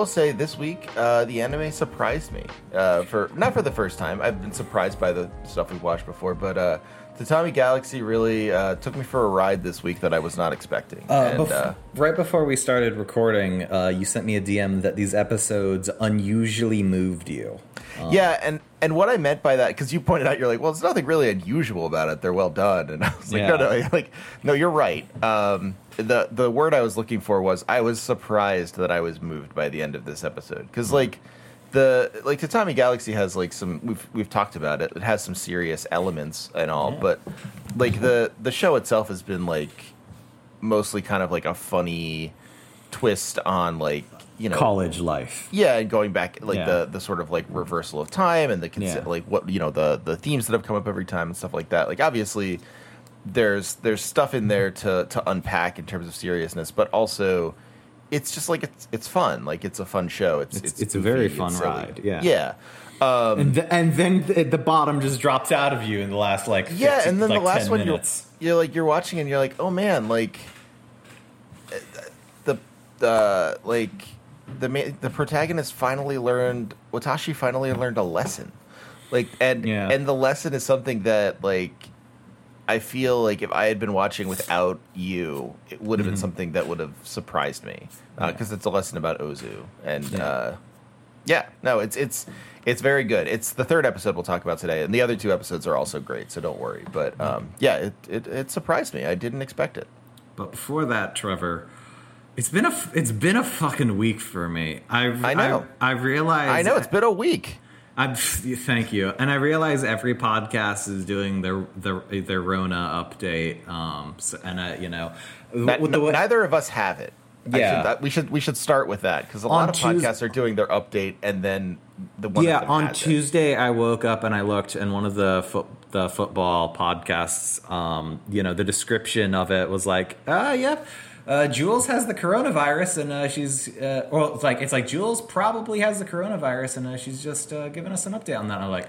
will say this week uh, the anime surprised me uh, for not for the first time. I've been surprised by the stuff we've watched before, but uh, Tatami Galaxy really uh, took me for a ride this week that I was not expecting. Uh, and, bef- uh, right before we started recording, uh, you sent me a DM that these episodes unusually moved you. yeah, and and what I meant by that because you pointed out you're like, well, there's nothing really unusual about it. They're well done, and I was like, no, Yeah. no, like no, you're right. Um, the the word I was looking for was I was surprised that I was moved by the end of this episode because like the like Tatami Galaxy has like some we've we've talked about it. It has some serious elements and all, but like the the show itself has been like mostly kind of like a funny twist on like you know College life. yeah, and going back like Yeah. the the sort of like reversal of time and the consi- Yeah. like what you know the the themes that have come up every time and stuff like that. Like obviously, there's there's stuff in there to to unpack in terms of seriousness, but also it's just like it's it's fun. Like it's a fun show. It's It's- it's a very fun it's silly. ride, yeah. yeah. Um, And, th- and then the, the bottom just drops out of you in the last like 50, yeah, and then like the last one you're, you're like you're watching and you're like, oh man, like the the like the ma- the protagonist finally learned Watashi finally learned a lesson, like and Yeah. and the lesson is something that like I feel like if I had been watching without you, it would have Mm-hmm. been something that would have surprised me because it's a lesson about Ozu and. Yeah. Uh, yeah, no, it's it's it's very good. It's the third episode we'll talk about today, and the other two episodes are also great. So don't worry. But um, yeah, it, it it surprised me. I didn't expect it. But before that, Trevor, it's been a it's been a fucking week for me. I I know. I, realized I know it's been a week. I'm, thank you, and I realize every podcast is doing their their their Rona update. Um, so, and uh, you know, N- the way- neither of us have it. Yeah. should, that, we should we should start with that because a lot of Tues- podcasts are doing their update and then the one. yeah, on has it. Tuesday I woke up and I looked, and one of the foot the football podcasts, um, you know, the description of it was like, uh, yeah. Uh, Jules has the coronavirus, and uh, she's uh, well. It's like it's like Jules probably has the coronavirus, and uh, she's just uh, giving us an update on that. I'm like,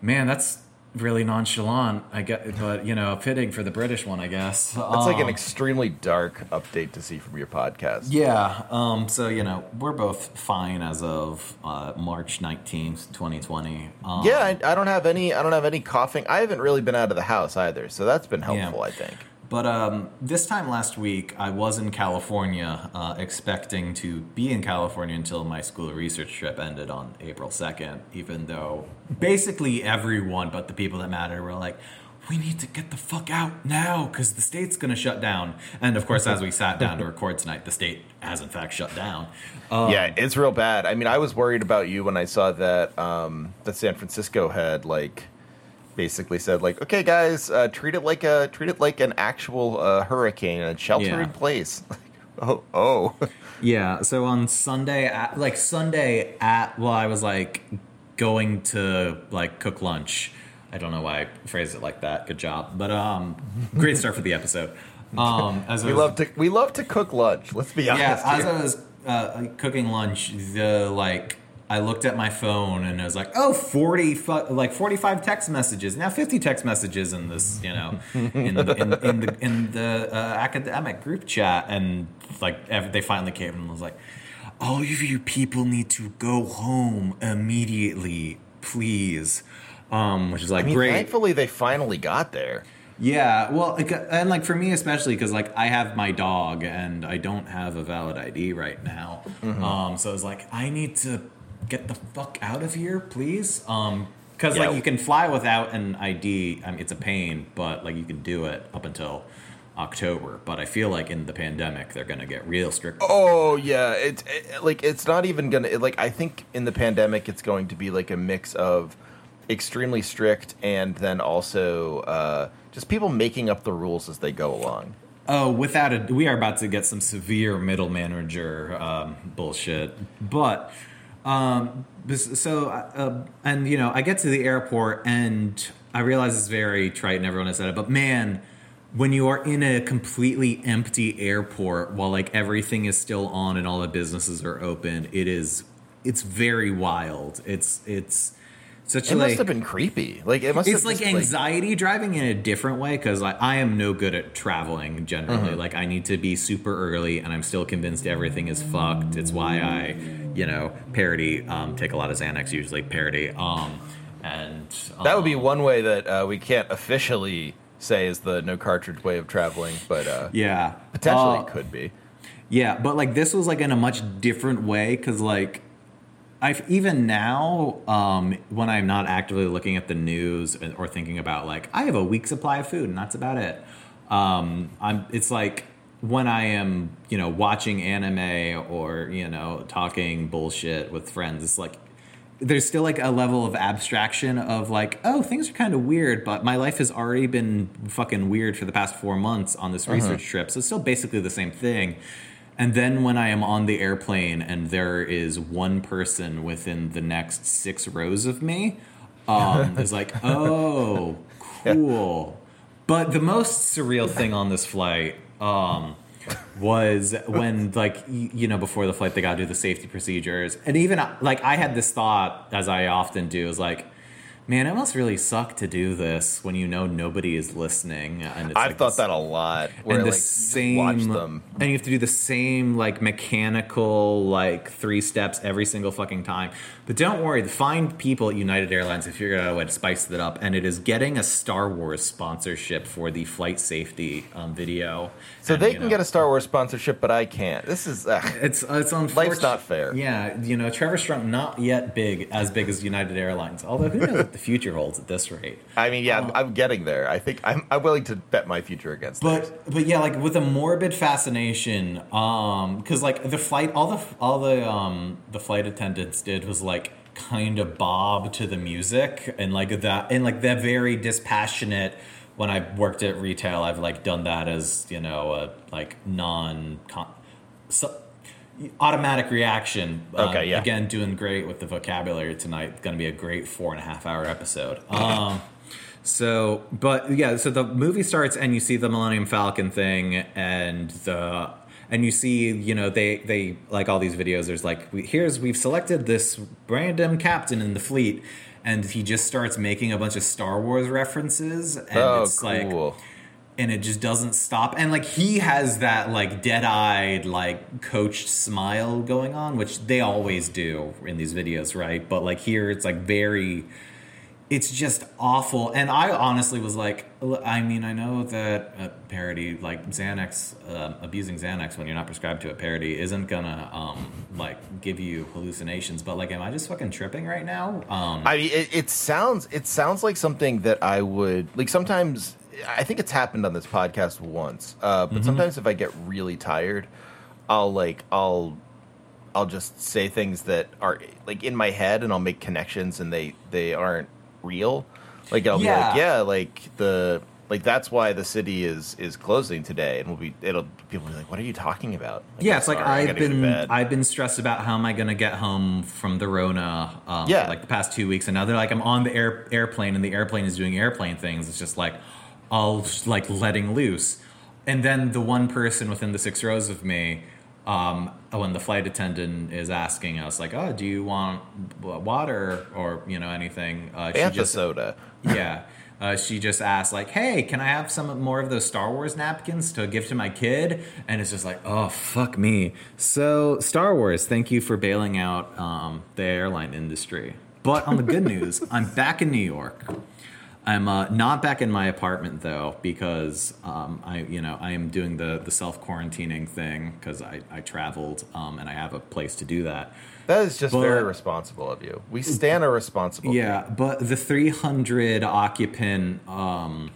man, that's really nonchalant. I get, but you know, fitting for the British one, I guess. That's like an Um, extremely dark update to see from your podcast. yeah. Um, so you know, we're both fine as of uh, March nineteenth, twenty twenty. Um, Yeah, I, I don't have any. I don't have any coughing. I haven't really been out of the house either, so that's been helpful. I think. But um, this time last week, I was in California, uh, expecting to be in California until my school research trip ended on April 2nd, even though basically everyone but the people that matter were like, we need to get the fuck out now because the state's going to shut down. And of course, as we sat down to record tonight, the state has in fact shut down. Um, yeah, it's real bad. I mean, I was worried about you when I saw that um, that San Francisco had like basically said like, okay, guys, uh, treat it like a treat it like an actual uh, hurricane and shelter Yeah. in place. oh, oh, Yeah. So on Sunday, at, like Sunday at, well, I was like going to like cook lunch. I don't know why I phrased it like that. Good job. But um, great start for the episode. Um, as we was- love to we love to cook lunch. Let's be honest. yeah, as. I was uh, cooking lunch, the like I looked at my phone and I was like, oh, 40, fu- like 45 text messages. Now 50 text messages in this, you know, in the, in, in the, in the uh, academic group chat. And like they finally came and was like, all of you people need to go home immediately, please. Um, which is like I mean, great. thankfully they finally got there. Yeah, well, and like for me especially because like I have my dog and I don't have a valid ID right now. Mm-hmm. Um, so it's like I need to get the fuck out of here, please. Um, because Yeah. like you can fly without an ID. I mean, it's a pain, but like you can do it up until October. But I feel like in the pandemic they're gonna get real strict. Oh yeah, it's it, like it's not even gonna it, like I think in the pandemic it's going to be like a mix of extremely strict and then also uh, just people making up the rules as they go along. Oh, without a, we are about to get some severe middle manager um, bullshit. But um, so uh, and you know, I get to the airport and I realize it's very trite and everyone has said it, but man, when you are in a completely empty airport while like everything is still on and all the businesses are open, it is it's very wild. It's it's such It like must have been creepy. Like it must. it's like just, anxiety driving in a different way because like I am no good at traveling generally. Mm-hmm. Like I need to be super early, and I'm still convinced everything is fucked. It's why I, you know, parody. Um, take a lot of Xanax usually parody. Um, and That would be um, one way that uh, we can't officially say is the no cartridge way of traveling, but uh, yeah potentially Uh, it could be. Yeah, but like this was like in a much different way because like I've even now um, when I'm not actively looking at the news or thinking about like I have a week supply of food and that's about it. Um, I'm it's like when I am you know watching anime or you know talking bullshit with friends. It's like there's still like a level of abstraction of like oh things are kind of weird but my life has already been fucking weird for the past four months on this research trip so it's still basically the same thing. And then when i am on the airplane and there is one person within the next six rows of me um, is like oh cool. But the most surreal thing on this flight um, was when like you know before the flight they got to do the safety procedures and even like i had this thought as i often do is like man it must really suck to do this when you know nobody is listening and it's I've like thought this- that a lot. Where and the like, same watch them. and you have to do the same like mechanical like three steps every single fucking time but don't worry find people at united airlines have figured out a way to spice that up and it is getting a star wars sponsorship for the flight safety um, video So And, they can know, get a Star Wars sponsorship, but I can't. This is uh, it's it's unfortunate. Life's not fair. Yeah, you know, Trevor Strunk not yet big as big as United Airlines. Although who knows what the future holds at this rate. I mean, yeah, I'm getting there. I think I'm, I'm willing to bet my future against theirs. But but yeah, like with a morbid fascination, um, because like the flight, all the all the um the flight attendants did was like kind of bob to the music and like that and like that very dispassionate. When I worked at retail, I've like done that as you know a like non. So, automatic reaction. Um, Okay, yeah. Again, doing great with the vocabulary tonight. Going to be a great four and a half hour episode. Um, so, but yeah, so the movie starts and you see the Millennium Falcon thing and the and you see, you know, they they like all these videos. There's like, we, here's we've selected this random captain in the fleet, and he just starts making a bunch of Star Wars references, and oh, it's like and it just doesn't stop and like he has that like dead-eyed like coached smile going on which they always do in these videos right but like here it's like very it's just awful and i honestly was like I mean i know that a parody like xanax um, abusing xanax when you're not prescribed to a parody isn't gonna um like give you hallucinations but like am i just fucking tripping right now um I mean, it, it sounds it sounds like something that I would like. Sometimes I think it's happened on this podcast once, uh, Mm-hmm. but sometimes if I get really tired, I'll like I'll I'll just say things that are like in my head, and I'll make connections, and they they aren't real. Like I'll be like, yeah, like the like that's why the city is is closing today, and we'll be it'll people will be like, what are you talking about? yeah, it's like sorry, I've gotta go to been. I've been stressed about how am I going to get home from the Rona, um, Yeah. like the past two weeks, and now they're like I'm on the air, airplane, and the airplane is doing airplane things. It's just like all just, like letting loose, and then the one person within the six rows of me. Um, when the flight attendant is asking us, like, "Oh, do you want water or you know anything?" Uh, she just soda. yeah. Uh, she just asked, like, "Hey, can I have some more of those Star Wars napkins to give to my kid?" And it's just like, "Oh, fuck me." So, Star Wars, thank you for bailing out um, the airline industry. But on the good news, I'm back in New York. I'm uh, not back in my apartment though, because um, I, you know, I am doing the the self quarantining thing because I, I traveled um, and I have a place to do that. That is just But- very responsible of you. We stand a responsible. Yeah, but the 300 occupant, um,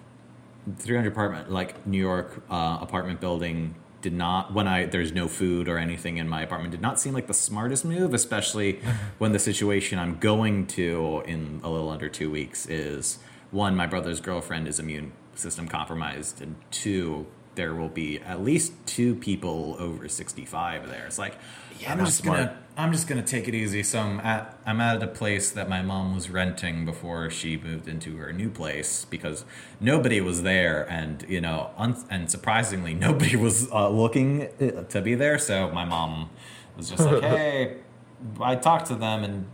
300 apartment, like New York uh, apartment building, did not when I there's no food or anything in my apartment did not seem like the smartest move, especially when the situation I'm going to in a little under two weeks is one, my brother's girlfriend is immune system compromised, and two, there will be at least two people over 65 there. It's like Yeah, I'm just smart. gonna I'm just gonna take it easy. So I'm at I'm at a place that my mom was renting before she moved into her new place because nobody was there, and you know, un- and surprisingly, nobody was uh, looking uh, to be there. So my mom was just like, "Hey," I talked to them, and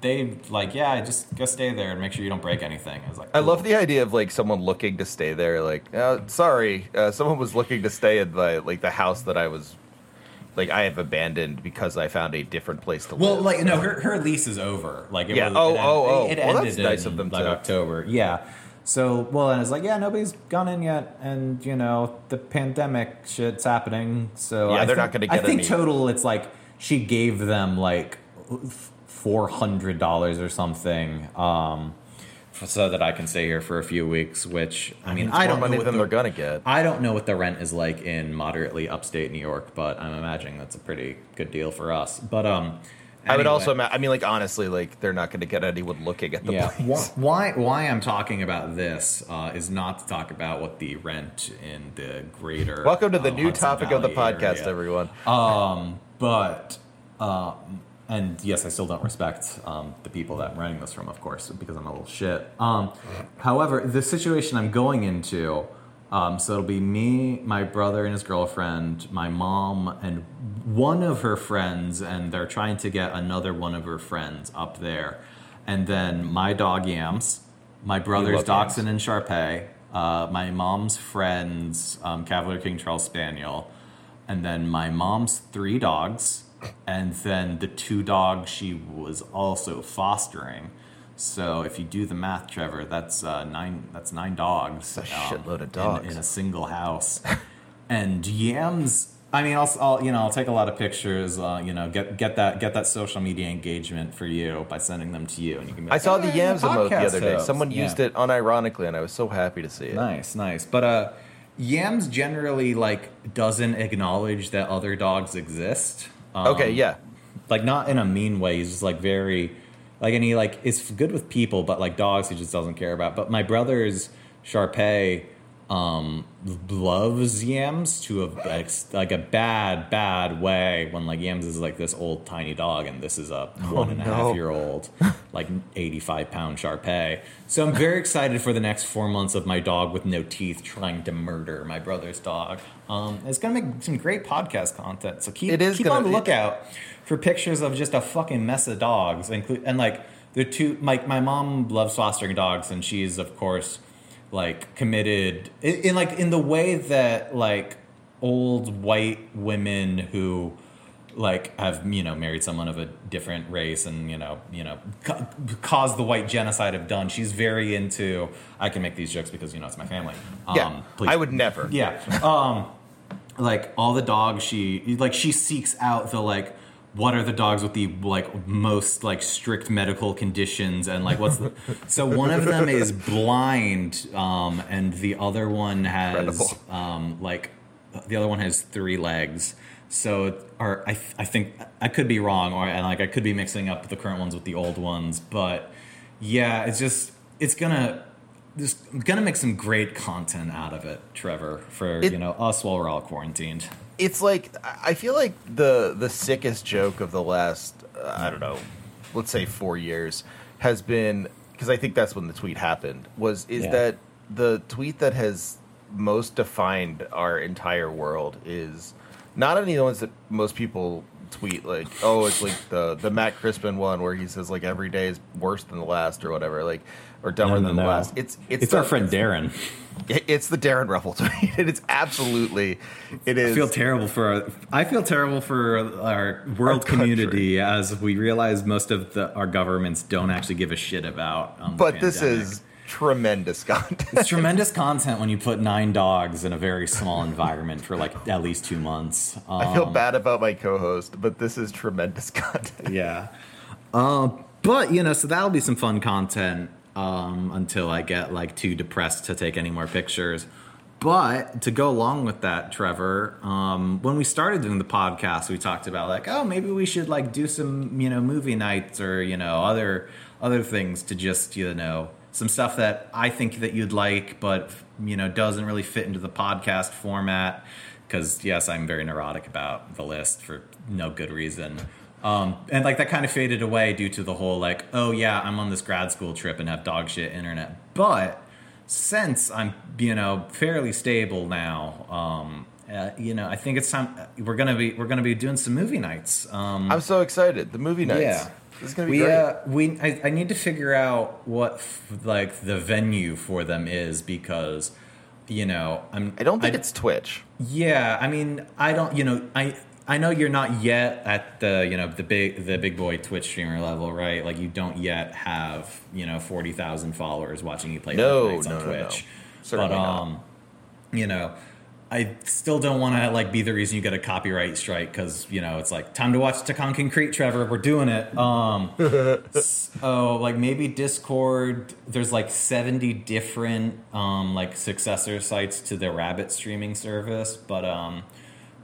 they like, yeah, just go stay there and make sure you don't break anything. I was like, I love the idea of like someone looking to stay there. Like, uh, sorry, uh, someone was looking to stay in the like the house that I was, like, I have abandoned because I found a different place to Well, live. Well, like no, her, her lease is over. Like it Yeah. was, Oh, it, oh, oh. It Well, ended nice in, of them like to- October. Yeah. So well, and it's like yeah, nobody's gone in yet, and you know the pandemic shit's happening. So Yeah, I they're think- not gonna get. I think any- total, it's like she gave them like four hundred dollars or something. Um, so that I can stay here for a few weeks, which I mean, I don't know what the- they're gonna get. I don't know what the rent is like in moderately upstate New York, but I'm imagining that's a pretty good deal for us. But um, I would also, ima- I mean, like honestly, like they're not going to get anyone looking at the yeah. place. Why, why I'm talking about this uh, is not to talk about what the rent in the greater. Welcome to the uh, new Hudson topic of the podcast, area. everyone. Um, but um, and yes, I still don't respect um, the people that I'm renting this from, of course, because I'm a little shit. Um, however, the situation I'm going into, um, so it'll be me, my brother and his girlfriend, my mom, and one of her friends, and they're trying to get another one of her friends up there, and then my dog Yams, my brother's Dachshund and Sharpei, uh, my mom's friend's um, Cavalier King Charles Spaniel, and then my mom's three dogs, and then the two dogs she was also fostering. So if you do the math, Trevor, that's uh, nine. That's nine dogs. That's a shitload of in- dogs. in, a single house. and Yams. I mean, I'll, I'll you know I'll take a lot of pictures. Uh, you know, get get that get that social media engagement for you by sending them to you, and you can. Be I saw "Hey, the yams emote the other day. host." Someone Yeah. used it unironically, and I was so happy to see it. Nice, nice. But uh Yams generally like doesn't acknowledge that other dogs exist. Um, Okay, yeah. Like not in a mean way. He's just like very like and he like is good with people, but like dogs he just doesn't care about. But my brother's Sharpei um loves yams to a like, like a bad bad way when like yams is like this old tiny dog and this is a one and a half no. year old like 85 pound Sharpei. So I'm very excited for the next four months of my dog with no teeth trying to murder my brother's dog. Um, it's gonna make some great podcast content. So keep It is keep gonna- on the lookout for pictures of just a fucking mess of dogs, include and like the two. Like my mom loves fostering dogs, and she's of course like committed in, in like in the way that like old white women who like have you know married someone of a different race and you know you know ca- caused the white genocide have done she's very into i can make these jokes because you know it's my family Yeah, um, please. I would never. yeah um like all the dogs she like she seeks out the like what are the dogs with the like most like strict medical conditions and like what's the so one of them is blind um and the other one has Incredible. um like the other one has three legs so or I, I think I could be wrong or and like I could be mixing up the current ones with the old ones but yeah it's just it's gonna just gonna make some great content out of it Trevor for It- you know us while we're all quarantined it's like I feel like the the sickest joke of the last uh, I don't know, let's say four years has been because I think that's when the tweet happened was is Yeah. that the tweet that has most defined our entire world is not only the ones that most people tweet like oh it's like the the Matt Crispin one where he says like every day is worse than the last or whatever like or dumber than the last it's it's, it's our friend Darren it- it's the Darren Ruffle tweet it's absolutely it is I feel terrible for our, I feel terrible for our world Our community as we realize most of the, our governments don't actually give a shit about. Um, the but this is tremendous content. it's tremendous content when you put nine dogs in a very small environment for like at least two months. Um, I feel bad about my co-host, but this is tremendous content. Yeah. Um, but you know, so that'll be some fun content um, until I get like too depressed to take any more pictures. But to go along with that, Trevor, um, when we started doing the podcast, we talked about like, oh, maybe we should like do some, you know, movie nights or you know other other things to just you know some stuff that I think that you'd like, but you know doesn't really fit into the podcast format. Because yes, I'm very neurotic about the list for no good reason. Um, and like that kind of faded away due to the whole like, oh yeah, I'm on this grad school trip and have dog shit internet. But since I'm you know fairly stable now, um, uh, you know, I think it's time we're gonna be we're gonna be doing some movie nights. Um, I'm so excited. The movie nights. yeah, This is gonna be we great. uh, we I, I need to figure out what f- like the venue for them is because you know I'm I don't think it's Twitch. yeah, I mean, I don't. You know, I I know you're not yet at the you know the big the big boy Twitch streamer level, right? Like you don't yet have you know forty thousand followers watching you play No, Fortnite no, on no, no. Twitch. Certainly but not. um, you know. I still don't want to like be the reason you get a copyright strike because you know it's like time to watch Tekkon Concrete, Trevor. We're doing it. Um, so like maybe Discord. There's like 70 different um, like successor sites to the Rabbit streaming service, but um,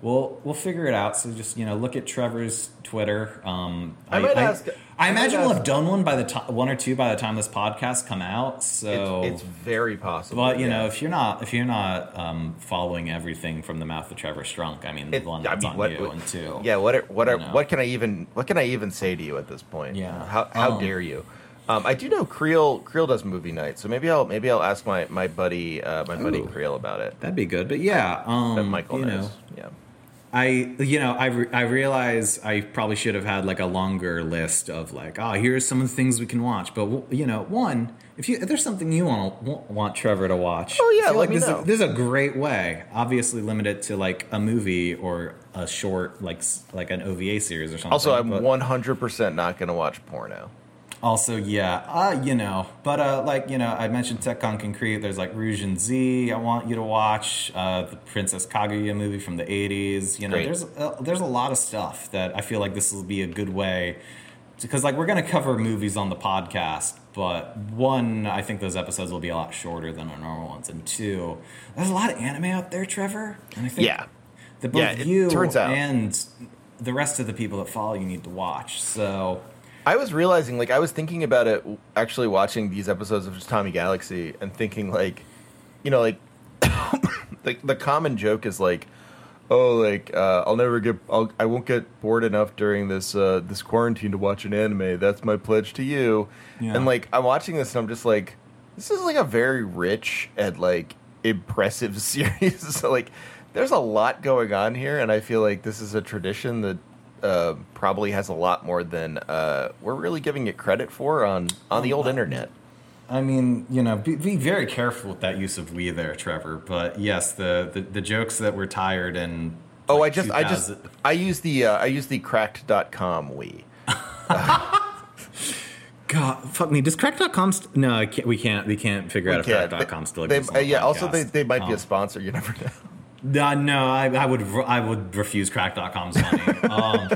we'll we'll figure it out. So just you know look at Trevor's Twitter. Um, I might ask- I, I might imagine we'll have done one by the time one or two by the time this podcast come out. So It's, it's very possible. but you yeah. know, if you're not if you're not um, following everything from the mouth of Trevor Strunk, I mean, It- one I that's mean, on what- you, what- and two, Yeah, what are, what are, know. what can I even what can I even say to you at this point? Yeah. How how Um, dare you? Um, I do know Creel Creel does movie night, so maybe I'll maybe I'll ask my my buddy uh, my buddy Creel about it. that'd be good. But yeah, um, Michael you knows. know, yeah. I you know I re- I realize I probably should have had like a longer list of like oh here's some of the things we can watch, but w- you know one if you if there's something you want want Trevor to watch, Oh, yeah, let like me this, know. Is, this is a great way. Obviously, limit it to like a movie or a short like like an OVA series or something. Also, I'm but- 100% not going to watch porno. Also, yeah, uh, you know, but uh, like you know, I mentioned Tekkon Concrete. There's like Roujin Z. I want you to watch uh, the Princess Kaguya movie from the '80s. You know, Great. there's uh, there's a lot of stuff that I feel like this will be a good way because like we're gonna cover movies on the podcast, but one, I think those episodes will be a lot shorter than our normal ones, and two, there's a lot of anime out there, Trevor, and I think Yeah. that both Yeah, you turns out. and the rest of the people that follow you need to watch. So. I was realizing, like, I was thinking about it actually watching these episodes of Tatami Galaxy and thinking, like, you know, like, the, the common joke is like, oh, like, uh, I'll never get, I'll, I won't get bored enough during this, uh, this quarantine to watch an anime. That's my pledge to you. Yeah. And like, I'm watching this and I'm just like, this is like a very rich and like impressive series. so like, there's a lot going on here, and I feel like this is a tradition that uh, probably has a lot more than uh, we're really giving it credit for on on the old internet. I mean, you know, be, be very careful with that use of "we" there, Trevor. But yes, the the, the jokes that we're tired and Oh, like, I just, I just, I use the, uh, I use the cracked.com we. God, fuck me. Does crack.com st- no, I can't, we can't we can't figure out if Yeah, crack.com still they, exists. on the uh, yeah. Also, they, they might be a Um, sponsor. You never know. No, no, I, I would I would refuse crack.com's money. um,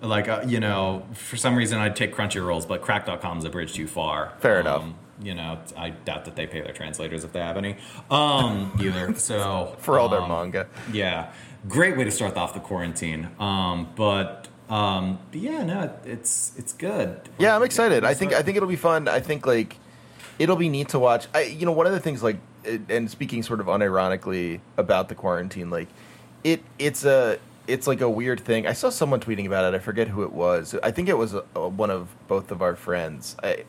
like uh, you know, for some reason I'd take Crunchyrolls, but crack.com's a bridge too far. Fair Um, enough. You know, I doubt that they pay their translators if they have any. Um, either. So For all their um, manga. Yeah, great way to start off the quarantine. Um, but um, but yeah, no, it's it's good. Yeah, I'm excited. I think I think it'll be fun. I think like it'll be neat to watch. I you know one of the things like and speaking sort of unironically about the quarantine, like it it's a it's like a weird thing. I saw someone tweeting about it. I forget who it was. I think it was uh one of both of our friends. I,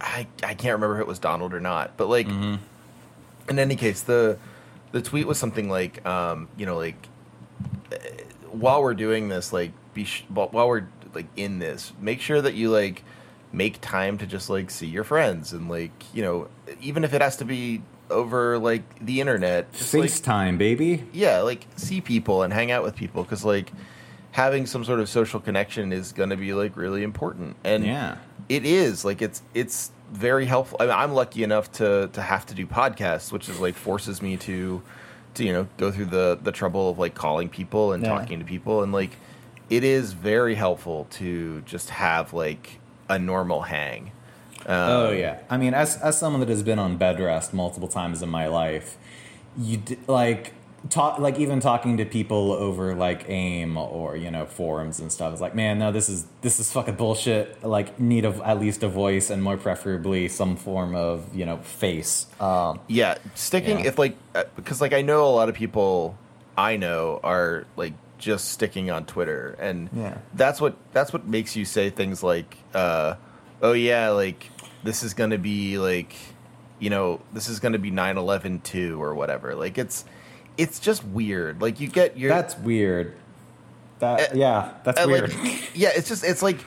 I I can't remember if it was Donald or not. But like in any case, the the tweet was something like um, you know like uh, while we're doing this, like be sh- while while we're like in this, make sure that you like make time to just like see your friends and like you know even if it has to be over like the internet, just like FaceTime, baby. yeah, like see people and hang out with people because like having some sort of social connection is going to be like really important and Yeah. it is like it's it's very helpful I mean, i'm lucky enough to to have to do podcasts which is like forces me to to you know go through the the trouble of like calling people and Yeah. talking to people and like it is very helpful to just have like a normal hang um, Oh yeah. I mean, as as someone that has been on bed rest multiple times in my life, you d- like talk like even talking to people over like AIM or you know forums and stuff. It's like, man, no, this is this is fucking bullshit. Like, need of at least a voice and more preferably some form of you know face. Um, Yeah, sticking Yeah. if like uh, because like I know a lot of people I know are like just sticking on Twitter and Yeah. that's what that's what makes you say things like uh oh yeah like this is going to be like you know this is going to be 9/11 too or whatever. Like it's it's just weird. Like you get your That's weird. That Uh, yeah, that's uh, weird. Like, yeah, it's just it's like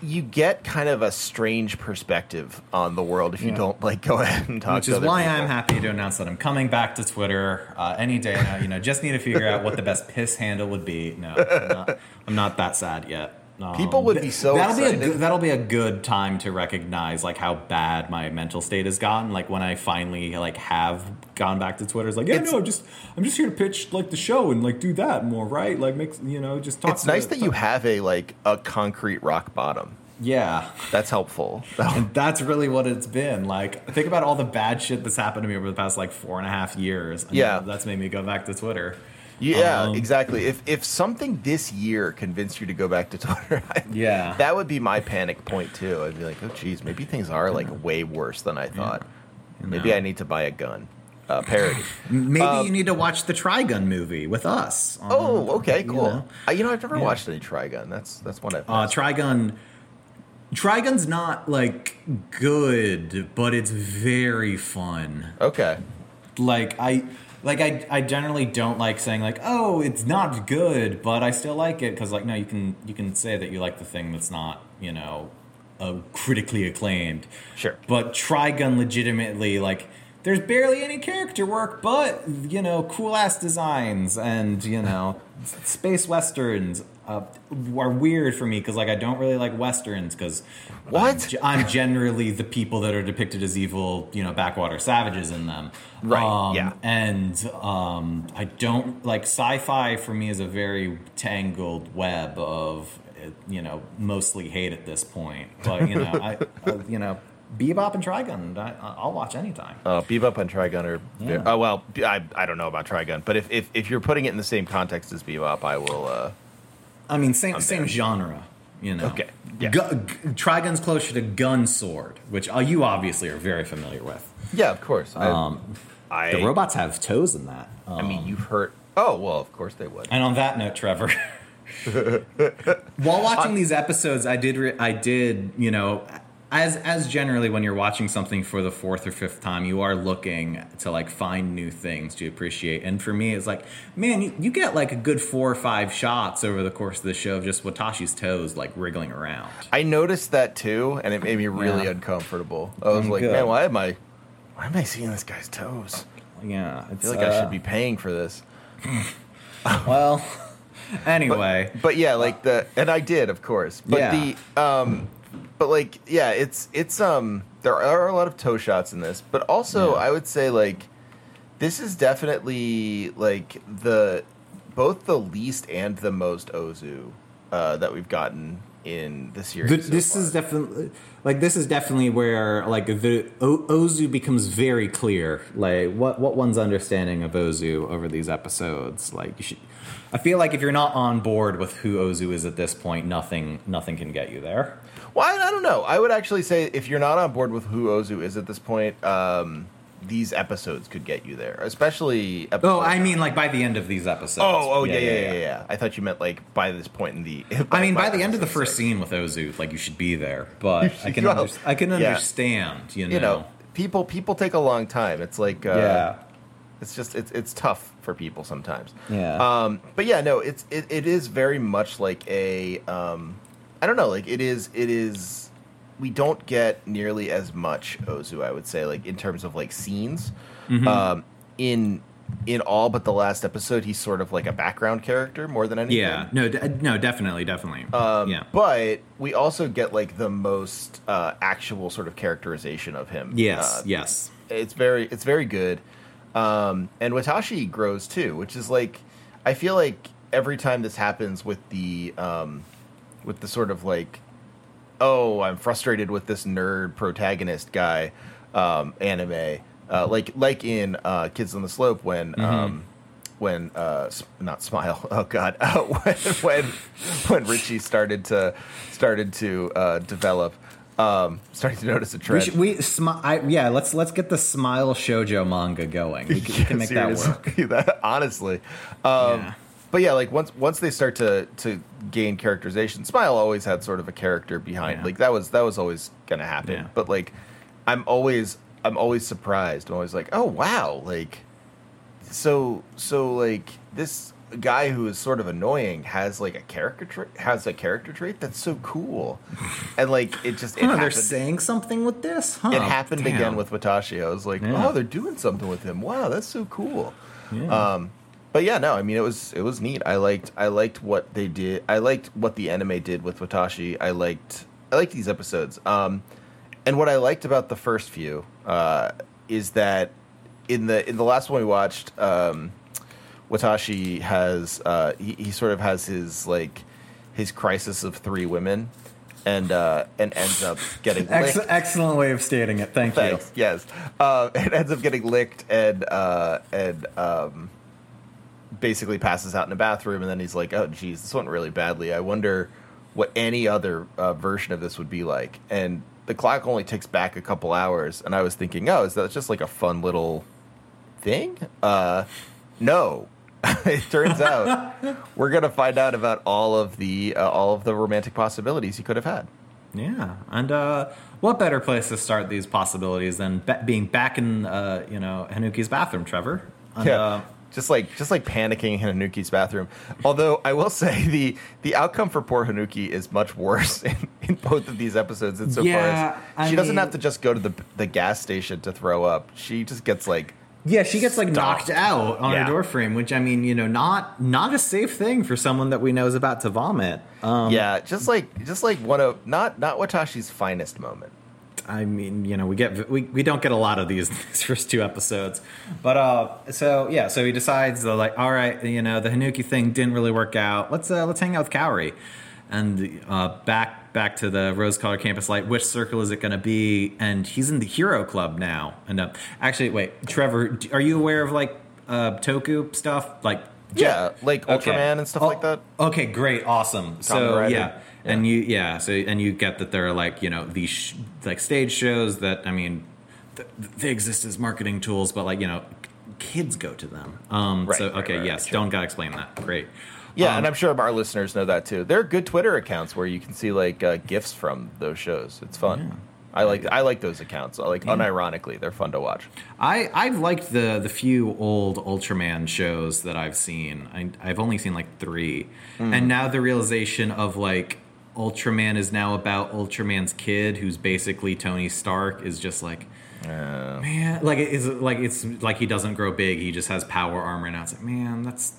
you get kind of a strange perspective on the world if you Yeah. don't like go ahead and talk. Which to is why people. I'm happy to announce that I'm coming back to Twitter uh, any day now. You know, just need to figure out what the best piss handle would be. No, I'm not, I'm not that sad yet. Um, People would be so that'll be a good, that'll be a good time to recognize like how bad my mental state has gotten. Like when I finally like have gone back to Twitter, it's like yeah, It's- no, just I'm just here to pitch like the show and like do that more, right? Like make you know just talk. It's nice the- that you have a like a concrete rock bottom. yeah. That's helpful. And that's really what it's been. Like, think about all the bad shit that's happened to me over the past like four and a half years. And Yeah. that's made me go back to Twitter. Yeah, Um, exactly. If if something this year convinced you to go back to Twitter, I, Yeah. that would be my panic point too. I'd be like, oh, geez, maybe things are like way worse than I thought. Maybe know. I need to buy a gun. Uh, parody. Maybe Um, you need to watch the Trigun movie with us. Um, oh, okay, you cool. know. Uh, You know, I've never Yeah. watched any Trigun. That's that's one I've. Uh. Trigun. Trigun's not like good, but it's very fun. okay. like I like I I generally don't like saying like oh it's not good but I still like it because like no you can you can say that you like the thing that's not you know uh, critically acclaimed Sure. but Trigun legitimately like there's barely any character work but you know cool ass designs and you know space westerns uh, are weird for me because like I don't really like westerns because What? I'm, generally the people that are depicted as evil you know backwater savages in them Right, Um, yeah. and um, I don't like sci-fi for me is a very tangled web of uh, you know mostly hate at this point but you know I uh, you know Bebop and Trigun I, I'll watch anytime Uh, Bebop and Trigun are. Yeah. Oh well, I, I don't know about Trigun, but if, if if you're putting it in the same context as Bebop, I will. I mean, same I'm same there. genre, you know. Okay, yeah. Gu- g- Trigun's closer to gun sword, which uh, you obviously are very familiar with. yeah, of course. I, Um, I, the robots have toes in that. I mean, Um, you've heard. Oh well, of course they would. and on that note, Trevor, while watching these episodes, I did re- I did you know. As, as generally when you're watching something for the fourth or fifth time you are looking to like find new things to appreciate and for me it's like man you, you get like a good four or five shots over the course of the show of just watashi's toes like wriggling around I noticed that too, and it made me really Yeah. uncomfortable. I was Mm, like, good. man, why am I, why am I seeing this guy's toes? Yeah, I feel like I uh, should be paying for this. Well, anyway, But yeah, like the, and I did, of course. But Yeah. the, um, but like, yeah, it's it's um, there are a lot of toe shots in this, but also Yeah. I would say like, this is definitely like the, both the least and the most Ozu, uh, that we've gotten in the series. th- so this far. is definitely like this is definitely where like the o- Ozu becomes very clear. Like what what one's understanding of Ozu over these episodes. Like you should. I feel like if you're not on board with who Ozu is at this point, nothing nothing can get you there. Well, I, I don't know. I would actually say if you're not on board with who Ozu is at this point, um, these episodes could get you there, especially. Oh, I mean, like by the end of these episodes. Oh, oh, yeah, yeah, yeah, yeah, I thought you meant like by this point in the. I mean, by the end of the first six. scene with Ozu, like you should be there. But I can, Well, under- I can yeah. understand. You know. you know, people people take a long time. It's like uh, yeah. it's just it's it's tough for people sometimes. Yeah. Um, but yeah, no, it's it, it is very much like a um, I don't know, like it is it is. We don't get nearly as much Ozu, I would say, like in terms of like scenes. Mm-hmm. Um, in in all but the last episode, he's sort of like a background character more than anything. Yeah, no, d- no, definitely, definitely. Um, yeah, But we also get like the most uh, actual sort of characterization of him. yes, Uh, yes, it's very it's very good um and watashi grows too which is like i feel like every time this happens with the um with the sort of like oh i'm frustrated with this nerd protagonist guy um anime uh like like in uh kids on the slope when um when uh not smile oh god uh, when when when richie started to started to uh develop um starting to notice a we trend should, we smi- I, yeah. Let's let's get the smile shojo manga going. We can, we can make that work. That- honestly. Um, Yeah. But yeah, like once once they start to to gain characterization, Smile always had sort of a character behind. Yeah. Like that was that was always gonna happen. Yeah. But like, I'm always I'm always surprised. I'm always like, oh wow, like so so like this guy who is sort of annoying has like a character trait has a character trait that's so cool, and like it just it Huh, they're saying something with this. Huh, it happened damn. again with Watashi. I was like, Yeah. oh, they're doing something with him. Wow, that's so cool. Yeah. Um, but yeah, no, I mean it was it was neat. I liked I liked what they did. I liked what the anime did with Watashi. I liked I liked these episodes. Um, and what I liked about the first few uh, is that in the in the last one we watched, um, Watashi has uh, he, he sort of has his like his crisis of three women, and uh, and ends up getting Ex- licked. excellent way of stating it. Thank Thanks. Yes, uh, it ends up getting licked and uh, and um, basically passes out in a bathroom, and then he's like, "Oh, geez, this went really badly. I wonder what any other uh, version of this would be like." And the clock only ticks back a couple hours, and I was thinking, "Oh, is that just like a fun little thing?" Uh, no. it turns out we're gonna find out about all of the uh, all of the romantic possibilities he could have had. Yeah, and uh, what better place to start these possibilities than ba- being back in uh, you know Hanuki's bathroom, Trevor? And, yeah, uh, just like just like panicking in Hanuki's bathroom. Although I will say the the outcome for poor Hanuki is much worse in, in both of these episodes. Insofar Yeah, as she I doesn't mean- have to just go to the the gas station to throw up. She just gets like Yeah, she gets like Stopped. knocked out on Yeah. her door frame, which I mean, you know, not not a safe thing for someone that we know is about to vomit. Um, yeah, just like just like one of not not Watashi's finest moment. I mean, you know, we get we, we don't get a lot of these these first two episodes, but uh, so yeah, so he decides uh, like, all right, you know, the Hanuki thing didn't really work out. Let's uh, let's hang out with Kaori, and uh, back back to the Rose Colored Campus Light. Which circle is it going to be? And he's in the Hero Club now. And uh, actually, wait, Trevor, are you aware of like uh, Toku stuff, like? Yeah, like Okay. Ultraman and stuff Oh, like that. Okay, great, awesome. so Rider. yeah, and you yeah, so and you get that there are like you know these sh- like stage shows that I mean, th- they exist as marketing tools, but like you know, kids go to them. Um, Right, so okay, right, yes, sure. don't gotta explain that. Great. Yeah, Um, and I'm sure our listeners know that too. There are good Twitter accounts where you can see like uh, gifs from those shows. It's fun. I like I like those accounts. I like unironically, they're fun to watch. I I've liked the the few old Ultraman shows that I've seen. I, I've only seen like three, Hmm. and now the realization of like Ultraman is now about Ultraman's kid, who's basically Tony Stark, is just like. Man, like it's like it's like he doesn't grow big. He just has power armor now. It's like, man, that's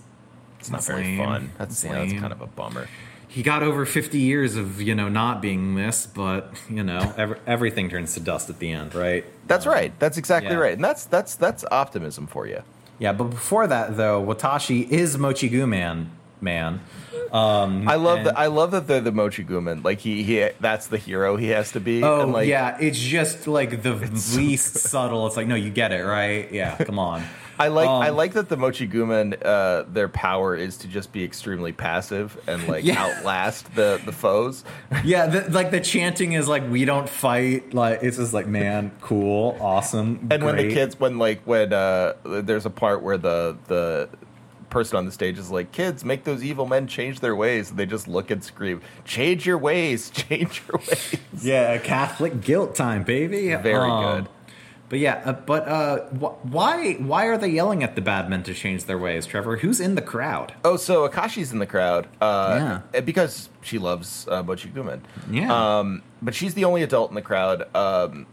it's not very lame. fun. That's, That's yeah, that's kind of a bummer. he got over fifty years of you know not being this, but you know ev- everything turns to dust at the end, right? That's um, right. That's exactly yeah. right. And that's that's that's optimism for you. Yeah, but before that though, Watashi is Mochiguman. Man, I love that. I love that they're the Mochiguman. Like he, he, that's the hero he has to be. Oh and like, yeah, it's just like the least subtle. It's like no, you get it right. Yeah, come on. I like. I Um, like that the Mochiguman. Uh, their power is to just be extremely passive and like Yeah. outlast the the foes. Yeah, the, like the chanting is like we don't fight. Like it's just like man, cool, awesome. And when the kids, when like when uh, there's a part where the the person on the stage is like, "Kids, make those evil men change their ways," and they just look and scream, "Change your ways, change your ways." Yeah, Catholic guilt time, baby. Very Um, good. But yeah, uh, but uh, wh- why why are they yelling at the bad men to change their ways, Trevor? Who's in the crowd? Oh, so Akashi's in the crowd. Uh, Because she loves uh, Guman. Yeah. Um, but she's the only adult in the crowd, um,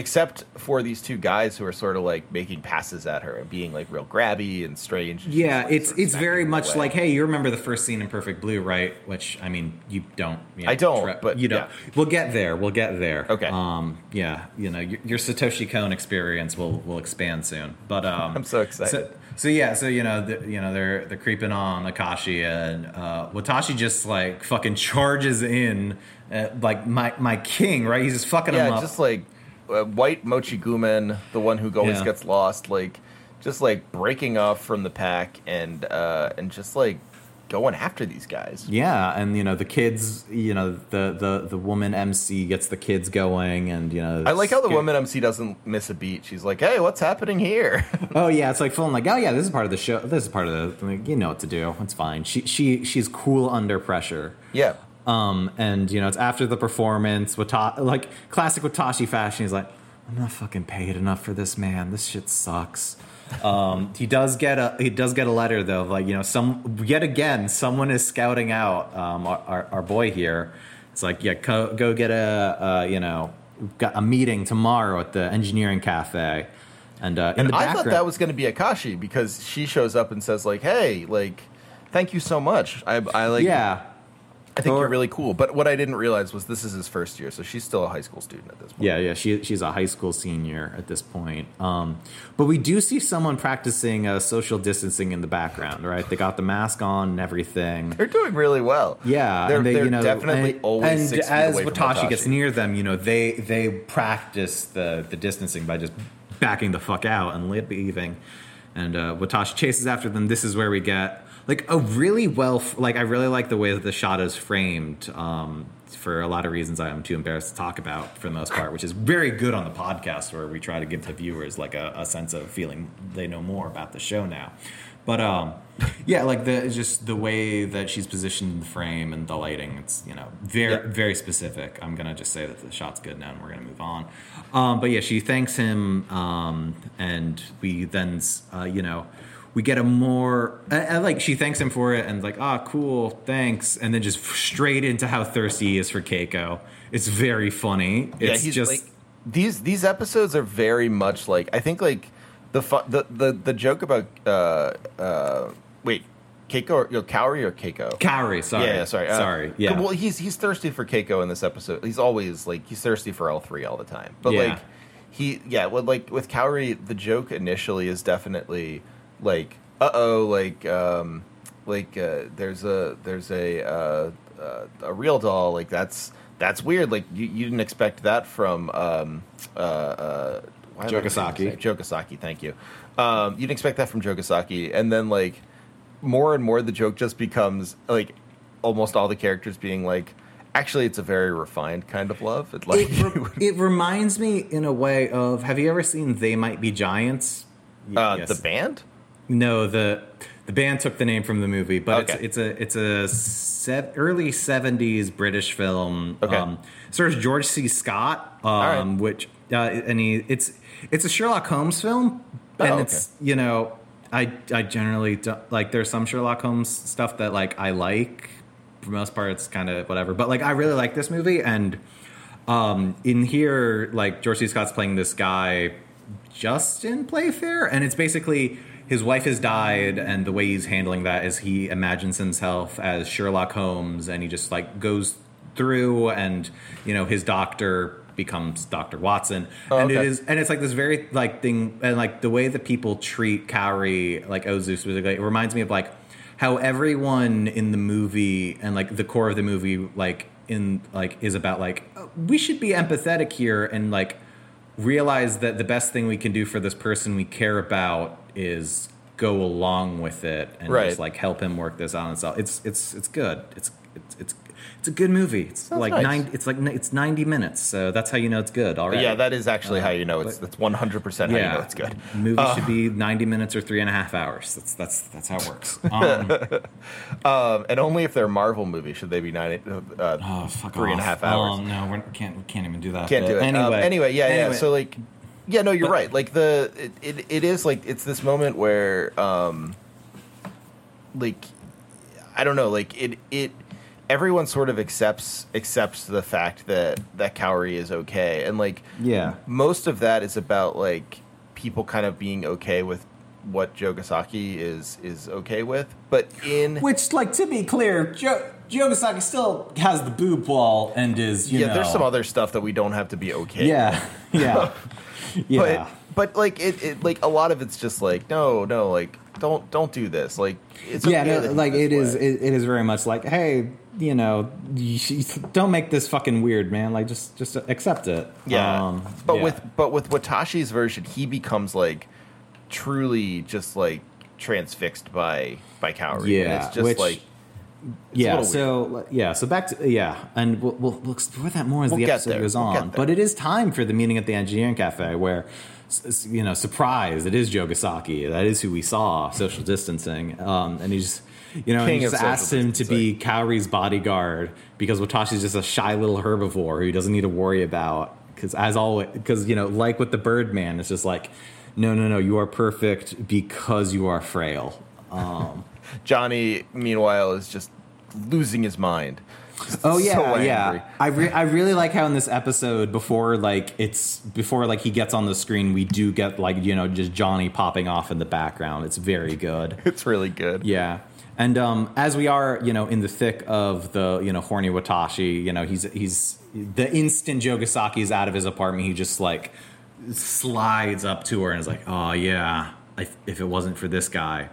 except for these two guys who are sort of like making passes at her and being like real grabby and strange. and Yeah, like, it's sort of it's very much away. like, hey, you remember the first scene in Perfect Blue, right? Which I mean, you don't. you know, I don't, but you don't. yeah. We'll get there. We'll get there. Okay. Um. Yeah. You know, your, your Satoshi Kon experience will will expand soon. But um, I'm so excited. So, so yeah, so you know, the, you know, they're they're creeping on Akashi, and uh, Watashi just like fucking charges in, uh, like my my king, right? He's just fucking him yeah, up. just like uh, white Mochiguman, the one who always Yeah. gets lost, like just like breaking off from the pack and uh, and just like going after these guys. Yeah, and you know the kids, you know the the the woman MC gets the kids going, and you know I like how the woman MC doesn't miss a beat. She's like, "Hey, what's happening here?" Oh yeah, it's like feeling like oh yeah, this is part of the show. This is part of the like, you know what to do. It's fine. She she she's cool under pressure. yeah. Um, and you know it's after the performance. Wata- like classic Watashi fashion. He's like, I'm not fucking paid enough for this, man. This shit sucks. Um, he does get a he does get a letter though, of like you know, some yet again, someone is scouting out um, our, our, our boy here. It's like yeah, go, go get a uh, you know, got a meeting tomorrow at the engineering cafe, and uh, And I thought that was going to be Akashi because she shows up and says like, "Hey, like, thank you so much. I, I like. yeah. I think you're really cool." But what I didn't realize was this is his first year, so she's still a high school student at this point. Yeah, yeah, she, she's a high school senior at this point. Um, but we do see someone practicing uh, social distancing in the background, right? They got the mask on and everything. They're doing really well. Yeah, they're, they, they're you know, definitely and, always and as Watashi gets near them, you know, they they practice the the distancing by just backing the fuck out and leaving. And uh, Watashi chases after them. This is where we get like a really well, like I really like the way that the shot is framed. Um, for a lot of reasons I am too embarrassed to talk about for the most part, which is very good on the podcast where we try to give the viewers like a, a sense of feeling they know more about the show now. But um, yeah, like the just the way that she's positioned in the frame and the lighting, it's you know very very specific. I'm gonna just say that the shot's good now, and we're gonna move on. Um, but yeah, she thanks him, um, and we then uh, you know we get a more I, I like she thanks him for it, and like ah cool thanks, and then just straight into how thirsty he is for Keiko. It's very funny. yeah, he's just like these these episodes are very much like I think like the fu- the the the joke about uh uh wait Keiko or you know, Kaori or Keiko. Kaori. Sorry, Yeah, yeah, sorry. Uh, sorry. Yeah. Well, he's he's thirsty for Keiko in this episode. He's always like he's thirsty for L three all the time. But Yeah. like he yeah, well like with Kaori, the joke initially is definitely like uh oh, like um like uh, there's a there's a uh, uh, a real doll like that's that's weird. Like you, you didn't expect that from um uh, uh why am I forgetting Jogasaki. his name? Jogasaki, thank you. Um, you didn't expect that from Jogasaki, and then like more and more the joke just becomes like almost all the characters being like actually it's a very refined kind of love it like it, re- it reminds me in a way of have you ever seen They Might Be Giants? Uh, yes. the band No, the the band took the name from the movie, but Okay. it's it's a it's a se- early '70s British film. Okay. Um, stars George C. Scott, um, right. which uh, and he it's it's a Sherlock Holmes film, Oh, and okay. it's you know I I generally don't, like there's some Sherlock Holmes stuff that like I like. For most part, it's kind of whatever, but like I really like this movie and. Um, in here, like George C. Scott's playing this guy, Justin Playfair, and it's basically his wife has died, and the way he's handling that is he imagines himself as Sherlock Holmes, and he just like goes through, and you know his doctor becomes Doctor Watson, Oh, and it okay. is, and it's like this very like thing, and like the way that people treat Kaori, like Ozu specifically, it reminds me of like how everyone in the movie and like the core of the movie like in like is about like uh, we should be empathetic here and like realize that the best thing we can do for this person we care about is go along with it and Right. just like help him work this out himself. It's it's it's good. It's it's it's it's a good movie. It's Sounds like nice. nine. It's like it's ninety minutes. So that's how you know it's good. All right. yeah that is actually Uh, how you know it's that's 100% how you know it's good Movie Uh, should be ninety minutes or three and a half hours. That's that's that's how it works. Um, um, and only if they're Marvel movies should they be nine uh, oh, fuck three and a half hours Oh no, we're, can't we can't even do that. can't do it Anyway, Um, anyway yeah yeah so like yeah no you're But- right. Like the it, it, it is like it's this moment where um like i don't know like it it everyone sort of accepts accepts the fact that that Kaori is okay. And like yeah. most of that is about like people kind of being okay with what Jogasaki is is okay with. But in Which, like, to be clear, jo- Jogasaki still has the boob wall and is, you yeah know. there's some other stuff that we don't have to be okay Yeah, yeah, yeah. but but like it, it like a lot of it's just like no no like don't don't do this like it's yeah, okay no, like it is. It, it is very much like, hey, you know, you, don't make this fucking weird, man. Like, just just accept it. yeah Um, but yeah. with but with Watashi's version he becomes like truly just like transfixed by by Kaori Yeah, and it's just which- like yeah little so yeah so back to yeah and we'll, we'll, we'll explore that more as We'll the episode there. goes on. But it is time for the meeting at the engineering cafe where you know surprise it is Joe jogasaki that is who we saw social distancing. Um, and he's you know King he just asked him to be Kaori's bodyguard because Watashi's just a shy little herbivore who he doesn't need to worry about. Because as always because you know like with the Birdman it's just like no, no, no, you are perfect because you are frail. Um, Johnny, meanwhile, is just losing his mind. Oh yeah, so yeah. I re- I really like how in this episode before like it's before like he gets on the screen, we do get like you know just Johnny popping off in the background. It's very good. It's really good. Yeah. And um, as we are, you know, in the thick of the, you know, horny Watashi, you know, he's he's the instant Jogasaki is out of his apartment, he just like slides up to her and is like, "Oh yeah, if, if it wasn't for this guy,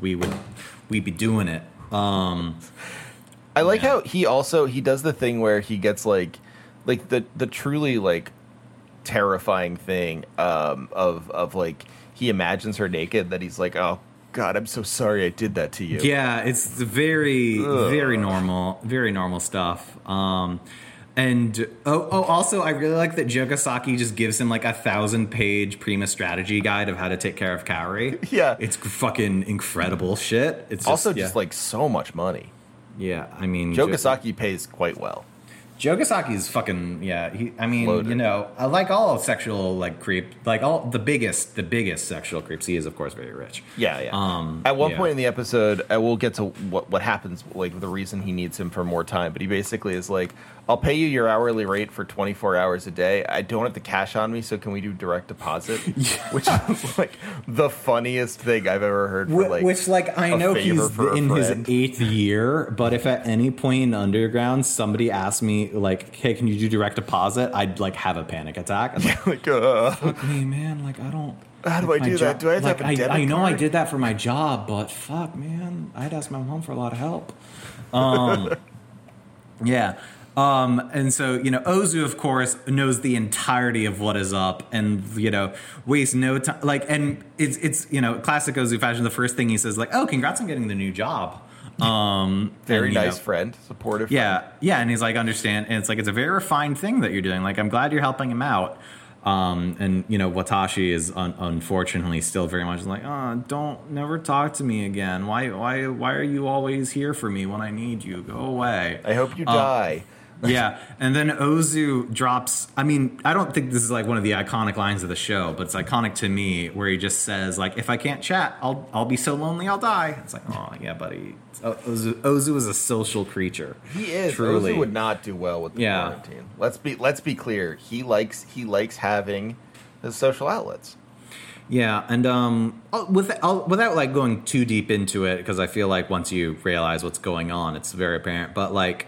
we would we'd be doing it." Um, I like Yeah. how he also he does the thing where he gets like like the the truly like terrifying thing um of of like he imagines her naked that he's like oh god I'm so sorry I did that to you. Yeah, it's very Ugh. very normal, very normal stuff. Um, and oh, oh, also I really like that Jogasaki just gives him like a thousand page Prima strategy guide of how to take care of Kaori. Yeah. it's fucking incredible shit. It's just, also yeah. just like so much money. yeah, I mean Jo- Jogasaki pays quite well. Jogasaki's fucking yeah. He, I mean, Loaded. you know, I like all sexual like creep, like all the biggest, the biggest sexual creeps. He is of course very rich. Yeah, yeah. Um, At one yeah. point in the episode, I will get to what what happens, like the reason he needs him for more time. But he basically is like, "I'll pay you your hourly rate for 24 hours a day. I don't have the cash on me, so can we do direct deposit?" Which is like the funniest thing I've ever heard. For like, Which, like, I know he's in his eighth year, but if at any point in Underground somebody asked me, like, "Hey, can you do direct deposit?" I'd like have a panic attack. I'm like, like, uh, hey, man, like, I don't. how do I do that? Do I have to have a I, I know I did that for my job, but fuck, man, I'd ask my mom for a lot of help. Um, yeah. Um, and so, you know, Ozu, of course, knows the entirety of what is up and, you know, wastes no time. Like, and it's, it's, you know, classic Ozu fashion. The first thing he says, like, oh, congrats on getting the new job. Um, Very and, nice know, friend, supportive. yeah, yeah, and he's like, understand, and it's like it's a very refined thing that you're doing. Like, I'm glad you're helping him out. Um, and you know, Watashi is un- unfortunately still very much like, oh, don't never talk to me again. Why, why, why are you always here for me when I need you? Go away. I hope you Um, die. Yeah, and then Ozu drops. I mean, I don't think this is like one of the iconic lines of the show, but it's iconic to me where he just says like, "If I can't chat, I'll I'll be so lonely, I'll die." It's like, oh yeah, buddy. O- Ozu, Ozu is a social creature. He is. truly. Ozu would not do well with the Yeah. quarantine. Let's be let's be clear. He likes he likes having his social outlets. Yeah, and um, with, I'll, without like going too deep into it, because I feel like once you realize what's going on, it's very apparent. But like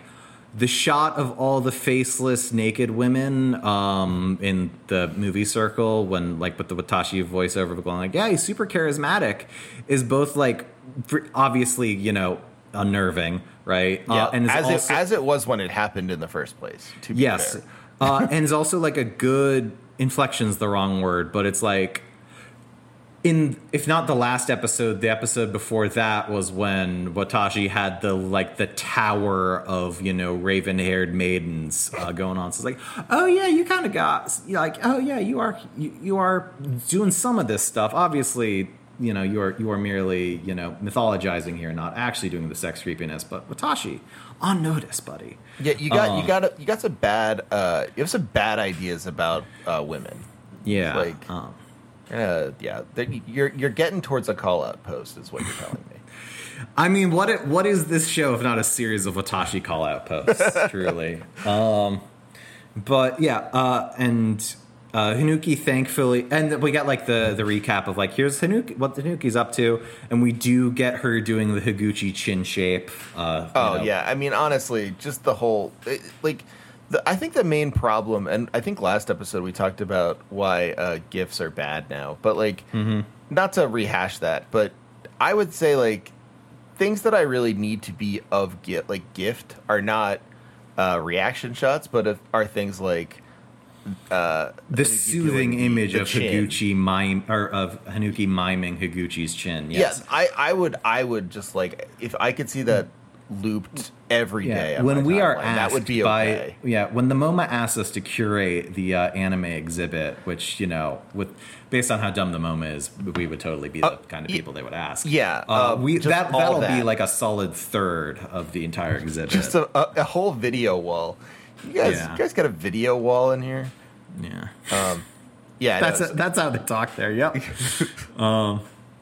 the shot of all the faceless naked women um, in the movie circle, when like with the Watashi voiceover going like, "Yeah, he's super charismatic," is both like obviously you know unnerving, right? Yeah, Uh, and as also- it as it was when it happened in the first place. To be Yes. uh, and it's also like a good inflection's the wrong word, but it's like in if not the last episode, the episode before that was when Watashi had the like the tower of you know raven haired maidens uh, going on. So it's like, oh yeah, you kind of got like, oh yeah, you are you, you are doing some of this stuff. Obviously, you know you are you are merely you know mythologizing here, not actually doing the sex creepiness. But Watashi on notice, buddy. Yeah, you got Um, you got you got some bad uh, you have some bad ideas about uh, women. Yeah. Like- um, Uh, yeah, you're you're getting towards a call out post, is what you're telling me. I mean, what it, what is this show if not a series of Watashi call out posts? truly. Um, but yeah, uh, and uh, Hanuki thankfully, and we got like the the recap of like here's Hanuki, what Hanuki's up to, and we do get her doing the Higuchi chin shape. Uh, you Oh know. yeah, I mean honestly, just the whole it, like. The, I think the main problem, and I think last episode we talked about why uh, gifts are bad now, but like, Mm-hmm. not to rehash that, but I would say like things that I really need to be of gift, like gift, are not uh, reaction shots, but if, are things like uh, The soothing doing image the of chin. Higuchi mime or of Hanuki miming Higuchi's chin. Yes. Yes, I, I would I would just like if I could see that looped every day. on when we are asked that would be by okay. yeah when the MoMA asked us to curate the uh, anime exhibit, which you know with based on how dumb the MoMA is, we would totally be the Uh, kind of people they would ask. yeah, uh, uh, we that that'll be like a solid third of the entire exhibit. Just a, a, a whole video wall. You guys, Yeah. you guys got a video wall in here. yeah. Um, Yeah, that's noticed. that's how they talk there. Yep. um,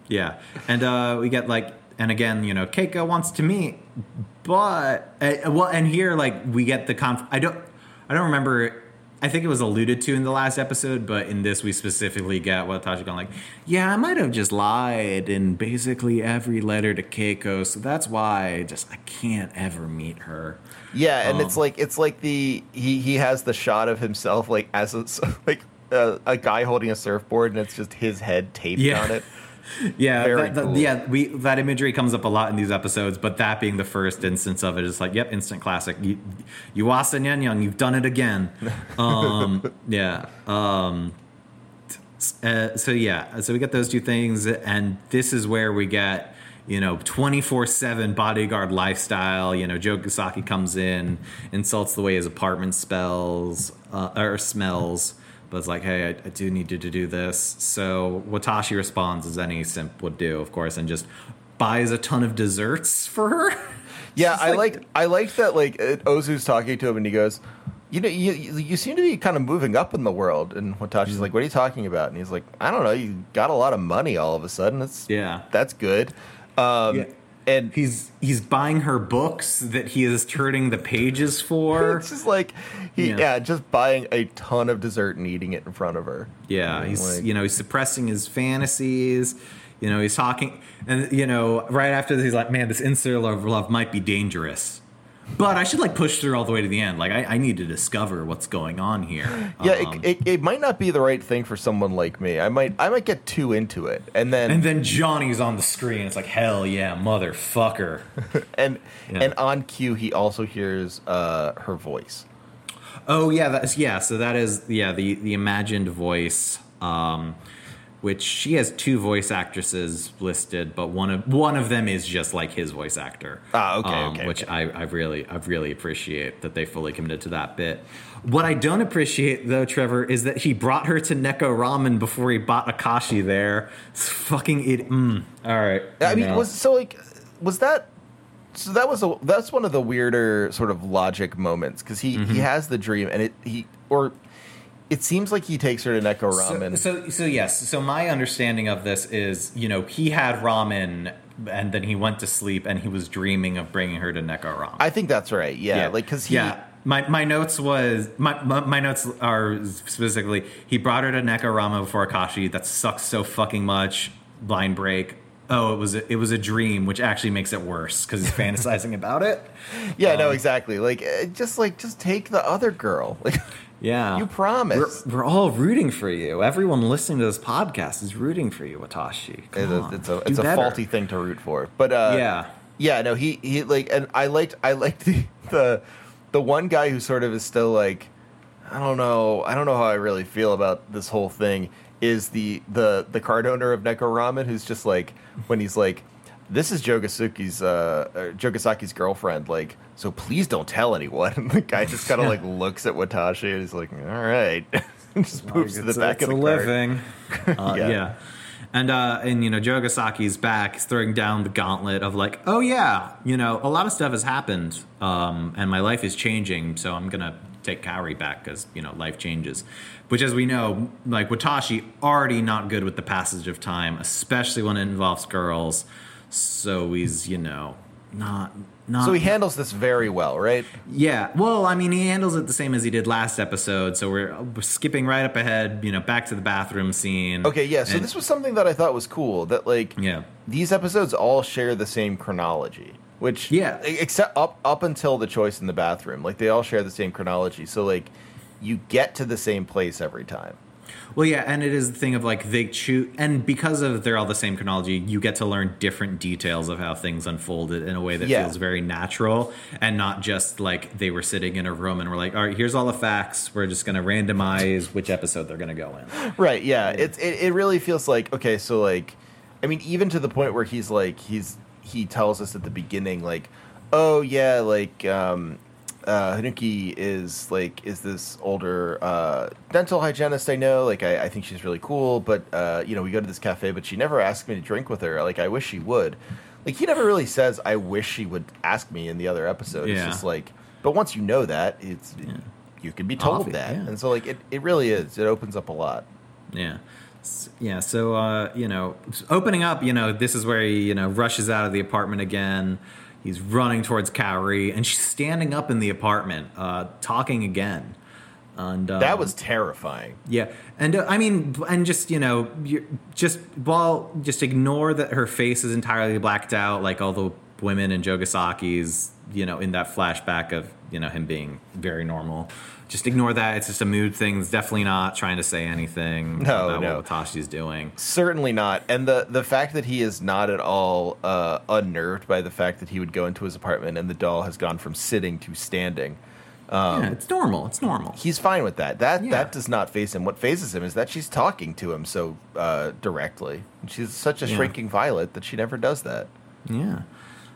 yeah, and uh, we get like, and again, you know, Keiko wants to meet, but uh, well, and here like we get the conf. I don't, I don't remember. I think it was alluded to in the last episode, but in this we specifically get Watashi going like, "Yeah, I might have just lied in basically every letter to Keiko, so that's why I just I can't ever meet her." Yeah, and it's Um, like it's like the he he has the shot of himself like as a like uh, a guy holding a surfboard, and it's just his head taped Yeah. on it. Yeah, that, that- cool. yeah. We that imagery comes up a lot in these episodes, but that being the first instance of it is like, yep, instant classic. You, you Wasa Nyanyan, you've done it again. Um, yeah. Um, uh, so yeah, so we get those two things, and this is where we get you know twenty four seven bodyguard lifestyle. You know, Jogasaki comes in, insults the way his apartment spells uh, or smells, but it's like, hey, I, I do need you to do this. So Watashi responds as any simp would do, of course, and just buys a ton of desserts for her. Yeah, I like- like I like that like uh, Ozu's talking to him, and he goes. You know, you, you seem to be kind of moving up in the world, and Watashi's like, "What are you talking about?" And he's like, "I don't know. You got a lot of money all of a sudden. That's Yeah. that's good." Um, Yeah. And He's he's buying her books that he is turning the pages for. it's just like he Yeah. yeah. just buying a ton of dessert and eating it in front of her. Yeah, he's Like- you know he's suppressing his fantasies. You know he's talking, and you know right after this he's like, "Man, this insular love might be dangerous, but I should like push through all the way to the end. Like I, I need to discover what's going on here." Yeah, Um, it, it, it might not be the right thing for someone like me. I might I might get too into it, and then and then Johnny's on the screen. It's like hell yeah, motherfucker. and Yeah. and on cue he also hears uh, her voice. Oh yeah, that's yeah. So that is yeah the the imagined voice, um, which she has two voice actresses listed, but one of one of them is just like his voice actor. Ah, okay, um, okay, Which okay. I, I really I really appreciate that they fully committed to that bit. What I don't appreciate though, Trevor, is that he brought her to Neko Ramen before he bought Akashi there. It's fucking it. Mm, all right. I mean, No. was so like was that so that was a that's one of the weirder sort of logic moments because he Mm-hmm. he has the dream and it he or it seems like he takes her to Neko Ramen. So, so, so yes. So my understanding of this is, you know, he had ramen, and then he went to sleep, and he was dreaming of bringing her to Neko Ramen. I think that's right. Yeah, like because he yeah. My, my notes was my, my my notes are specifically he brought her to Neko Ramen before Akashi. That sucks so fucking much. Line break. Oh, it was a, it was a dream, which actually makes it worse because he's fantasizing about it. yeah Um, no exactly like uh, just like just take the other girl like Yeah, You promised. We're, we're all rooting for you. Everyone listening to this podcast is rooting for you, Watashi. It's a, on, it's a do it's a better. faulty thing to root for but uh Yeah. yeah no he he like and i liked i liked the the the one guy who sort of is still like i don't know i don't know how i really feel about this whole thing is the the the card owner of neko ramen who's just like when he's like this is Jogasaki's uh Jogasaki's girlfriend like so please don't tell anyone and the guy just kind of like looks at Watashi and he's like all right just moves to the back of the living. Uh, Yeah. yeah. And uh, and you know Jogasaki's back, he's throwing down the gauntlet of like, oh yeah, you know a lot of stuff has happened, um, and my life is changing, so I'm gonna take Kaori back because you know life changes. Which, as we know, like Watashi, already not good with the passage of time, especially when it involves girls. So he's you know not not. so he handles this very well right Yeah, well, I mean, he handles it the same as he did last episode. So we're, we're skipping right up ahead, you know, back to the bathroom scene. Okay, yeah. So And- this was something that I thought was cool. That like, Yeah. these episodes all share the same chronology. Which, Yeah. except up up until the choice in the bathroom, like they all share the same chronology. So like, you get to the same place every time. Well, yeah, and it is the thing of like they choose, and because of they're all the same chronology, you get to learn different details of how things unfolded in a way that Yeah. feels very natural and not just like they were sitting in a room and we're like, all right, here's all the facts. We're just going to randomize which episode they're going to go in. Right. Yeah. It, it it really feels like okay. So like, I mean, even to the point where he's like he's he tells us at the beginning like, oh yeah, like um, uh, Hanuki is like is this older uh, dental hygienist I know. Like I, I think she's really cool, but uh, you know we go to this cafe, but she never asked me to drink with her. Like I wish she would. Like he never really says I wish she would ask me in the other episode. It's just like, but once you know that, it's you can be told Obvi- that, yeah. and so like it, it really is. It opens up a lot. Yeah. Yeah, so uh, you know, opening up, you know, this is where he, you know, rushes out of the apartment again. He's running towards Kaori, and she's standing up in the apartment, uh, talking again. And um, That was terrifying. yeah, and uh, I mean, and just you know, just well, just ignore that her face is entirely blacked out, like all the women in Jogasaki's, you know, in that flashback of you know him being very normal. Just ignore that. It's just a mood thing. It's definitely not trying to say anything No, about no. what Watashi's doing. Certainly not. And the the fact that he is not at all uh, unnerved by the fact that he would go into his apartment and the doll has gone from sitting to standing. yeah, it's normal. It's normal. He's fine with that. That Yeah. that does not faze him. What fazes him is that she's talking to him so uh, directly. She's such a Yeah. shrinking violet that she never does that. Yeah.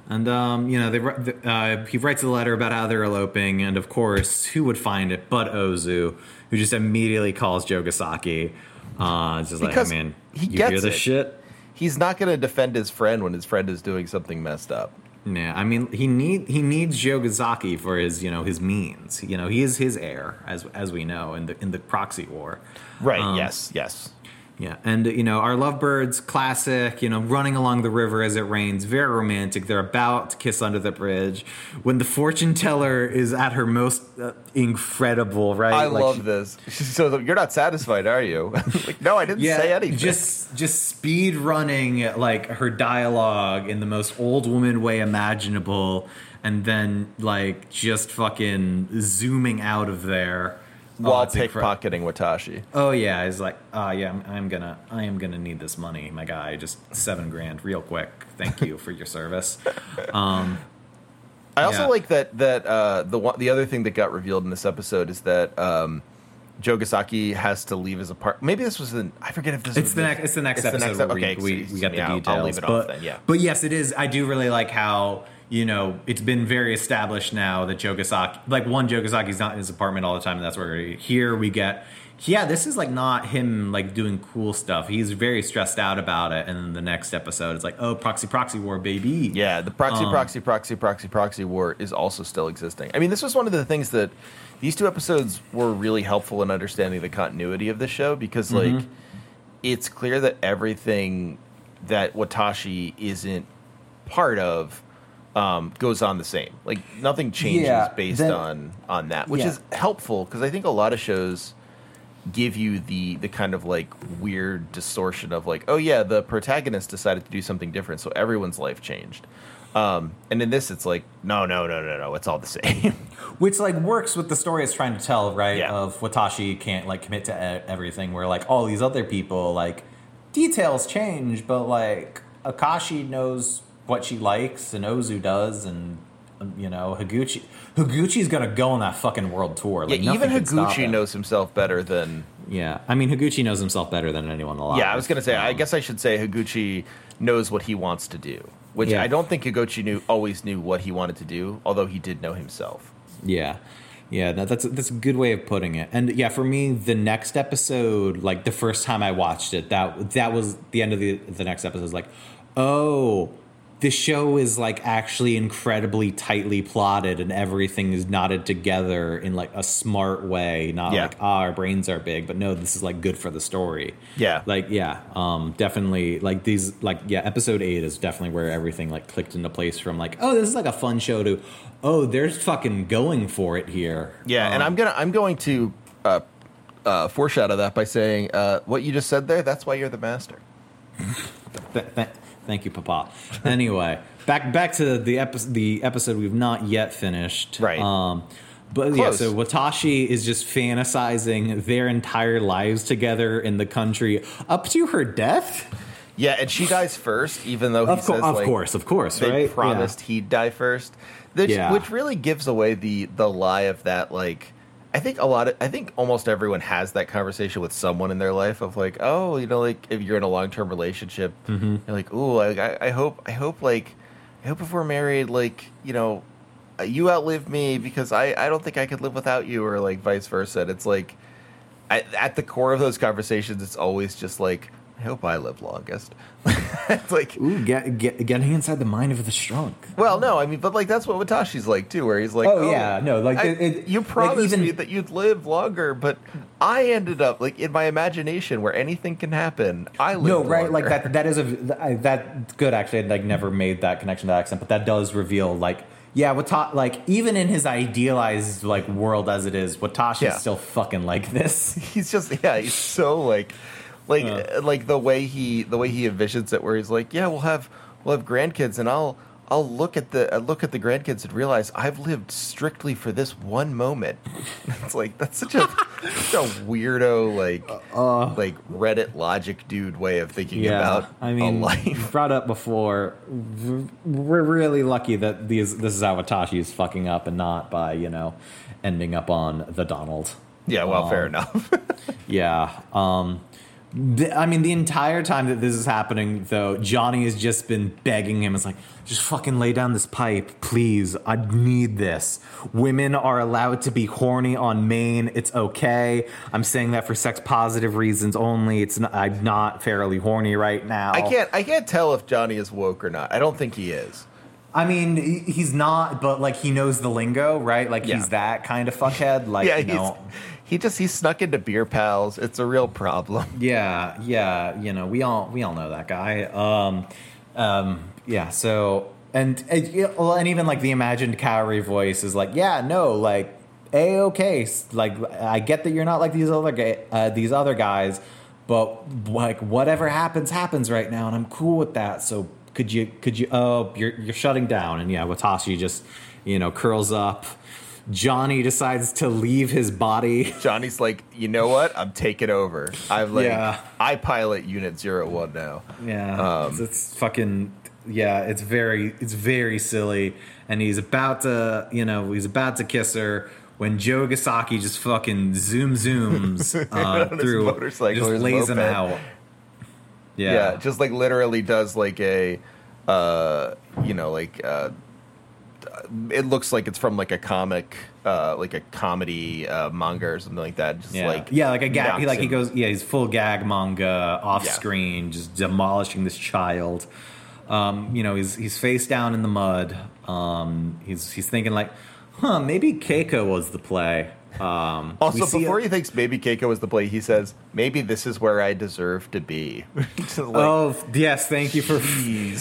And um, you know, they uh, he writes a letter about how they're eloping, and of course, who would find it but Ozu, who just immediately calls Jogasaki. Uh, just Because like, man, he you gets hear this it. shit? He's not going to defend his friend when his friend is doing something messed up. Yeah, I mean, he need he needs Jogasaki for his you know his means. You know, he is his heir, as as we know in the in the proxy war. Right. Um, yes. Yes. Yeah, and you know our lovebirds, classic. You know, running along the river as it rains, very romantic. They're about to kiss under the bridge when the fortune teller is at her most uh, incredible. Right, I Like, love she- this. So you're not satisfied, are you? like, no, I didn't Yeah, say anything. just just speed running like her dialogue in the most old woman way imaginable, and then like just fucking zooming out of there. Oh, while incre- pickpocketing Watashi. Oh yeah, it's like, uh, yeah, I'm, I'm gonna, I am gonna need this money, my guy. Just seven grand, real quick. Thank you for your service. Um, I also Yeah. like that that uh, the one, the other thing that got revealed in this episode is that um, Jogasaki has to leave his apartment. Maybe this was in I forget if this it's the next, it's the next It's the episode next where ep- okay, we, we, we got the I'll- I'll details. leave it but, off then, yeah. but yes, it is. I do really like how you know it's been very established now that Jogasaki, like one Jogasaki's not in his apartment all the time, and that's where here we get. Yeah, this is like not him like doing cool stuff. He's very stressed out about it, and then the next episode, it's like, oh, proxy, proxy war, baby. Yeah, the proxy, Um, proxy, proxy, proxy, proxy war is also still existing. I mean, this was one of the things that these two episodes were really helpful in understanding the continuity of the show because, Mm-hmm. like, it's clear that everything that Watashi isn't part of um, goes on the same. Like, nothing changes Yeah, based that- on on that, which Yeah. is helpful because I think a lot of shows give you the the kind of like weird distortion of like oh yeah the protagonist decided to do something different so everyone's life changed um and in this it's like no no no no no it's all the same which like works with the story it's trying to tell right Yeah. of watashi can't like commit to e- everything where like all these other people like details change but like akashi knows what she likes and ozu does and um, you know higuchi higuchi's gonna go on that fucking world tour like yeah even higuchi him. knows himself better than yeah i mean higuchi knows himself better than anyone alive yeah i was gonna say i Um, guess i should say higuchi knows what he wants to do which Yeah. i don't think higuchi knew always knew what he wanted to do although he did know himself Yeah. Yeah, that, that's that's a good way of putting it. And yeah, for me, the next episode, like the first time I watched it, that that was the end of the the next episode. Was like, oh, the show is like actually incredibly tightly plotted, and everything is knotted together in like a smart way. Not Yeah. like ah, our brains are big, but no, this is like good for the story. Yeah. like yeah, um, definitely like these like yeah, episode eight is definitely where everything like clicked into place. From like oh, this is like a fun show to oh, there's fucking going for it here. Yeah, and Um, I'm gonna I'm going to uh, uh, foreshadow that by saying uh, what you just said there. That's why you're the master. thank you, Papa. Anyway, back back to the episode. The episode we've not yet finished. Right. Um, but yeah, so Watashi is just fantasizing their entire lives together in the country up to her death. Yeah, and she dies first, even though he Of, cour- says of like, course, of course, they right? promised he'd die first. Which, Yeah. which really gives away the the lie of that. Like, I think a lot of I think almost everyone has that conversation with someone in their life of like, oh, you know, like if you're in a long term relationship, Mm-hmm. you're like, ooh, I, I hope, I hope, like, I hope if we're married, like, you know, uh, you outlive me because I I don't think I could live without you, or like vice versa. And it's like. I, at the core of those conversations, it's always just like, I hope I live longest. it's like, Ooh, get, get, getting inside the mind of the strong. well, no, I mean, but like that's what Watashi's like too, where he's like, Oh, yeah, oh, no, like, I- it- you like, promised even- me that you'd live longer, but I ended up like in my imagination where anything can happen. I live No, right? Like that. That is a that's good. Actually, I'd like never made that connection to that accent, but that does reveal like yeah, Wata like even in his idealized like world as it is, Watashi's Yeah. still fucking like this. he's just yeah he's so like like Uh. like the way he the way he envisions it where he's like yeah we'll have we'll have grandkids and i'll i'll look at the I look at the grandkids and realize i've lived strictly for this one moment it's like that's such a such a weirdo like like reddit logic dude way of thinking about I mean, a life brought up before. We're really lucky that these this is how Watashi is fucking up and not by you know ending up on the Donald. yeah well fair Um, enough Yeah. Um, th- I mean, the entire time that this is happening, though, Johnny has just been begging him. It's like, just fucking lay down this pipe, please. I need this. Women are allowed to be horny on main. It's okay. I'm saying that for sex positive reasons only. It's not, I'm not fairly horny right now. i can't i can't tell if johnny is woke or not i don't think he is I mean, he's not, but like he knows the lingo, right? Like Yeah. he's that kind of fuckhead. Like, yeah you he's know, he just he snuck into beer pals it's a real problem Yeah, yeah, you know, we all we all know that guy. Um, um, yeah, so and and, and even like the imagined Kaori voice is like, yeah, no, like a okay, like I get that you're not like these other ga- uh, these other guys, but like whatever happens happens right now, and I'm cool with that. So could you could you oh you're you're shutting down, and yeah, Watashi just you know curls up. Johnny decides to leave his body. Johnny's like, you know what? I'm taking over. I'm like, Yeah. I pilot Unit Zero One now. Yeah, Um, it's, it's fucking yeah. It's very it's very silly, and he's about to you know he's about to kiss her when Jogasaki just fucking zoom zooms uh, through, motorcycle or just lays him out. Yeah. Yeah, just like literally does like a, uh, you know, like uh, it looks like it's from like a comic, uh, like a comedy uh, manga or something like that. Just yeah, like yeah, like a gag. He, knocks like he goes, yeah, he's full gag manga off Yeah. screen, just demolishing this child. Um, you know, he's he's face down in the mud. Um, he's he's thinking like, huh, maybe Keiko was the play. Um, Also, before it- he thinks maybe Keiko is the play, he says, "Maybe this is where I deserve to be." Like, oh yes, thank you for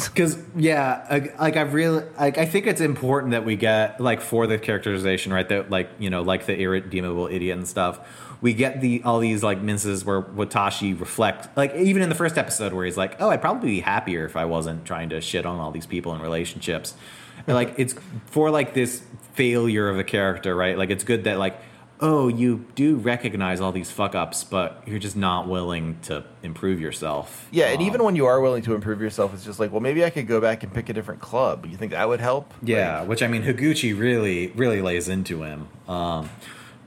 because yeah, I- like I really like I think it's important that we get like for the characterization right that like you know like the irredeemable idiot and stuff. We get the all these like minces where Watashi reflect like even in the first episode where he's like, oh, I'd probably be happier if I wasn't trying to shit on all these people in relationships. And, like it's for like this failure of a character, right? Like it's good that like oh, you do recognize all these fuck ups, but you're just not willing to improve yourself. Yeah, and Um, even when you are willing to improve yourself, it's just like, well, maybe I could go back and pick a different club. You think that would help? Yeah, Like, which I mean, Higuchi really, really lays into him. Um,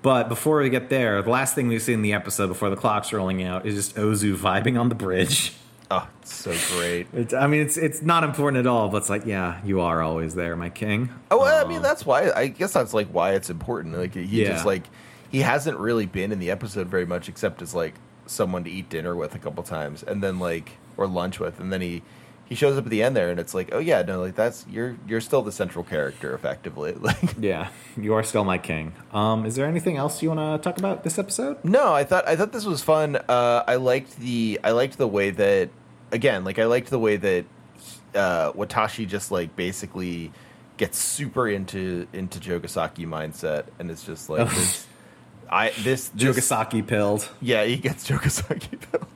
but before we get there, the last thing we see in the episode before the clock's rolling out is just Ozu vibing on the bridge. oh, it's so great. It's, I mean, it's it's not important at all, but it's like, yeah, you are always there, my king. Oh, well, I mean, um, that's why. I guess that's like why it's important. Like he Yeah. just like he hasn't really been in the episode very much, except as like someone to eat dinner with a couple times, and then like or lunch with, and then he he shows up at the end there, and it's like, oh yeah, no, like that's you're you're still the central character effectively. Like, Yeah, you are still my king. Um, is there anything else you want to talk about this episode? No, I thought I thought this was fun. Uh, I liked the I liked the way that again, like I liked the way that uh, Watashi just like basically gets super into into Jogasaki mindset, and it's just like this. I this, this Jogasaki pilled. yeah, he gets Jogasaki built.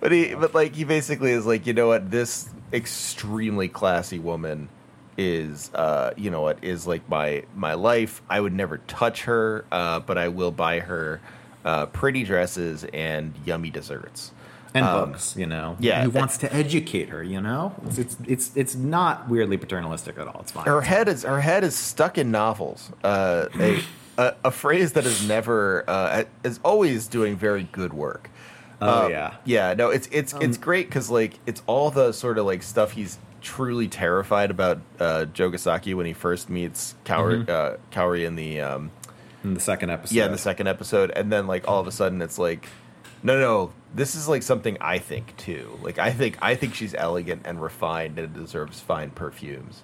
but he but like he basically is like, you know what, this extremely classy woman is uh you know what is like my my life. I would never touch her, uh, but I will buy her uh pretty dresses and yummy desserts. and Um, books. You know, yeah, he wants to educate her. You know, it's it's it's, it's not weirdly paternalistic at all. It's fine. her head is her head is stuck in novels. Uh, a, a a phrase that is never uh, is always doing very good work. Oh, Um, yeah. yeah. No, it's it's it's Um, great because like it's all the sort of like stuff he's truly terrified about uh, Jogasaki when he first meets Kaori, Mm-hmm. uh, Kaori in the um, in the second episode. yeah in the second episode, and then like all of a sudden it's like No, no, this is like something I think too. Like I think I think she's elegant and refined and deserves fine perfumes.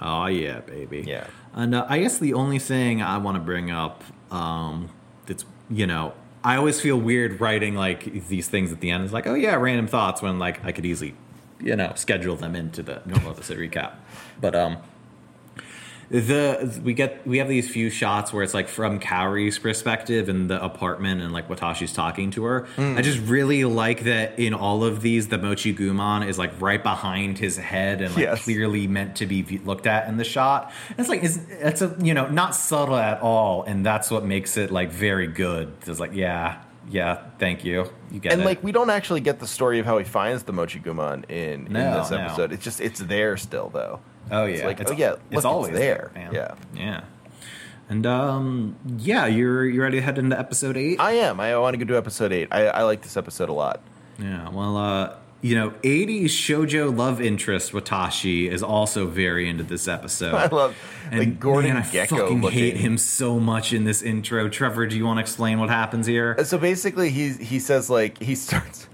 Oh yeah, baby. Yeah. And uh, I guess the only thing I want to bring up, um, that's you know, I always feel weird writing like these things at the end. It's like, oh yeah, random thoughts when like I could easily, you know, schedule them into the normal episode recap. But um, the we get we have these few shots where it's like from Kaori's perspective in the apartment and like Watashi's talking to her. Hmm. I just really like that in all of these the Mochiguman is like right behind his head and like Yes. clearly meant to be looked at in the shot. It's like it's, it's a you know not subtle at all, and that's what makes it like very good. It's like yeah, yeah, thank you, you get And it. like we don't actually get the story of how he finds the Mochiguman in, in No, this no. episode. It's just it's there still though. Oh yeah, It's like oh yeah, look, it's always there. man. Yeah. yeah. And um, yeah, you're you ready to head into episode eight? I am. I want to go to episode eight. I, I like this episode a lot. Yeah, well, uh, you know, 80s shojo love interest Watashi is also very into this episode. I love like Gordon man, I Gekko fucking looking. hate him so much in this intro. Trevor, do you want to explain what happens here? So basically, he he says like he starts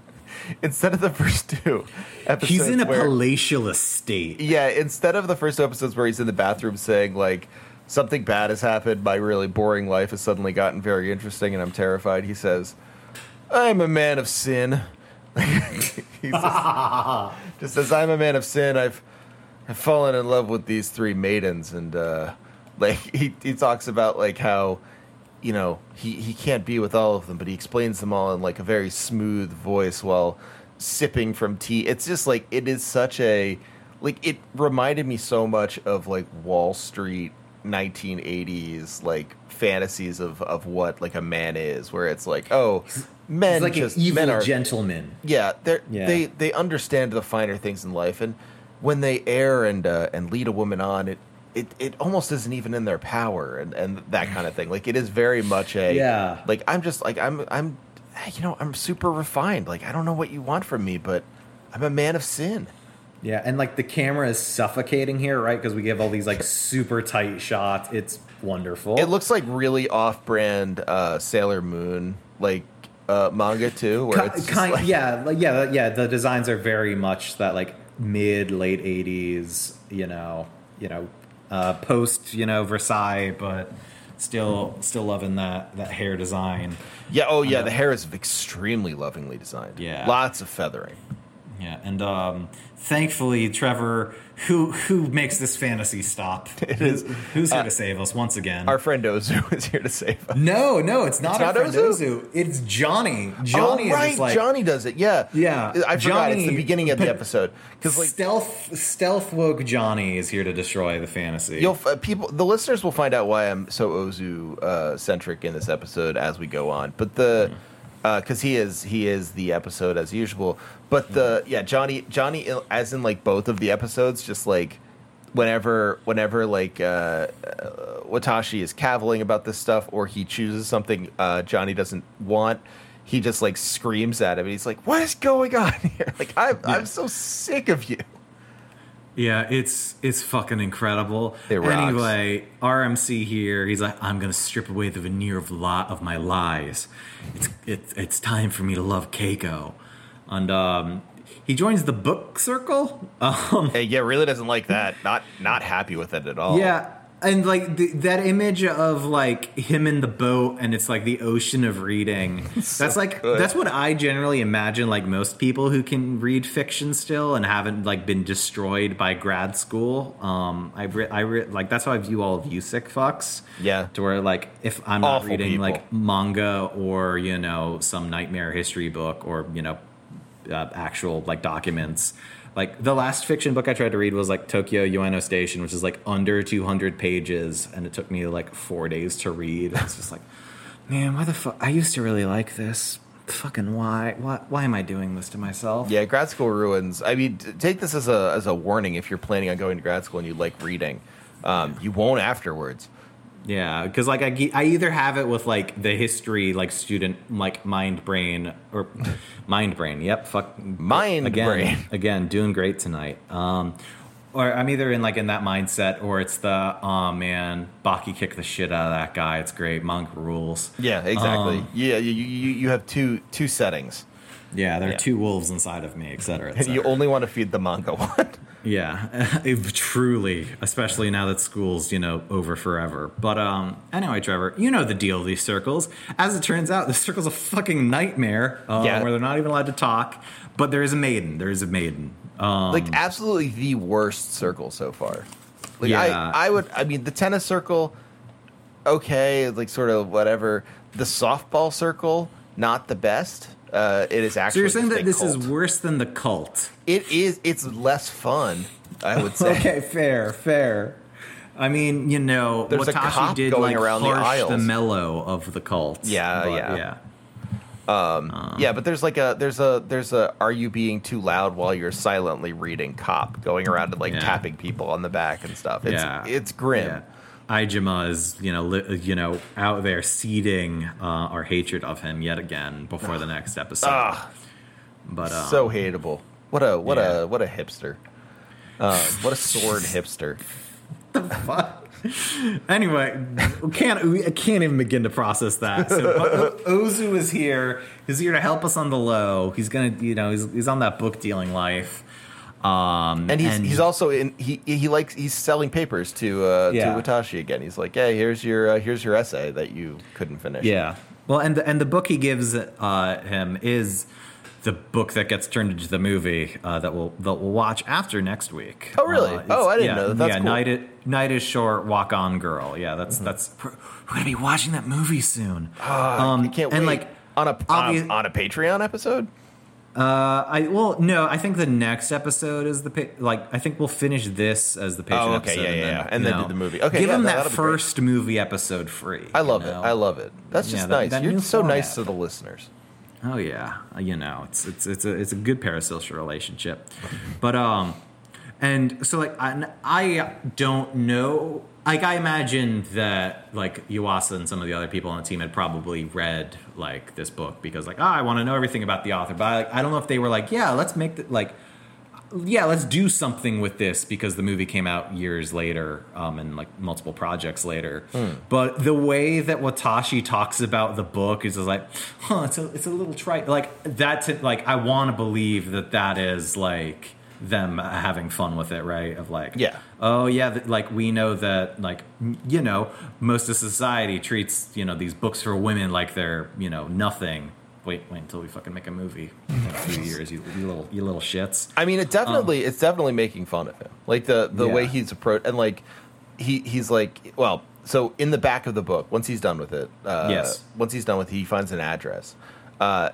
instead of the first two episodes. He's in a where, palatial estate. yeah. Instead of the first two episodes where he's in the bathroom saying like something bad has happened, my really boring life has suddenly gotten very interesting, and I'm terrified. He says, "I'm a man of sin." he says, just says, "I'm a man of sin. I've I've fallen in love with these three maidens," and uh, like he he talks about like how you know he he can't be with all of them, but he explains them all in like a very smooth voice while sipping from tea. It's just like it is such a like it reminded me so much of like Wall Street 1980s like fantasies of of what like a man is where it's like oh men like just men are gentleman. yeah, they Yeah. they they understand the finer things in life, and when they err and uh, and lead a woman on, it, it it almost isn't even in their power, and and that kind of thing. Like it is very much a Yeah. Like I'm just like I'm I'm, you know, I'm super refined. Like I don't know what you want from me, but I'm a man of sin. Yeah, and like the camera is suffocating here, right? Because we give all these like super tight shots. It's wonderful. It looks like really off-brand uh, Sailor Moon like uh, manga too, where Ki- it's kind, like, yeah, like, yeah, yeah. The designs are very much that like mid late eighties, you know, you know, uh, post, you know, Versailles, but still, still loving that that hair design. yeah. Oh yeah, know. the hair is extremely lovingly designed. Yeah. lots of feathering. Yeah, and um, thankfully, Trevor, who who makes this fantasy stop, who's, who's here to save us once again? Uh, Our friend Ozu is here to save us. no, no, it's not It's our not friend Ozu? Ozu. It's Johnny. Johnny oh, right, like Johnny does it. Yeah, Yeah, I forgot. it's the beginning of the episode because like stealth stealth woke Johnny is here to destroy the fantasy. you'll uh, people, the listeners will find out why I'm so Ozu uh, centric in this episode as we go on. But the because he is he is the episode as usual. But the yeah Johnny Johnny uh, as in like both of the episodes, just like whenever whenever like uh, uh, Watashi is caviling about this stuff or he chooses something uh, Johnny doesn't want. He just like screams at him. And he's like, "What is going on here? Like, I'm I'm so sick of you." Yeah, it's it's fucking incredible. It. Anyway, RMC here. He's like, I'm gonna strip away the veneer of li- of my lies. It's it's it's time for me to love Keiko, and um, he joins the book circle. Um, Hey, yeah, really doesn't like that. Not not happy with it at all. yeah, and like th- that image of like him in the boat, and it's like the ocean of reading. that's like good. that's what I generally imagine. Like most people who can read fiction still and haven't like been destroyed by grad school. Um, I re- I re- like that's how I view all of you sick fucks. Yeah. to where like if I'm not Awful reading people. like manga or you know some nightmare history book or you know uh, actual like documents. Like the last fiction book I tried to read was like Tokyo Ueno Station, which is like under 200 pages, and it took me like four days to read. It's just like, man, why the fuck? I used to really like this. Fucking why? Why? Why am I doing this to myself? Yeah, grad school ruins. I mean, take this as a as a warning if you're planning on going to grad school and you like reading. Um, you won't afterwards. Yeah, because like I, I either have it with like the history like student like mind brain or mind brain. Yep, fuck Mind again, brain. again doing great tonight. Um, or I'm either in like in that mindset, or it's the oh man, Baki kicked the shit out of that guy. It's great, Monk rules. Yeah, exactly. Um, yeah, you, you you have two two settings. Yeah, there are Yeah. two wolves inside of me, et cetera, et And you only want to feed the manga one. Yeah, truly, especially now that school's you know over forever. But um, anyway, Trevor, you know the deal with these circles. As it turns out, the circle's a fucking nightmare uh, Yeah. where they're not even allowed to talk. But there is a maiden. There is a maiden. Um, like absolutely the worst circle so far. Like Yeah. I, I would I mean the tennis circle okay, like sort of whatever. The softball circle not the best. Uh, it is so actually you're saying that this is worse than the cult? it is it's less fun, I would say. Okay, fair, fair. I mean, you know, There's a Watashi cop did going like around the harsh the aisles. mellow of the cult. Yeah, yeah. yeah. Yeah, but there's like a there's a there's a are you being too loud while you're silently reading cop going around and like Yeah. tapping people on the back and stuff. It's yeah, it's grim. Yeah. Aijima is, you know, li- you know, out there seeding uh, our hatred of him yet again before the next episode. Ah, but um, so hateable. What a what yeah. a what a hipster. Um, what a sword hipster. The fuck. anyway, we can't we can't even begin to process that. So Ozu is here. He's here to help us on the low. He's gonna, you know, he's, he's on that book dealing life. Um, And he's he's also in he he likes he's selling papers to uh, Yeah. to Watashi again. He's like, "Hey, here's your uh, here's your essay that you couldn't finish." Yeah. Well, and the, and the book he gives uh, him is the book that gets turned into the movie uh, that we'll that we'll watch after next week. Oh, really? Uh, Oh, I didn't yeah, know that. That's yeah, cool. night, is, night is short. Walk on, girl. Yeah, that's that's. We're, we're gonna be watching that movie soon. Um, I can't and wait. like on a on, obvi- a on a Patreon episode. Uh, I well, no, I think the next episode is the pa- like. I think we'll finish this as the Patreon Oh, okay, episode, yeah, and yeah, then, yeah. And then know, do the movie. Okay, give yeah, him that- that that'll be great. first movie episode free. I love you it. I love it. That's Yeah, just that- nice. that You're so nice to the listeners. Oh yeah, you know, it's it's it's a it's a good parasocial relationship, but um, and so like I, I don't know. Like I imagine that like Yuasa and some of the other people on the team had probably read like this book because like oh I want to know everything about the author, but I, like, I don't know if they were like yeah let's make the, like yeah, let's do something with this because the movie came out years later um, and like multiple projects later. But the way that Watashi talks about the book is just like, huh, it's a, it's a little trite. Like that's it. Like I want to believe that that is like them having fun with it, right? Of like, Yeah. oh yeah, th- like we know that like you know most of society treats you know these books for women like they're you know nothing. Wait, wait until we fucking make a movie in a few years, you, you little you little shits. I mean, it definitely it's definitely making fun of him. Like the the way he's approached and like he he's like well, so in the back of the book, once he's done with it, uh, Yes. once he's done with it, he finds an address. Uh,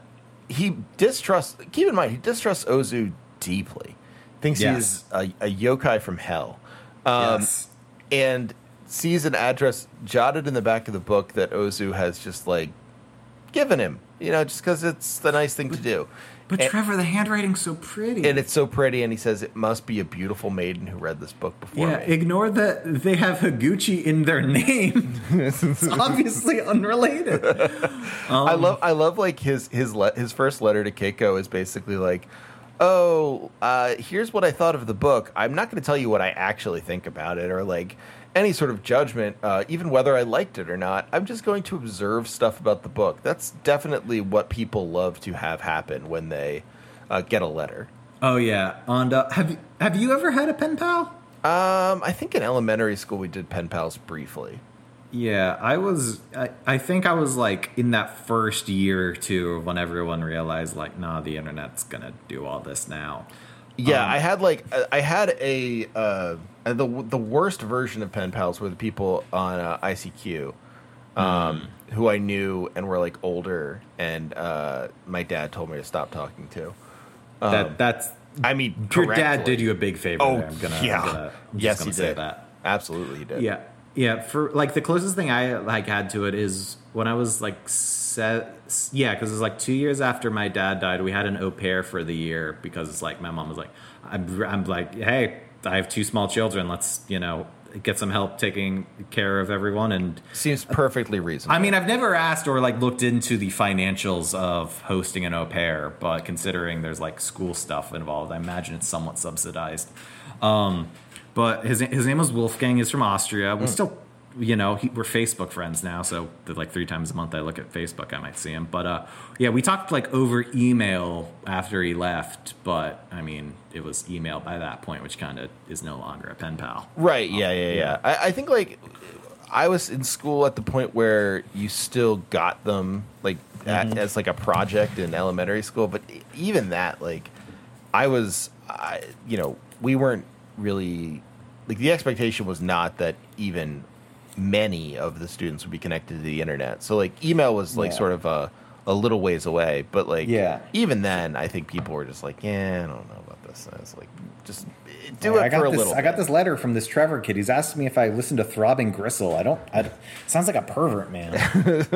he distrusts. Keep in mind, he distrusts Ozu deeply. Thinks Yes. he's a, a yokai from hell. Um, yes. and sees an address jotted in the back of the book that Ozu has just like given him, you know, just because it's the nice thing to do. But and, Trevor, the handwriting's so pretty. and it's so pretty, and he says it must be a beautiful maiden who read this book before yeah, me. ignore that they have Higuchi in their name. it's obviously unrelated. I love, I love like his his le- his first letter to Keiko is basically like, oh, uh, here's what I thought of the book. I'm not going to tell you what I actually think about it, or like any sort of judgment, uh, even whether I liked it or not. I'm just going to observe stuff about the book. That's definitely what people love to have happen when they uh, get a letter. Oh yeah, and uh, have you have you ever had a pen pal? Um, I think in elementary school we did pen pals briefly. Yeah, I was. I, I think I was like in that first year or two when everyone realized like, nah, the internet's gonna do all this now. Yeah, Um, I had like uh, I had a uh, the the worst version of pen pals were the people on uh, ICQ, um, Hmm. who I knew and were like older, and uh, my dad told me to stop talking to. Um, that that's I mean, your dad did you a big favor. Oh, there. I'm gonna, yeah, I'm gonna, I'm yes, he say did. that. Absolutely, he did. Yeah, yeah. For like the closest thing I like had to it is when I was like set. Yeah, because it was like two years after my dad died. We had an au pair for the year because it's like my mom was like, I'm, I'm like, hey, I have two small children. Let's you know get some help taking care of everyone and. seems perfectly reasonable. I mean, I've never asked or like looked into the financials of hosting an au pair, but considering there's like school stuff involved, I imagine it's somewhat subsidized. Um, but his his name was Wolfgang. He's from Austria. We still, you know, he, we're Facebook friends now. So like three times a month, I look at Facebook. I might see him. But uh, yeah, we talked like over email after he left. But I mean, it was email by that point, which kind of is no longer a pen pal. Right. Yeah. Yeah. Yeah. I, I think like I was in school at the point where you still got them like at, as like a project in elementary school, but even that, like, I was, I, you know, we weren't really like the expectation was not that even many of the students would be connected to the internet. So like email was like Yeah. sort of a a little ways away, but like Yeah. even then, I think people were just like, yeah, I don't know about this. And was like just do I it got for a this, little. I got this letter from this Trevor kid. He's asked me if I listen to Throbbing Gristle. I don't. I, sounds like a pervert, man.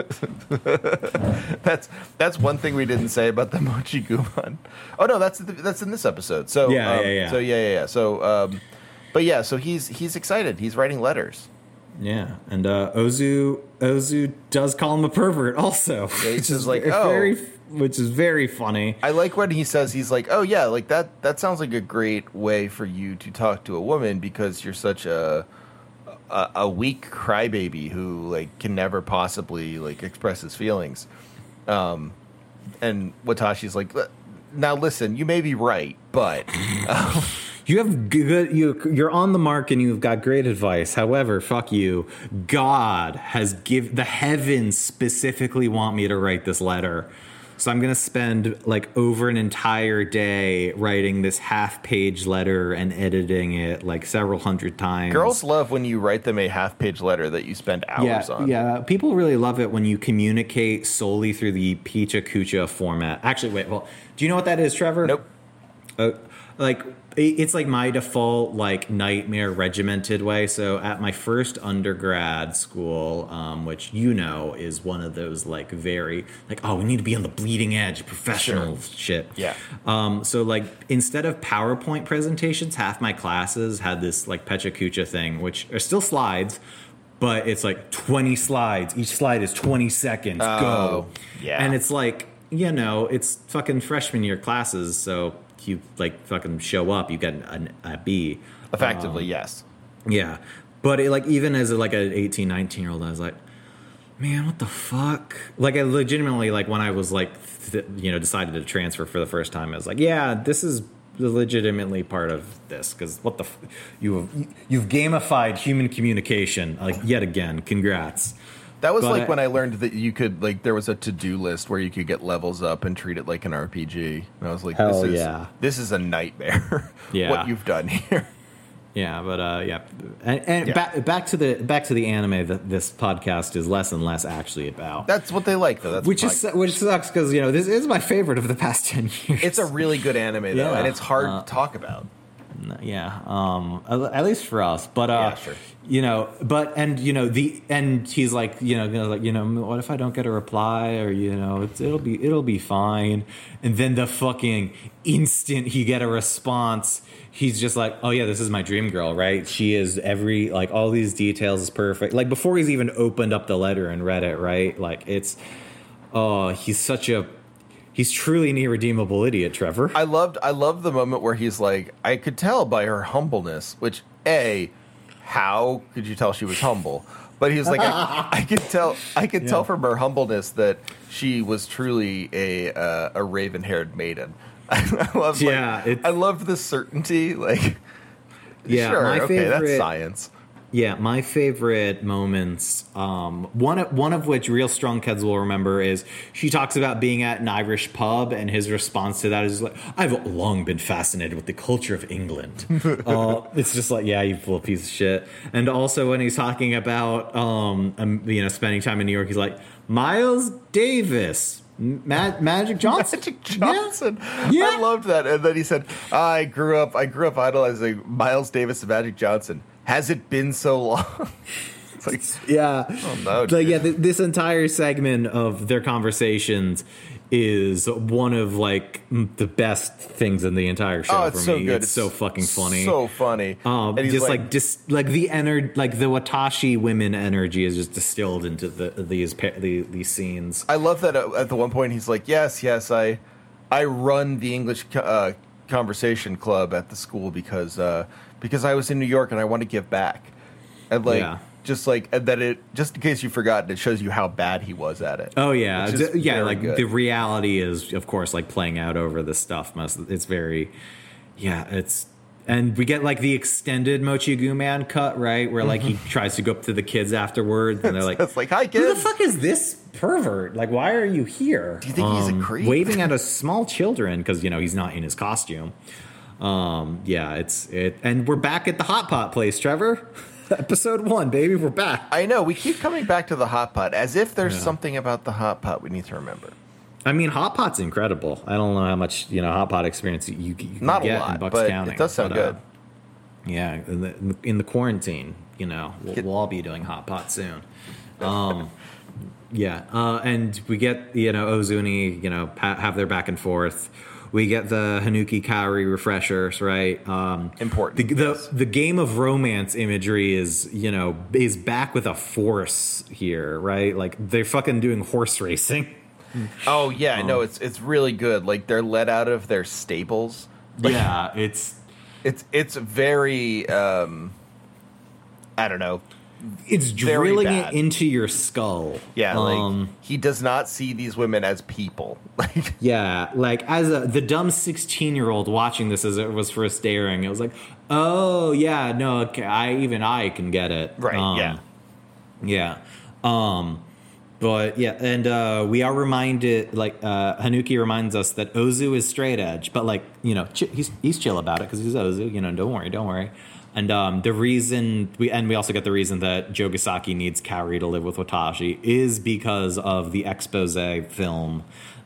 That's that's one thing we didn't say about the Mochiguman. Oh no, that's that's in this episode. So Yeah, um, yeah, yeah. So yeah, yeah, yeah. So, um, but yeah, so he's he's excited. He's writing letters. Yeah, and uh, Ozu Ozu does call him a pervert, also, he which says, is like, "Oh." very, which is very funny. I like when he says he's like, oh yeah, like that. That sounds like a great way for you to talk to a woman because you're such a a, a weak crybaby who like can never possibly like express his feelings. Um, and Watashi's like, now listen, you may be right, but You have good. You you're on the mark, and you've got great advice. However, fuck you. God has give the heavens specifically want me to write this letter, so I'm gonna spend like over an entire day writing this half page letter and editing it like several hundred times. girls love when you write them a half page letter that you spend hours yeah, on. Yeah, people really love it when you communicate solely through the Pecha Kucha format. Actually, wait, well, do you know what that is, Trevor? Nope. Uh, like it's like my default like nightmare regimented way. So at my first undergrad school, um, which you know is one of those like very like oh we need to be on the bleeding edge professional shit. Yeah. Um, so like instead of PowerPoint presentations, half my classes had this like Pecha Kucha thing, which are still slides, but it's like 20 slides. Each slide is 20 seconds. Oh, Go. yeah. And it's like, you know, it's fucking freshman year classes, so you like fucking show up, you get an, a B. Effectively, um, yes. Yeah. But it, like even as like an 18, 19 year old, I was like, man, what the fuck? Like I legitimately like when I was like, th- you know, decided to transfer for the first time, I was like, yeah, this is legitimately part of this because what the f- you have you've gamified human communication like yet again. Congrats. That was But like I- when I learned that you could like there was a to do list where you could get levels up and treat it like an RPG. And I was like, Hell this is yeah. this is a nightmare. Yeah. what you've done here. Yeah, but uh, yeah, and, and Yeah. back back to the back to the anime that this podcast is less and less actually about. That's what they like though. That's which is which sucks because you know this is my favorite of the past ten years. it's a really good anime though, Yeah. and it's hard Uh, to talk about. Yeah, um, at least for us. But uh, Yeah, sure. you know, but and you know the and he's like you know like you know what if I don't get a reply or you know it's, it'll be it'll be fine, and then the fucking instant he get a response. He's just like, oh yeah, this is my dream girl, right? She is every like all these details is perfect. Like before he's even opened up the letter and read it, right? Like it's, oh, he's such a, he's truly an irredeemable idiot, Trevor. I loved I loved the moment where he's like, I could tell by her humbleness, which a, how could you tell she was humble? But he was like, I, I could tell I could tell from her humbleness that she was truly a uh, a raven haired maiden. I love Yeah, it's- I loved the certainty. Like, Yeah, sure, okay, that's science. Yeah, my favorite moments, um, one of, one of which real strong kids will remember is she talks about being at an Irish pub, and his response to that is like, "I've long been fascinated with the culture of England." uh, it's just like, yeah, you little piece of shit. And also when he's talking about, um, um, you know, spending time in New York, he's like, Miles Davis, Ma- Magic Johnson, Magic Johnson. Yeah. I loved that. And then he said, "I grew up. I grew up idolizing Miles Davis and Magic Johnson. Has it been so long?" it's like, Yeah. Oh, no, Like, yeah, th- this entire segment of their conversations is one of like the best things in the entire show oh, for it's so me. good. It's, so fucking funny. So funny. um, And he's just like, dis- like the energy, like the Watashi women energy is just distilled into the these pa- the, these scenes. I love that uh, at the one point he's like, "Yes, yes, I, I run the English uh, conversation club at the school because uh, because I was in New York and I want to give back, and like Yeah. Just like uh, that it just in case you've forgotten, it shows you how bad he was at it. Oh yeah, D- yeah. Like good. the reality is, of course, like playing out over this stuff. Most it's very, yeah. It's and we get like the extended Mochiguman cut, right? Where like he mm-hmm. tries to go up to the kids afterwards, and they're like, it's like hi "Who the fuck is this pervert? Like, why are you here?" Do you think he's a um, creep? Waving at a small children because you know he's not in his costume. Um, yeah, it's it, and we're back at the hot pot place, Trevor. Episode one, baby, we're back. I know we keep coming back to the hot pot as if there's Yeah. something about the hot pot we need to remember. I mean, hot pot's incredible. I don't know how much you know hot pot experience you, you can Not a get in lot, Bucks but County. it does sound but, uh, good. yeah, in the, in the quarantine, you know, we'll, we'll all be doing hot pot soon. Um, yeah, uh, and we get you know Ozuni, you know, ha- have their back and forth. We get the Hanuki Kaori refreshers, right? Um, Important, The, the yes. the game of romance imagery is you know is back with a force here, right? Like they're fucking doing horse racing. Oh yeah, no, it's it's really good. Like they're let out of their stables. Like, yeah, it's it's it's very um I don't know. It's drilling it into your skull. Yeah, like Um, he does not see these women as people. Like yeah, like as a the dumb sixteen year old watching this as it was first staring, it was like, oh yeah, no, okay, I even I can get it. Right, Um, yeah. yeah. Um, but yeah, and uh, we are reminded, like uh, Hanuki reminds us that Ozu is straight edge, but like you know, ch- he's he's chill about it because he's Ozu. You know, don't worry, don't worry. And um, the reason we and we also get the reason that Joe Jogasaki needs Kaori to live with Watashi is because of the expose film.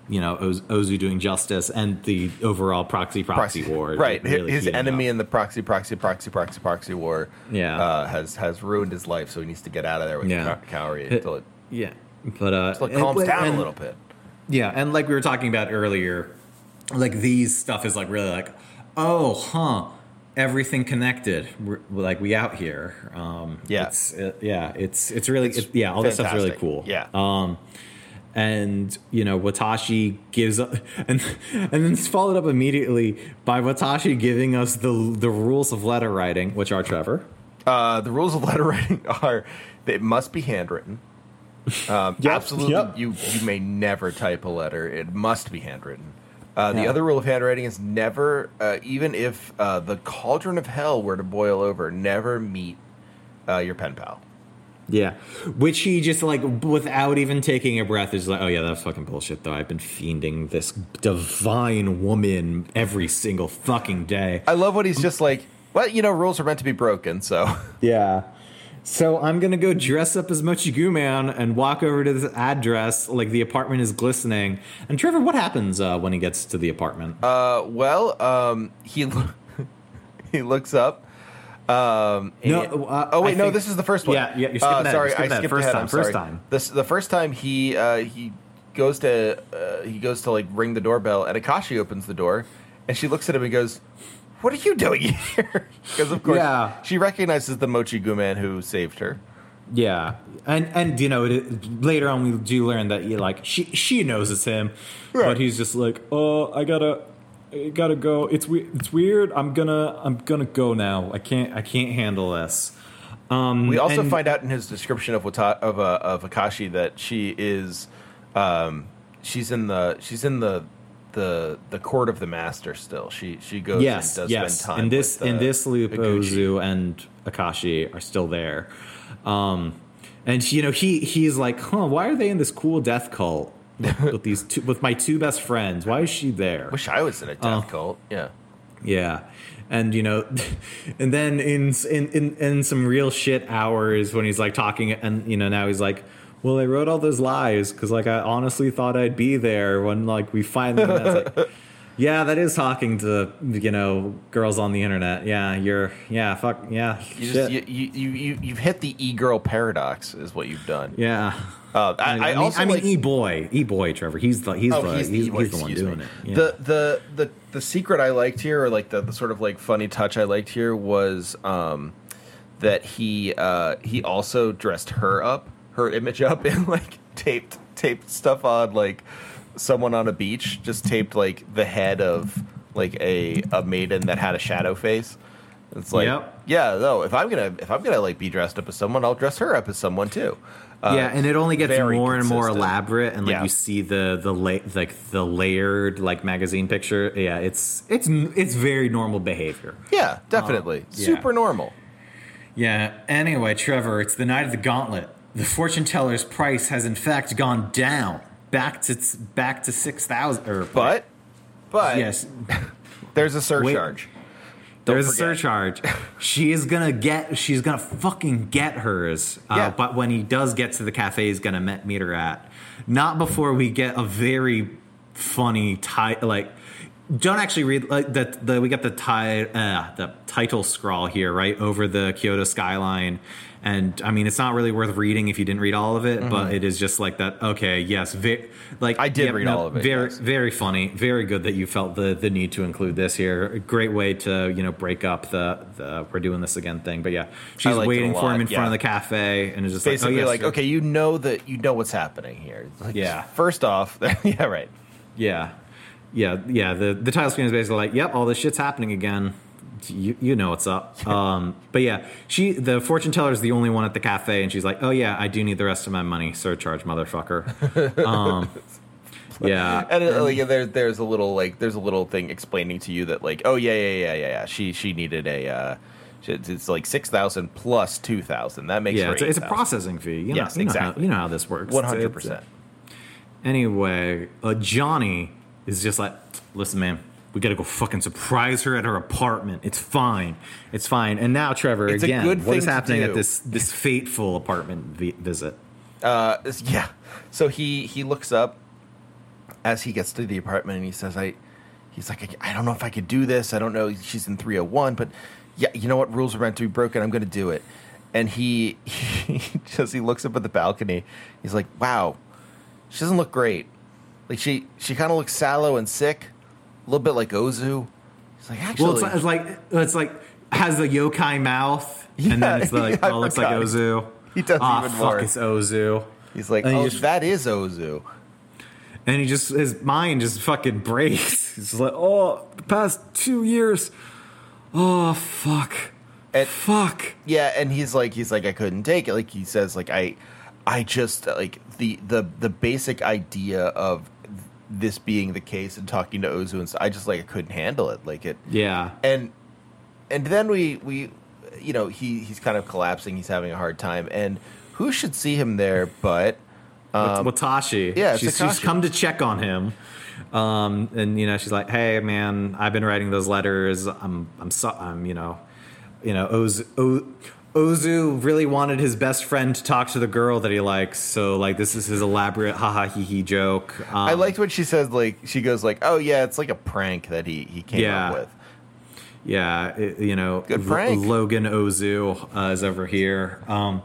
You know, Oz- Ozu doing justice and the overall proxy proxy, war. right? really his enemy up. in the proxy, proxy, proxy, proxy, proxy war. Yeah. uh, has has ruined his life, so he needs to get out of there with Yeah. Kaori until it, yeah, but uh, until it and- calms down and- a little bit. Yeah, and like we were talking about earlier, like these stuff is like really like, oh, huh, everything connected. We're, like we out here. Um, Yeah. it's, it, yeah, it's it's really it, yeah, all this stuff's really cool. Yeah. Um, and you know Watashi gives up, and and then it's followed up immediately by Watashi giving us the the rules of letter writing, which are Trevor. Uh, the rules of letter writing are that it must be handwritten. Um, Yep, absolutely, yep. you you may never type a letter. It must be handwritten. Uh, the Yeah. other rule of handwriting is never, uh, even if uh, the cauldron of hell were to boil over, never meet uh, your pen pal. Yeah, which he just like without even taking a breath is like, oh yeah, that's fucking bullshit. Though I've been fiending this divine woman every single fucking day. I love what he's just like. Well, you know, rules are meant to be broken, so Yeah. So I'm gonna go dress up as Mochiguman and walk over to this address. Like the apartment is glistening. And Trevor, what happens uh, when he gets to the apartment? Uh, well, um, he lo- he looks up. Um, No, and- uh, oh wait, I no, think- this is the first one. Yeah, yeah, you're skipping uh, Sorry, you're skipping I skipped First ahead. time, I'm first sorry. time. This the first time he uh, he goes to uh, he goes to like ring the doorbell, and Akashi opens the door, and she looks at him and goes, "What are you doing here?" Because of course, Yeah. she recognizes the Mochiguman who saved her. Yeah, and and you know it, later on we do learn that you like she she knows it's him, Right. but he's just like, oh, I gotta. I gotta go. It's we- it's weird. I'm gonna I'm gonna go now. I can't I can't handle this. Um, We also and- find out in his description of Wata- of uh, of Akashi that she is, um, she's in the she's in the the the court of the master still. She she goes yes, and does yes. spend time. in this with, in uh, this loop, Higuchi. Ozu and Akashi are still there, um, and you know he he's like, huh? Why are they in this cool death cult with, with these two, with my two best friends? Why is she there? Wish I was in a death Oh. cult. Yeah. Yeah. And you know, and then in, in in in some real shit hours when he's like talking, and you know now he's like, "Well, I wrote all those lies because like I honestly thought I'd be there when like we finally." met." Like, yeah, that is talking to you know girls on the internet. Yeah, you're yeah, fuck yeah, You just you, you you you you've hit the e girl paradox is what you've done. yeah. Uh, I, I, mean, also I mean, like, e boy, e boy, Trevor. He's the he's oh, the he's, he's, the, he's the one doing me. it. Yeah. The, the the the secret I liked here, or like the, the sort of like funny touch I liked here, was um, that he uh, he also dressed her up, her image up, and like taped taped stuff on like someone on a beach, just taped like the head of like a a maiden that had a shadow face. It's like, Yep. yeah, no. If I'm gonna if I'm gonna like be dressed up as someone, I'll dress her up as someone too. Uh, yeah, and it only gets more and more elaborate, and like Yeah. you see the the la- like the layered like magazine picture. Yeah, it's it's it's very normal behavior. Yeah, definitely, yeah. super normal. Yeah. Anyway, Trevor, it's the night of the gauntlet. The fortune teller's price has in fact gone down back to back to six thousand. Or But but yes, there's a surcharge. Don't there's a surcharge. she is gonna get. She's gonna fucking get hers. Uh, Yeah. But when he does get to the cafe, he's gonna met, meet her at. Not before we get a very funny ti- like. Don't actually read like that. The, we got the ti- uh, the title scrawl here right over the Kyoto skyline, and I mean it's not really worth reading if you didn't read all of it, but it is just like that. Okay, yes, like Mm-hmm. I did yep, read no, all of it, Very, yes. very funny. Very good that you felt the the need to include this here. A great way to you know break up the the we're doing this again thing. But yeah, she's liked it a waiting for him in front of the cafe, and it's just Basically, like, oh, yes, like okay, you know that you know what's happening here. Like, Yeah. First off, yeah, right. yeah, yeah, yeah. The the title screen is basically like, yep, all this shit's happening again. You, you know what's up. Um, but yeah, she the fortune teller is the only one at the cafe, and she's like, "Oh yeah, I do need the rest of my money, surcharge, motherfucker." Um, yeah, And uh, like, there, there's a little like there's a little thing explaining to you that like oh yeah yeah yeah yeah yeah she she needed a uh, it's like six thousand plus two thousand that makes yeah, it's a, it's a processing fee. You know, Yes, you know how, exactly. you know how this works. One hundred percent. Anyway, uh, Johnny is just like, listen, man, we gotta go fucking surprise her at her apartment. It's fine, it's fine. And now, Trevor, It's again, good what is to happening at this this fateful apartment vi- visit? Uh, yeah. So he he looks up as he gets to the apartment and he says, "I." He's like, "I don't know if I could do this. I don't know. She's in three hundred one, but yeah, you know what? Rules are meant to be broken. I'm going to do it." And he he just he looks up at the balcony. He's like, "Wow, she doesn't look great. Like she she kind of looks sallow and sick, little bit like Ozu." He's like, "Actually, Well, it's, like- it's like it's like has the yokai mouth, and then it's like yeah, oh, it looks like. Ozu. He does Ah, even fuck, worse. it's Ozu. he's like, and oh, just- that is Ozu." And he just his mind just fucking breaks. He's like, oh, the past two years. Oh fuck. And- fuck. Yeah, and he's like, he's like, I couldn't take it. Like he says, like I, I just like the the the basic idea of this being the case and talking to Ozu and stuff, I just like I couldn't handle it. Like it, Yeah. and and then we we, you know, he he's kind of collapsing. He's having a hard time, and who should see him there but um, Watashi. yeah, she's, she's come to check on him. Um, and you know, she's like, "Hey, man, I've been writing those letters. I'm, I'm, so, I'm, you know, you know, Ozu, o, Ozu really wanted his best friend to talk to the girl that he likes. So, like, this is his elaborate haha he he joke. Um, I liked what she says. Like she goes like, oh yeah, it's like a prank that he he came Yeah. up with. Yeah, it- you know, Good L- prank. Logan Ozu uh, is over here. Um,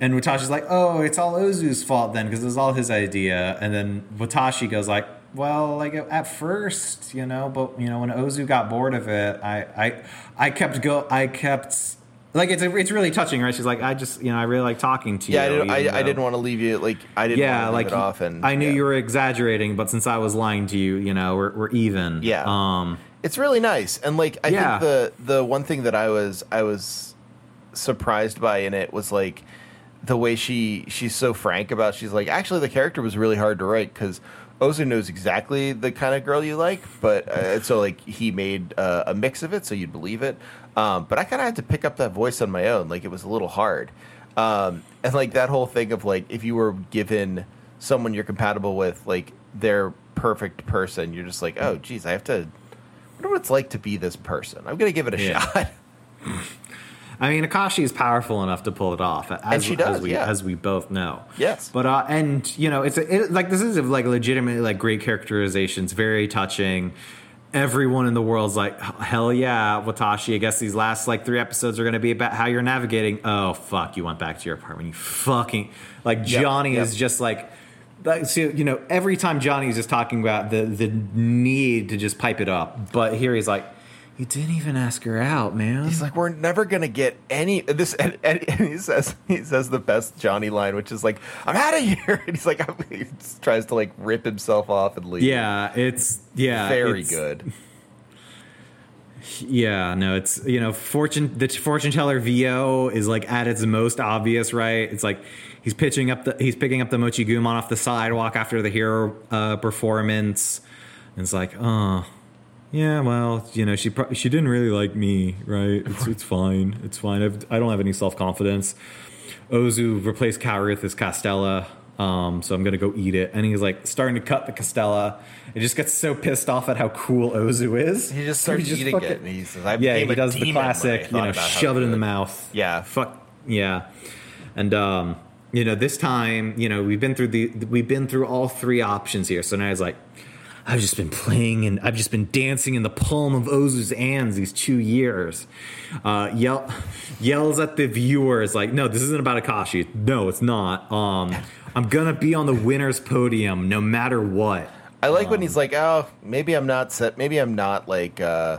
and Watashi's like, oh, it's all Ozu's fault then because it was all his idea. And then Watashi goes like, well, like at first, you know, but you know, when Ozu got bored of it, I, I, I kept go, I kept. Like it's it's really touching, right? She's like, I just you know I really like talking to Yeah, I you. didn't, I, I didn't want to leave you like I didn't yeah, want to like off. And I knew yeah. you were exaggerating, but since I was lying to you, you know, we're we're even. Yeah. Um. It's really nice, and like I Yeah. think the the one thing that I was I was surprised by in it was like the way she she's so frank about. She's like, actually, the character was really hard to write because Ozu knows exactly the kind of girl you like, but uh, so like he made uh, a mix of it so you'd believe it. Um, but I kind of had to pick up that voice on my own. Like it was a little hard, um, and like that whole thing of like if you were given someone you're compatible with, like their perfect person, you're just like, oh, geez, I have to I wonder what it's like to be this person. I'm gonna give it a Yeah. shot. I mean, Akashi is powerful enough to pull it off, as, she does, as we yeah. as we both know. Yes. but uh, and you know, it's a, it, like this is a, like legitimately like great characterizations, very touching. Everyone in the world's like, hell yeah, Watashi. I guess these last like three episodes are going to be about how you're navigating. Oh fuck, you went back to your apartment. You fucking like Johnny yep. is just like. Like, so, you know, every time Johnny's just talking about the the need to just pipe it up, but here he's like, "You didn't even ask her out, man." He's like, we're never gonna get any this. And, and, and he says he says the best Johnny line, which is like, "I'm out of here," and he's like, he tries to like rip himself off and leave. Yeah, it's yeah, very it's- good. Yeah, no, it's you know, fortune the fortune teller VO is like at its most obvious, right? It's like he's pitching up the he's picking up the Mochiguman off the sidewalk after the hero uh, performance. And it's like, oh, yeah, well, you know, she pro- she didn't really like me, right? It's it's fine, it's fine. I've, I don't have any self confidence. Ozu replaced Karuth as Castella, um, so I'm gonna go eat it. And he's like starting to cut the Castella. It just gets so pissed off at how cool Ozu is. He just So starts eating fucking- it, and he says, "I yeah, he does the demon when I classic, you know, shove it in the mouth. Yeah. fuck, yeah, and um, you know, this time, you know, we've been through the we've been through all three options here. So now he's like, I've just been playing and I've just been dancing in the palm of Ozu's hands these two years. Uh, yell, yells at the viewers like, no, this isn't about Akashi. No, it's not. Um, I'm gonna be on the winners podium no matter what. I like when he's like, "Oh, maybe I'm not set. Maybe I'm not like, uh,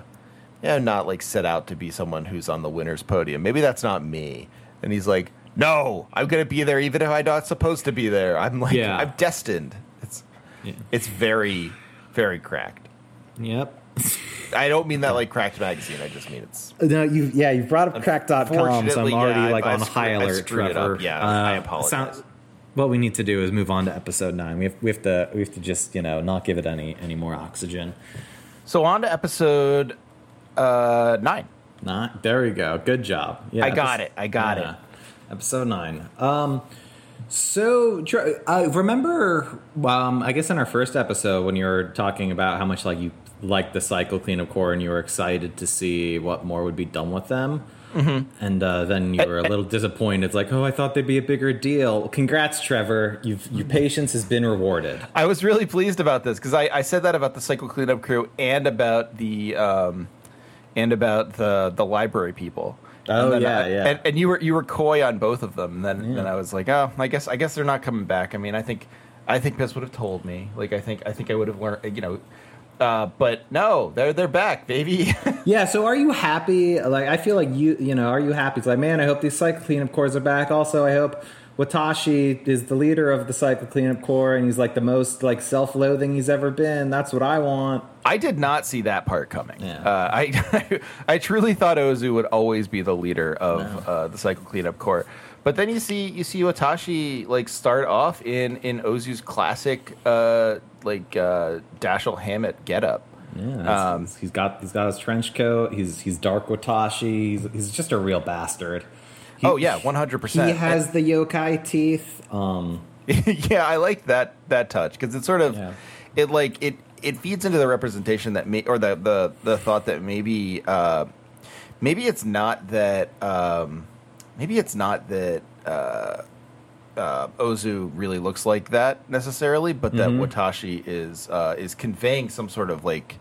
yeah, I'm not like set out to be someone who's on the winner's podium. Maybe that's not me." And he's like, "No, I'm gonna be there, even if I'm not supposed to be there. I'm like, Yeah. I'm destined." It's, Yeah. it's very, very cracked. Yep. I don't mean that like cracked magazine. I just mean it's No, you yeah, you brought up crack.com, so I'm already yeah, like I- I on screw- high I alert, screwed it Trevor. up. Yeah, I apologize. sound- what we need to do is move on to episode nine. We have, we have to we have to just you know not give it any any more oxygen. so on to episode uh, nine. Not there we go. Good job. Yeah, I got epis- it. I got it. Episode nine. Um, so I remember. Um, I guess in our first episode when you were talking about how much like you liked the cycle cleanup core and you were excited to see what more would be done with them. Mm-hmm. And uh, then you were a little disappointed. It's like, oh, I thought they'd be a bigger deal. Congrats, Trevor. You've, your patience has been rewarded. I was really pleased about this because I, I said that about the cycle cleanup crew and about the um, and about the the library people. Oh, yeah, I- yeah. And, and you were you were coy on both of them. And then then I was like, oh, I guess I guess they're not coming back. I mean, I think I think Piss would have told me. Like, I think I think I would have learned. You know. Uh, but no, they're they're back, baby. Yeah, so are you happy? Like, I feel like you, you know, are you happy? It's like, man, I hope these cycle cleanup cores are back. Also, I hope Watashi is the leader of the cycle cleanup Corps, and he's like the most like self-loathing he's ever been. That's what I want. I did not see that part coming. Yeah. Uh, I I truly thought Ozu would always be the leader of uh, the cycle cleanup corps. But then you see you see Watashi like start off in in Ozu's classic uh, like uh, Dashiell Hammett getup. Yeah, Um, he's got he's got his trench coat. He's he's dark Watashi. He's, he's just a real bastard. He- oh yeah, one hundred percent. He has the yokai teeth. Um, yeah, I like that that touch because it's sort of Yeah. it like it it feeds into the representation that may or the the the thought that maybe uh, maybe it's not that um, maybe it's not that uh, uh, Ozu really looks like that necessarily, but that Mm-hmm. Watashi is uh, is conveying some sort of like.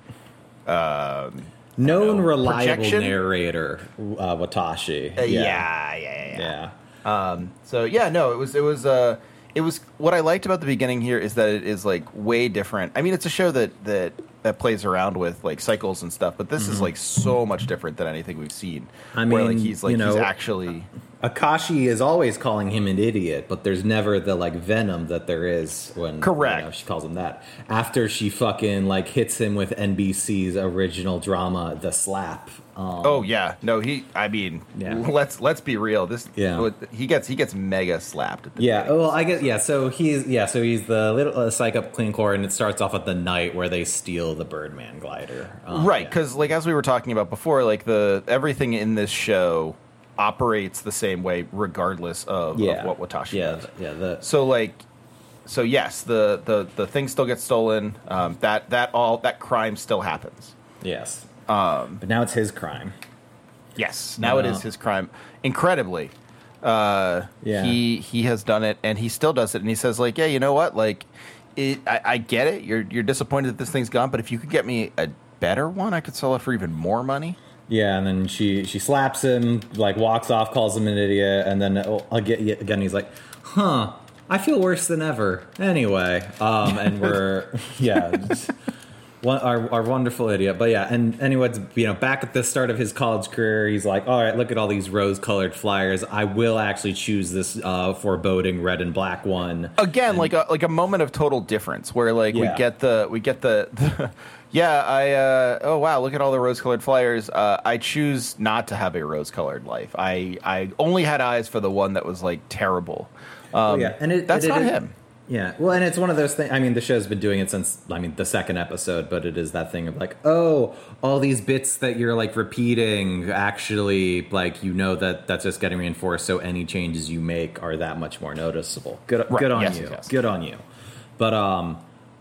Um, known know, reliable projection? narrator, uh, Watashi. uh, yeah, yeah, yeah, yeah. Um, so yeah, no, it was it was uh, it was what I liked about the beginning here is that it is like way different. I mean, it's a show that that that plays around with like cycles and stuff, but this is like so much different than anything we've seen. I where like mean, he's like you he's know- actually Akashi is always calling him an idiot, but there's never the like venom that there is when Correct. you know, she calls him that. After she fucking like hits him with NBC's original drama, The Slap. Um, oh yeah, no, he. I mean, Yeah. let's let's be real. This Yeah. he gets he gets mega slapped. At the yeah. beginning. Well, I guess yeah. So he's yeah. So he's the little uh, psych up clean core, and it starts off at the night where they steal the Birdman glider. Um, right yeah. because like as we were talking about before like the everything in this show operates the same way regardless of, yeah, of what Watashi yeah, does. yeah. The so like so yes the the the thing still gets stolen um that that all that crime still happens yes. Um, but now it's his crime. yes now it No. is his crime incredibly uh Yeah. he he has done it and he still does it and he says like yeah you know what like it, I, I get it you're you're disappointed that this thing's gone but if you could get me a better one i could sell it for even more money Yeah, and then she she slaps him, like walks off, calls him an idiot, and then oh, again, again he's like, "Huh, I feel worse than ever." Anyway, um, and we're yeah, one, our, our wonderful idiot. But yeah, and anyways, you know, back at the start of his college career, he's like, all right, look at all these rose-colored flyers. I will actually choose this uh, foreboding red and black one. again like a like a moment of total difference where like Yeah. we get the we get the, the yeah i uh oh wow look at all the rose colored flyers uh i choose not to have a rose colored life i i only had eyes for the one that was like terrible um yeah, and it, that's it- not it- him Yeah, well, and it's one of those things. I mean, the show's been doing it since I mean the second episode, but it is that thing of like, oh, all these bits that you're like repeating, actually, like you know that that's just getting reinforced. So any changes you make are that much more noticeable. Good, Right, good on yes, you. yes. Good on you. But um,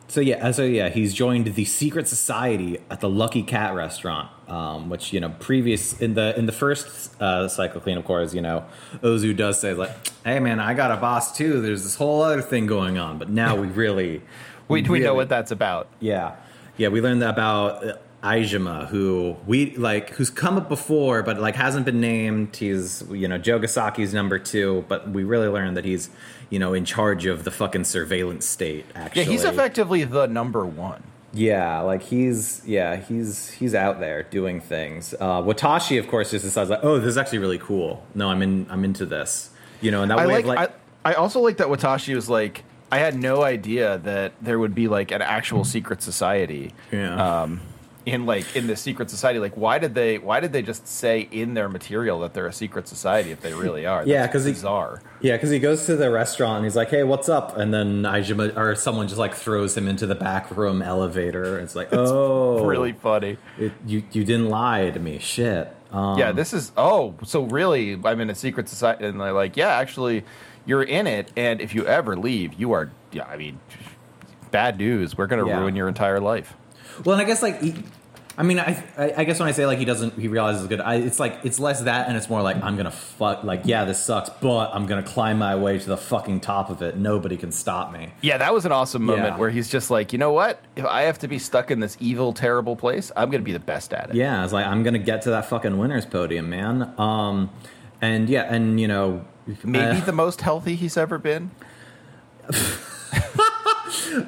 so yeah, so yeah, he's joined the secret society at the Lucky Cat restaurant, um, which you know, previous in the in the first uh, cycle clean, of course, you know, Ozu does say like, "Hey man, I got a boss too. There's this whole other thing going on." But now we really, we, we know really- what that's about yeah, yeah, we learned about uh, Aijima, who we like, who's come up before, but like hasn't been named. He's you know Jogasaki's number two, but we really learned that he's you know in charge of the fucking surveillance state. Actually, yeah he's effectively the number one yeah, like he's yeah he's he's out there doing things. Uh, Watashi, of course, just decides like, oh, this is actually really cool. No, I'm in I'm into this. You know, and that I way like, of like I, I also like that Watashi was like I had no idea that there would be like an actual secret society. Yeah. Um, in like in this secret society, like why did they why did they just say in their material that they're a secret society if they really are? Yeah, That's 'cause he- bizarre. Yeah, because he goes to the restaurant and he's like, "Hey, what's up?" And then Aijima or someone just like throws him into the back room elevator. It's like, "Oh, really funny. It, you you didn't lie to me, shit." Um, yeah, this is oh, so really I'm in a secret society and they're like, yeah, actually you're in it and if you ever leave, you are yeah, I mean bad news. We're going to Yeah. ruin your entire life. Well, and I guess like, he, I mean, I, I I guess when I say like he doesn't, he realizes it's good. I, it's like it's less that, and it's more like I'm gonna fuck. Like, yeah, this sucks, but I'm gonna climb my way to the fucking top of it. Nobody can stop me. Yeah, that was an awesome moment Yeah. where he's just like, you know what? If I have to be stuck in this evil, terrible place, I'm going to be the best at it. Yeah, it's like I'm gonna get to that fucking winners podium, man. Um, and yeah, and you know, Maybe uh, the most healthy he's ever been.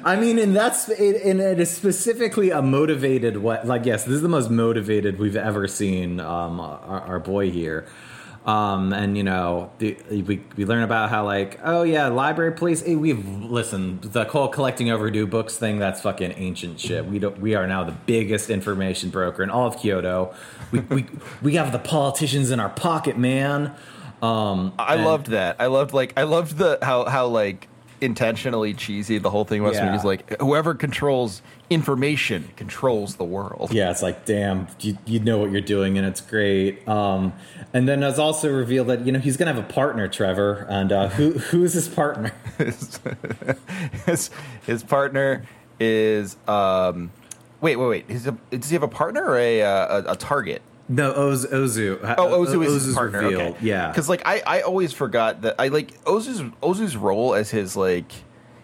I mean, and that's in it is specifically a motivated what like yes, this is the most motivated we've ever seen um, our, our boy here. Um, and you know, the, we we learn about how like oh yeah, library police. Hey, we've listened the whole collecting overdue books thing. That's fucking ancient shit. We don't. We are now the biggest information broker in all of Kyoto. We we we have the politicians in our pocket, man. Um, I and- loved that. I loved like I loved the how how like intentionally cheesy the whole thing was. When he's like, whoever controls information controls the world. Yeah, it's like, damn, you, you know what you're doing, and it's great. Um, and then it's also revealed that you know he's gonna have a partner, Trevor, and uh, who who's his partner? his his partner is um wait wait wait is a, does he have a partner or a uh, a, a target No, Oz, Ozu. oh ozu is Ozu's his partner revealed. okay Yeah, because like i i always forgot that i like ozu's ozu's role as his like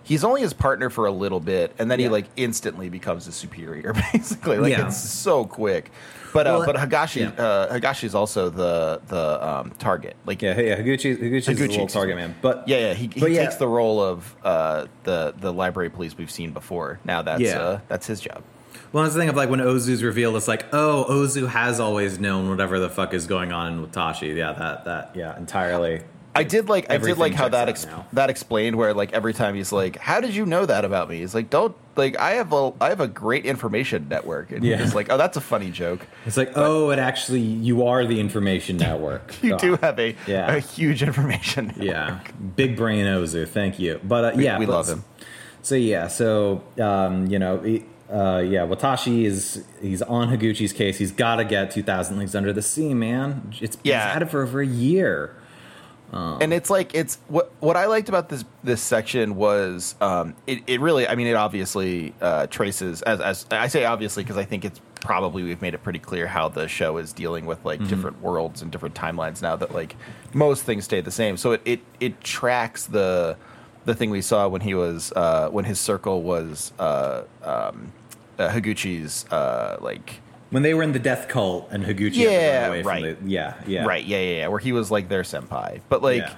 he's only his partner for a little bit and then he like instantly becomes his superior basically like Yeah. it's so quick but uh, but Hagashi yeah. uh, Hagashi is also the the um, target like yeah, yeah. Higuchi, Higuchi's Higuchi, little target man, but yeah, yeah, he, he yeah. takes the role of uh, the the library police we've seen before. Now that's Yeah. uh, that's his job. Well, that's the thing of like when Ozu's revealed, it's like, oh, Ozu has always known whatever the fuck is going on with Tashi. Yeah, that that yeah, entirely. I did like I did like how that that explained where like every time he's like, "How did you know that about me?" He's like, "Don't like I have a I have a great information network." And Yeah. he's like, "Oh, that's a funny joke." It's like, oh, it actually you are the information network. You do have a Yeah. a huge information. Network. Yeah, big brain Ozu. Thank you. But uh, We- yeah, we but- love him. So yeah, so um, you know, he- uh, yeah, Watashi is he's on Higuchi's case. He's got to get 2,000 Leagues Under the Sea, man. It's been Yeah. had it for over a year. and it's like it's what what I liked about this this section was um, it, it really I mean it obviously uh, traces as as I say obviously because I think it's probably we've made it pretty clear how the show is dealing with like different worlds and different timelines now that like most things stay the same so it it, it tracks the the thing we saw when he was uh, when his circle was uh, um, uh, Higuchi's uh, like When they were in the death cult and Higuchi Yeah, right. the yeah yeah Right, yeah, yeah, yeah. Where he was like their senpai. But like Yeah.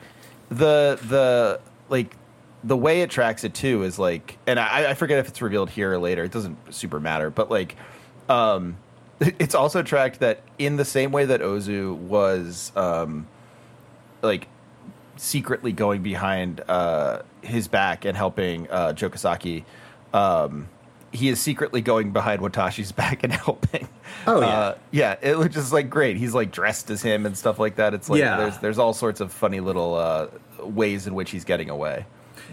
the the like the way it tracks it too is like, and I, I forget if it's revealed here or later. It doesn't super matter, but like, um, it's also tracked that in the same way that Ozu was, um, like secretly going behind uh, his back and helping uh, Jogasaki. Um, he is secretly going behind Watashi's back and helping. Oh, yeah. uh, yeah. It was just like great. He's like dressed as him and stuff like that. It's like Yeah. there's there's all sorts of funny little uh, ways in which he's getting away.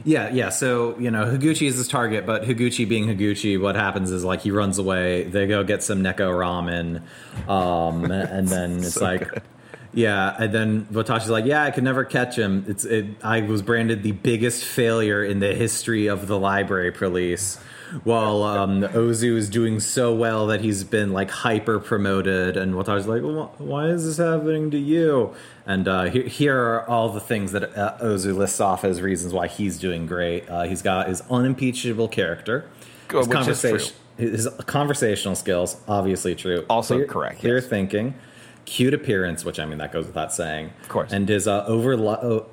Yeah, yeah. So you know, Higuchi is his target, but Higuchi being Higuchi, what happens is like he runs away. They go get some Neko ramen, um, and then it's So like, good. Yeah, and then Watashi's like, yeah, I could never catch him. It's it. I was branded the biggest failure in the history of the library police. While um, Ozu is doing so well that he's been like hyper promoted, and Watashi's like, well, "Why is this happening to you?" And uh, here, here are all the things that uh, Ozu lists off as reasons why he's doing great. Uh, he's got his unimpeachable character, Good, his, which is conversation- his conversational skills, obviously true. Also Clear- correct, Clear yes. thinking, cute appearance, which I mean that goes without saying, of course. and his uh, over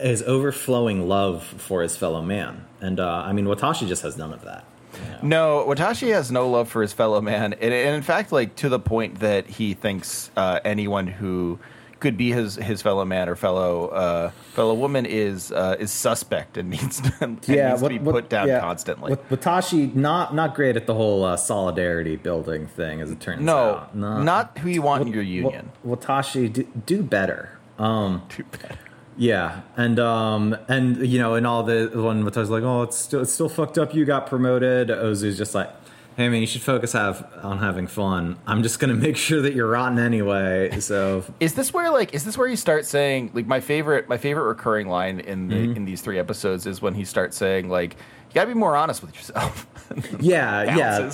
his overflowing love for his fellow man. And uh, I mean, Watashi just has none of that. you know? No, Watashi has no love for his fellow man, and, and in fact, like to the point that he thinks uh, anyone who could be his his fellow man or fellow uh, fellow woman is uh, is suspect and needs to, and needs to be put down yeah, constantly. Wat- Watashi not not great at the whole uh, solidarity building thing, as it turns no, out. No, not who you want in your union. Wa- Watashi, do, do better. Um, Too bad. yeah, and um, and you know, and all the when Watashi's like, oh, it's still it's still fucked up. You got promoted. Ozu's just like, hey man, you should focus have on having fun. I'm just gonna make sure that you're rotten anyway. So Is this where like is this where you start saying like my favorite my favorite recurring line in the Mm-hmm. in these three episodes is when he starts saying like you gotta be more honest with yourself. yeah, yeah,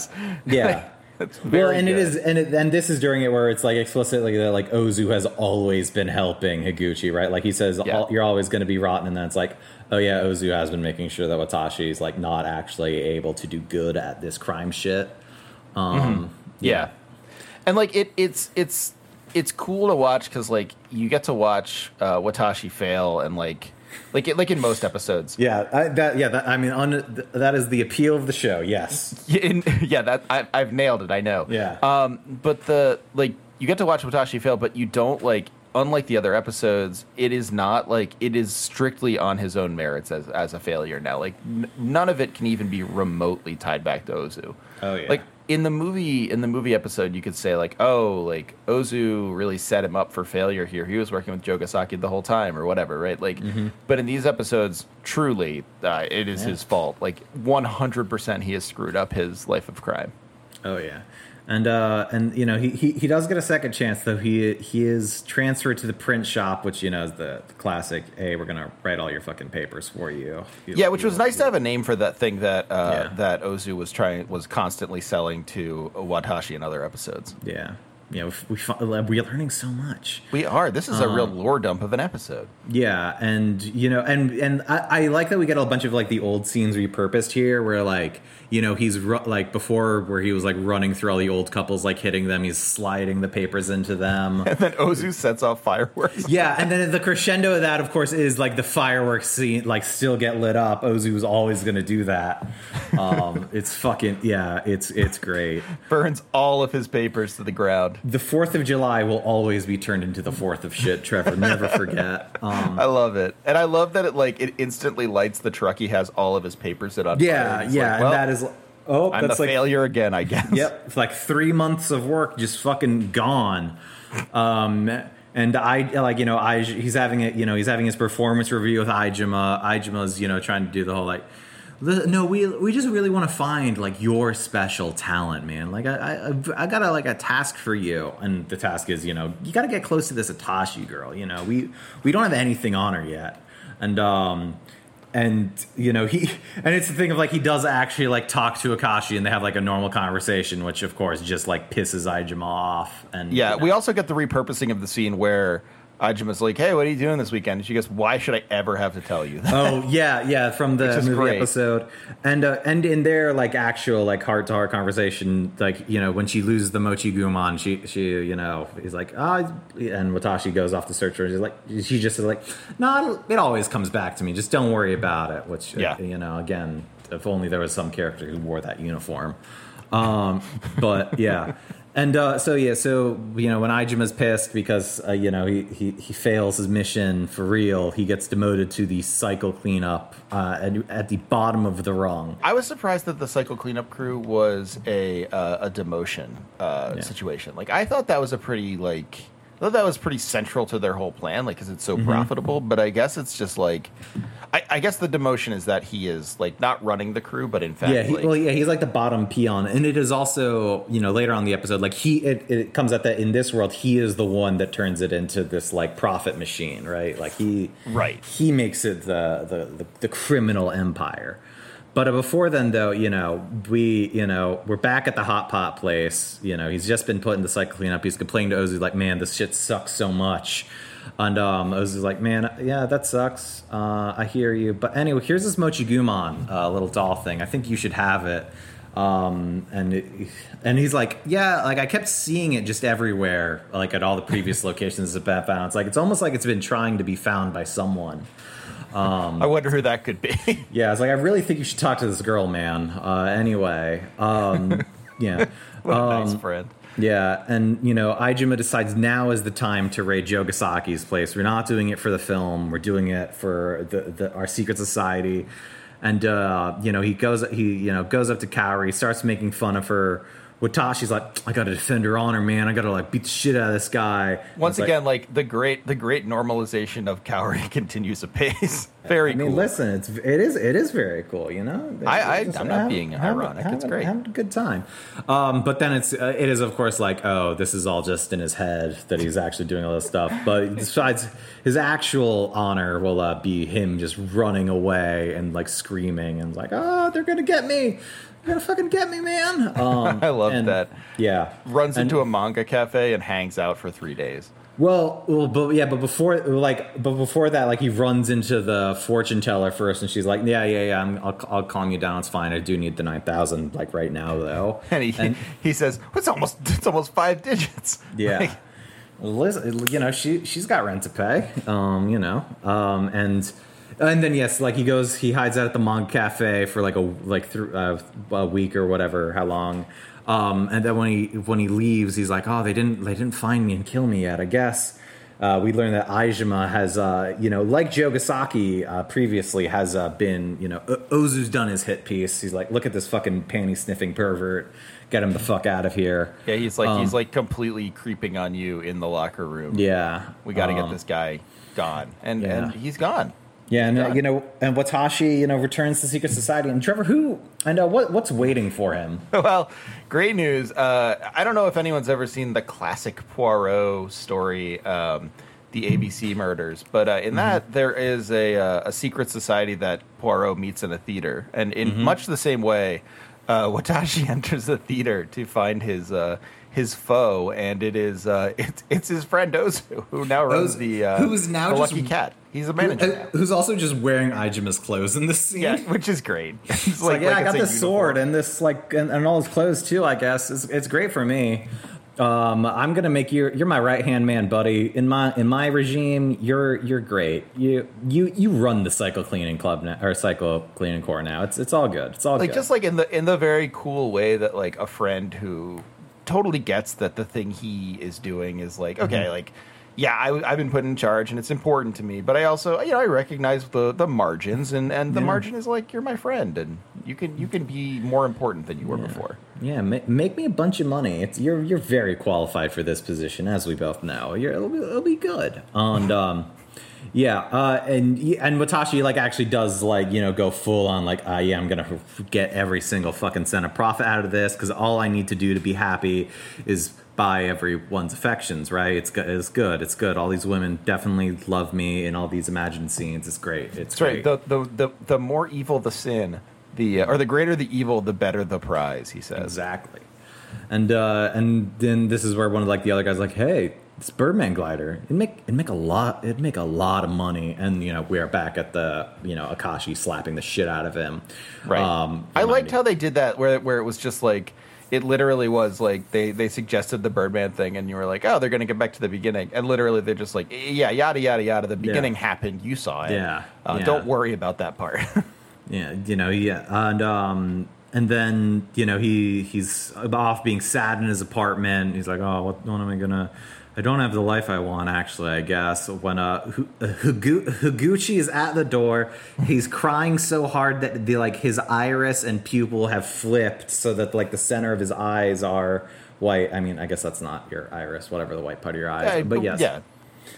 yeah. That's Well, and it good. is, and it, and this is during it where it's like explicitly that like Ozu has always been helping Higuchi, right? Like he says, Yeah. "You're always going to be rotten," and then it's like, "Oh yeah, Ozu has been making sure that Watashi is like not actually able to do good at this crime shit." Um, Yeah. And like it it's it's it's cool to watch cuz like you get to watch uh, Watashi fail and like like it, like in most episodes. yeah, I, that yeah, that, I mean, on, th- that is the appeal of the show. Yes, Yeah, in- yeah, that I, I've nailed it. I know. Yeah. Um, but the like you get to watch Watashi fail, but you don't like. Unlike the other episodes, it is not like it is strictly on his own merits as as a failure. Now, like n- none of it can even be remotely tied back to Ozu. Oh, yeah. Like in the movie, in the movie episode, you could say like, oh, like Ozu really set him up for failure here. He was working with Jogasaki the whole time, or whatever, right? Like, but in these episodes, truly, uh, it is Mm-hmm. Yeah. his fault. Like, one hundred percent, he has screwed up his life of crime. Oh yeah, and uh, and you know he, he he does get a second chance though. He he is transferred to the print shop, which you know is the, the classic. Hey, we're gonna write all your fucking papers for you. You- Yeah, which you- was nice to have a name for that thing that uh, Yeah. that Ozu was trying was constantly selling to Watashi in other episodes. Yeah, yeah. We, we we're learning so much. We are. This is a real lore dump of an episode. Yeah, and you know, and and I, I like that we get a bunch of like the old scenes repurposed here, where like you know he's ru- like before where he was like running through all the old couples, like hitting them, he's sliding the papers into them. And then Ozu sets off fireworks. Yeah, and then the crescendo of that, of course, is like the fireworks scene, like still get lit up. Ozu's always going to do that. Um, it's fucking yeah, it's it's great. Burns all of his papers to the ground. The Fourth of July will always be turned into the Fourth of shit. Trevor, never forget. Um, I love it, and I love that it like it instantly lights the truck. He has all of his papers in on. yeah, yeah, like, well, that is oh, I'm that's like failure again, I guess. Yep, it's like three months of work just fucking gone. Um, and I like you know I he's having it you know he's having his performance review with Aijima. Aijima's you know trying to do the whole like. "Li- No, we we just really want to find like your special talent, man. Like I I I got a like a task for you, and the task is you know you got to get close to this Akashi girl. You know we we don't have anything on her yet, and um and you know he and it's the thing of like he does actually like talk to Akashi and they have like a normal conversation, which of course just like pisses Aijima off. And Yeah, you know. we also get the repurposing of the scene where Aijima's like, "Hey, what are you doing this weekend?" And she goes, "Why should I ever have to tell you that?" Oh yeah, yeah, from the movie great. episode, and uh, and in their like actual like heart to heart conversation, like you know when she loses the Mochiguman, she she you know he's like ah, and Watashi goes off to search for her. She's like she just is like no, it always comes back to me. Just don't worry about it. Which Yeah. you know again, if only there was some character who wore that uniform. Um, but yeah. And uh, so yeah, so you know when Aijima's pissed because uh, you know he, he he fails his mission for real, he gets demoted to the cycle cleanup uh, at, at the bottom of the rung. I was surprised that the cycle cleanup crew was a uh, a demotion uh, Yeah. situation. Like I thought that was a pretty like I thought that was pretty central to their whole plan, like because it's so Mm-hmm. profitable. But I guess it's just like I, I guess the demotion is that he is like not running the crew, but in fact, Yeah, he, like, well, yeah, he's like the bottom peon, and it is also you know later on in the episode, like he it, it comes out that in this world he is the one that turns it into this like profit machine, right? Like he Right. he makes it the the the, the criminal empire. But before then, though, you know, we, you know, we're back at the hot pot place. You know, he's just been put in the cycle cleanup. He's complaining to Ozu like, "Man, this shit sucks so much." And um, Ozu's like, "Man, yeah, that sucks. Uh, I hear you." But anyway, here's this Mochiguman uh, little doll thing. I think you should have it. Um, and it, and he's like, "Yeah, like I kept seeing it just everywhere, like at all the previous locations that been found. It's like it's almost like it's been trying to be found by someone." I wonder who that could be. Yeah, it's like, I really think you should talk to this girl, man. Uh, anyway, um, yeah, what a um, nice friend. Yeah, and you know, Aijima decides now is the time to raid Jogasaki's place. We're not doing it for the film; we're doing it for the, the our secret society. And uh, you know, he goes, he you know goes up to Kaori, starts making fun of her. Watashi's like, I gotta defend her honor, man. I gotta like beat the shit out of this guy. Once It's like, again, like, the great the great normalization of Kaori continues apace. Very I mean, cool. listen, it's it is it is very cool, you know. I, I I'm not have- being have- ironic. It's have- great. Having a good time. Um, but then it's uh, it is of course like oh this is all just in his head that he's actually doing all this stuff. But besides, his actual honor will uh, be him just running away and like screaming and like oh they're gonna get me, they're gonna fucking get me, man. Um, I love and- that. Yeah, Runs And- into a manga cafe and hangs out for three days. Well, well, but yeah, but before like, but before that, like he runs into the fortune teller first, and she's like, "Yeah, yeah, yeah, I'm, I'll, I'll calm you down. It's fine. I do need the nine thousand, like right now, though." And he he says, "It's almost it's almost five digits." Yeah. Like, Liz, you know, she she's got rent to pay. Um, you know, um, and and then yes, like he goes, he hides out at the Monk Cafe for like a like through uh, a week or whatever, how long. Um, and then when he when he leaves, he's like, oh, they didn't they didn't find me and kill me yet. I guess. Uh, we learned that Aijima has, uh, you know, like Jogasaki uh, previously has uh, been, you know, O- Ozu's done his hit piece. He's like, look at this fucking panty sniffing pervert, get him the fuck out of here. yeah, he's like Um, he's like completely creeping on you in the locker room. Yeah, we got to um, get this guy gone, and yeah. and he's gone. Yeah, and uh, you know, and Watashi, you know, returns to secret society, and Trevor, who and uh, what what's waiting for him? well, great news. Uh, I don't know if anyone's ever seen the classic Poirot story, um, the ABC murders, but uh, Mm-hmm. in that there is a, uh, a secret society that Poirot meets in a theater, and in Mm-hmm. much the same way, uh, Watashi enters the theater to find his. Uh, his foe, and it is uh, it's it's his friend Ozu, who now runs Ozu- the uh, who is now the just- Lucky Cat. He's a manager. now. who's also just wearing Aijima's clothes in this scene? Yeah, which is great. It's It's like, yeah, I got this sword and this like and, and all his clothes too. I guess it's, it's great for me. Um, I'm gonna make you you're my right hand man, buddy. In my in my regime, you're you're great. You you you run the cycle cleaning club now or cycle cleaning corps now. It's it's all good. It's all like good. just like in the in the very cool way that like a friend who totally gets that the thing he is doing is like okay Mm-hmm. like yeah I, have been put in charge and it's important to me but i also you know i recognize the the margins and and the Yeah. margin is like you're my friend and you can you can be more important than you were Yeah. before Yeah, ma- make me a bunch of money. It's you're you're very qualified for this position, as we both know. You're, it'll, be, it'll be good. And um, yeah, uh, and and Watashi like actually does like you know go full on like uh, yeah, I'm gonna get every single fucking cent of profit out of this because all I need to do to be happy is buy everyone's affections. Right? It's good. It's good. It's good. All these women definitely love me in all these imagined scenes. It's great. It's that's right great. the, the the the more evil the sin the uh, or the greater the evil the better the prize he says Exactly. And uh, and then this is where one of like the other guys like, hey, this Birdman glider, it'd make it'd make a lot it'd make a lot of money, and you know we are back at the you know Akashi slapping the shit out of him. Right. Um, I liked how they did that, where where it was just like it literally was like they they suggested the Birdman thing, and you were like, oh, they're going to get back to the beginning, and literally they're just like, yeah, yada yada yada. The beginning happened, you saw it. Yeah, Uh, yeah. Don't worry about that part. Yeah, you know, yeah, and um, and then you know he he's off being sad in his apartment. He's like, oh, what, what am I gonna? I don't have the life I want. Actually, I guess when uh, Hu- uh, Higuchi is at the door, he's crying so hard that the like his iris and pupil have flipped, so that like the center of his eyes are white. I mean, I guess that's not your iris, whatever the white part of your eyes. Yeah, but yes, yeah.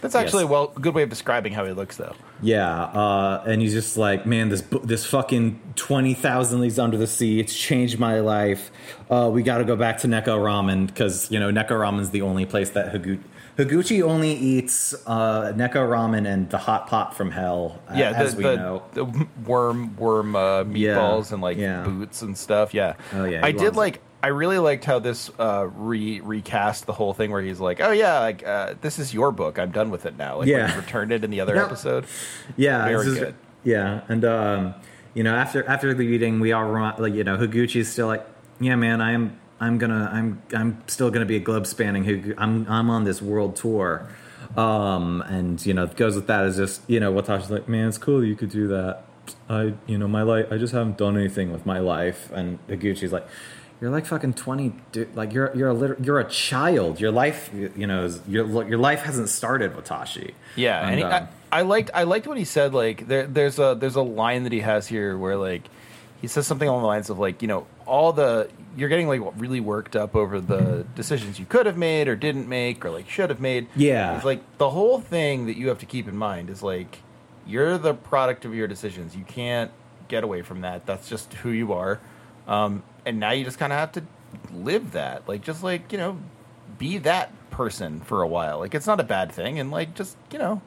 That's actually a well good way of describing how he looks, though. Yeah, uh, and he's just like, man, this this fucking twenty thousand leagues under the sea. It's changed my life. Uh, we got to go back to Neko Ramen because you know Neko Ramen's the only place that Higu- Higuchi only eats uh, Neko Ramen and the hot pot from hell. Yeah, as the, we the, know. the worm worm uh, Yeah, meatballs and like yeah. boots and stuff. Yeah. Oh, yeah, I did loves like. I really liked how this uh, re recast the whole thing where he's like, "Oh yeah, like uh, this is your book. I'm done with it now." Like Yeah. returned it in the other episode. Yeah, Very this is- good. Yeah, and um, you know, after after the meeting, we all like you know, Higuchi's still like, yeah, man, I'm I'm gonna I'm I'm still gonna be a globe spanning. who I'm I'm on this world tour, um, and you know, it goes with that is just you know, Watashi's like, man, it's cool you could do that. I you know, my life, I just haven't done anything with my life, and Higuchi's like. You're like fucking twenty, dude. Like you're you're a lit- you're a child. Your life, you know, is, your your life hasn't started, Watashi. Yeah, and, he, um, I, I liked I liked what he said. Like there, there's a there's a line that he has here where like he says something along the lines of like you know all the you're getting like really worked up over the decisions you could have made or didn't make or like should have made. Yeah. it's like the whole thing that you have to keep in mind is like you're the product of your decisions. You can't get away from that. That's just who you are. Um, and now you just kind of have to live that. Like just like you know be that person for a while. Like it's not a bad thing, and like just you know,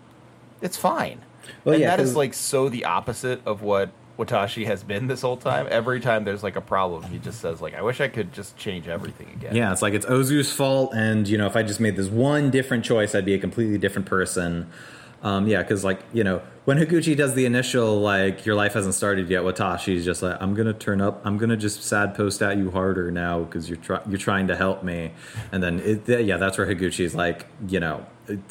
it's fine. Well, and yeah, that is like so the opposite of what Watashi has been this whole time. Every time there's like a problem, he just says like, "I wish I could just change everything again." Yeah, it's like it's Ozu's fault, and you know, if I just made this one different choice, I'd be a completely different person. Um, yeah, because like you know, when Higuchi does the initial like your life hasn't started yet, Watashi's just like I'm gonna turn up, I'm gonna just sad post at you harder now because you're try- you're trying to help me, and then it, yeah, that's where Higuchi's like you know.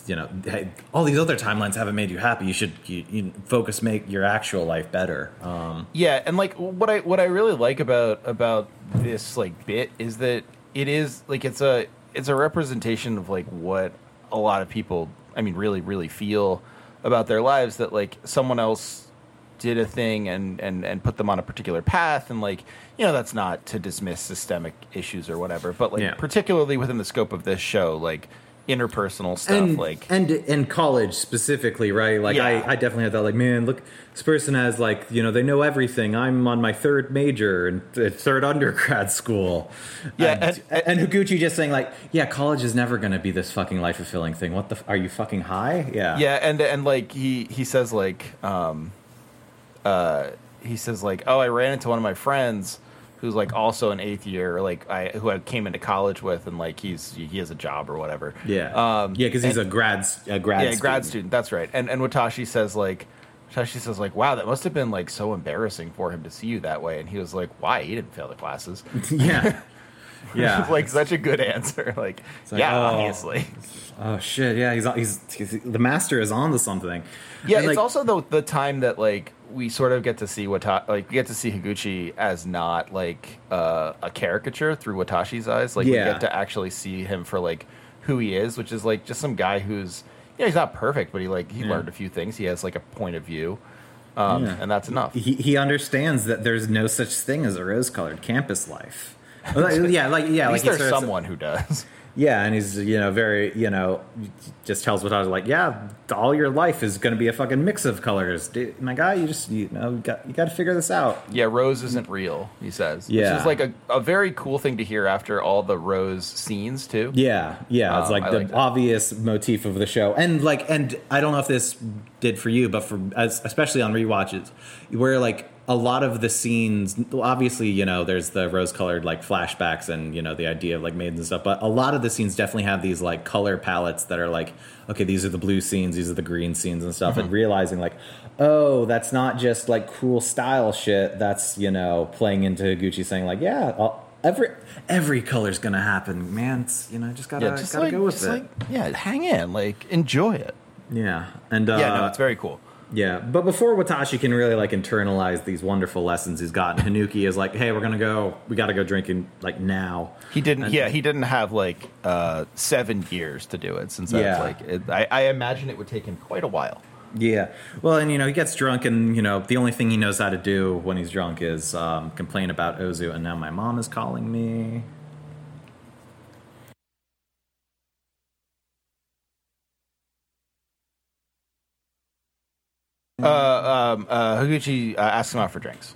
You know, hey, all these other timelines haven't made you happy. You should you, you focus, make your actual life better. Um, Yeah, and like what I what I really like about about this like bit is that it is like it's a it's a representation of like what a lot of people I mean really really feel about their lives that like someone else did a thing and and and put them on a particular path and like you know that's not to dismiss systemic issues or whatever but like Yeah. particularly within the scope of this show like interpersonal stuff and like and in college specifically right? Like Yeah. I, I definitely had that like man look this person has like you know they know everything. I'm on my third major and third undergrad school. Yeah, and, and, Higuchi just saying like yeah college is never going to be this fucking life fulfilling thing. What the f- are you fucking high? Yeah. Yeah, and and like he he says like um uh he says like oh I ran into one of my friends who's like also an eighth year like I who I came into college with and like he's he has a job or whatever. yeah Um yeah because he's a grad a grad yeah, grad student. student. That's right. And and Watashi says like Watashi says like wow that must have been like so embarrassing for him to see you that way and he was like why he didn't fail the classes. yeah yeah like such a good answer. Like, like, yeah, oh. obviously. Oh shit yeah he's, he's, he's the master is on to something Yeah, And, it's like, also the the time that like we sort of get to see Wata like we get to see Higuchi as not like uh, a caricature through Watashi's eyes. Like Yeah. we get to actually see him for like who he is, which is like just some guy who's yeah he's not perfect, but he like he Yeah. learned a few things. He has like a point of view, um, Yeah. and that's enough. he, he understands that there's no such thing as a rose-colored campus life. Yeah, like yeah, At like least there's someone who does. Yeah, and he's you know very you know just tells what I was like. Yeah, all your life is going to be a fucking mix of colors, Dude, my guy. You just you know you got you got to figure this out. Yeah, Rose isn't real. He says, Yeah. which is like a, a very cool thing to hear after all the Rose scenes too. Yeah, yeah, it's Um, like I the like obvious motif of the show, and like, and I don't know if this did for you, but for as, especially on rewatches, where like a lot of the scenes obviously you know there's the rose colored like flashbacks and you know the idea of like maidens and stuff but a lot of the scenes definitely have these like color palettes that are like okay these are the blue scenes these are the green scenes and stuff and realizing like oh that's not just like cool style shit that's you know playing into gucci saying like yeah I'll, every every color's gonna happen man it's, you know just gotta yeah, just gotta like, go with it like yeah, hang in, like enjoy it. yeah and uh yeah, no, it's very cool. Yeah, but before Watashi can really like internalize these wonderful lessons he's gotten, Hanuki is like, "Hey, we're gonna go. We got to go drinking like now." He didn't. And- yeah, he didn't have like uh, seven years to do it. Since Yeah. like, it, I, I imagine it would take him quite a while. Yeah. Well, and you know he gets drunk, and you know the only thing he knows how to do when he's drunk is um, complain about Ozu. And now my mom is calling me. Uh, um, uh, Higuchi uh, asks him out for drinks,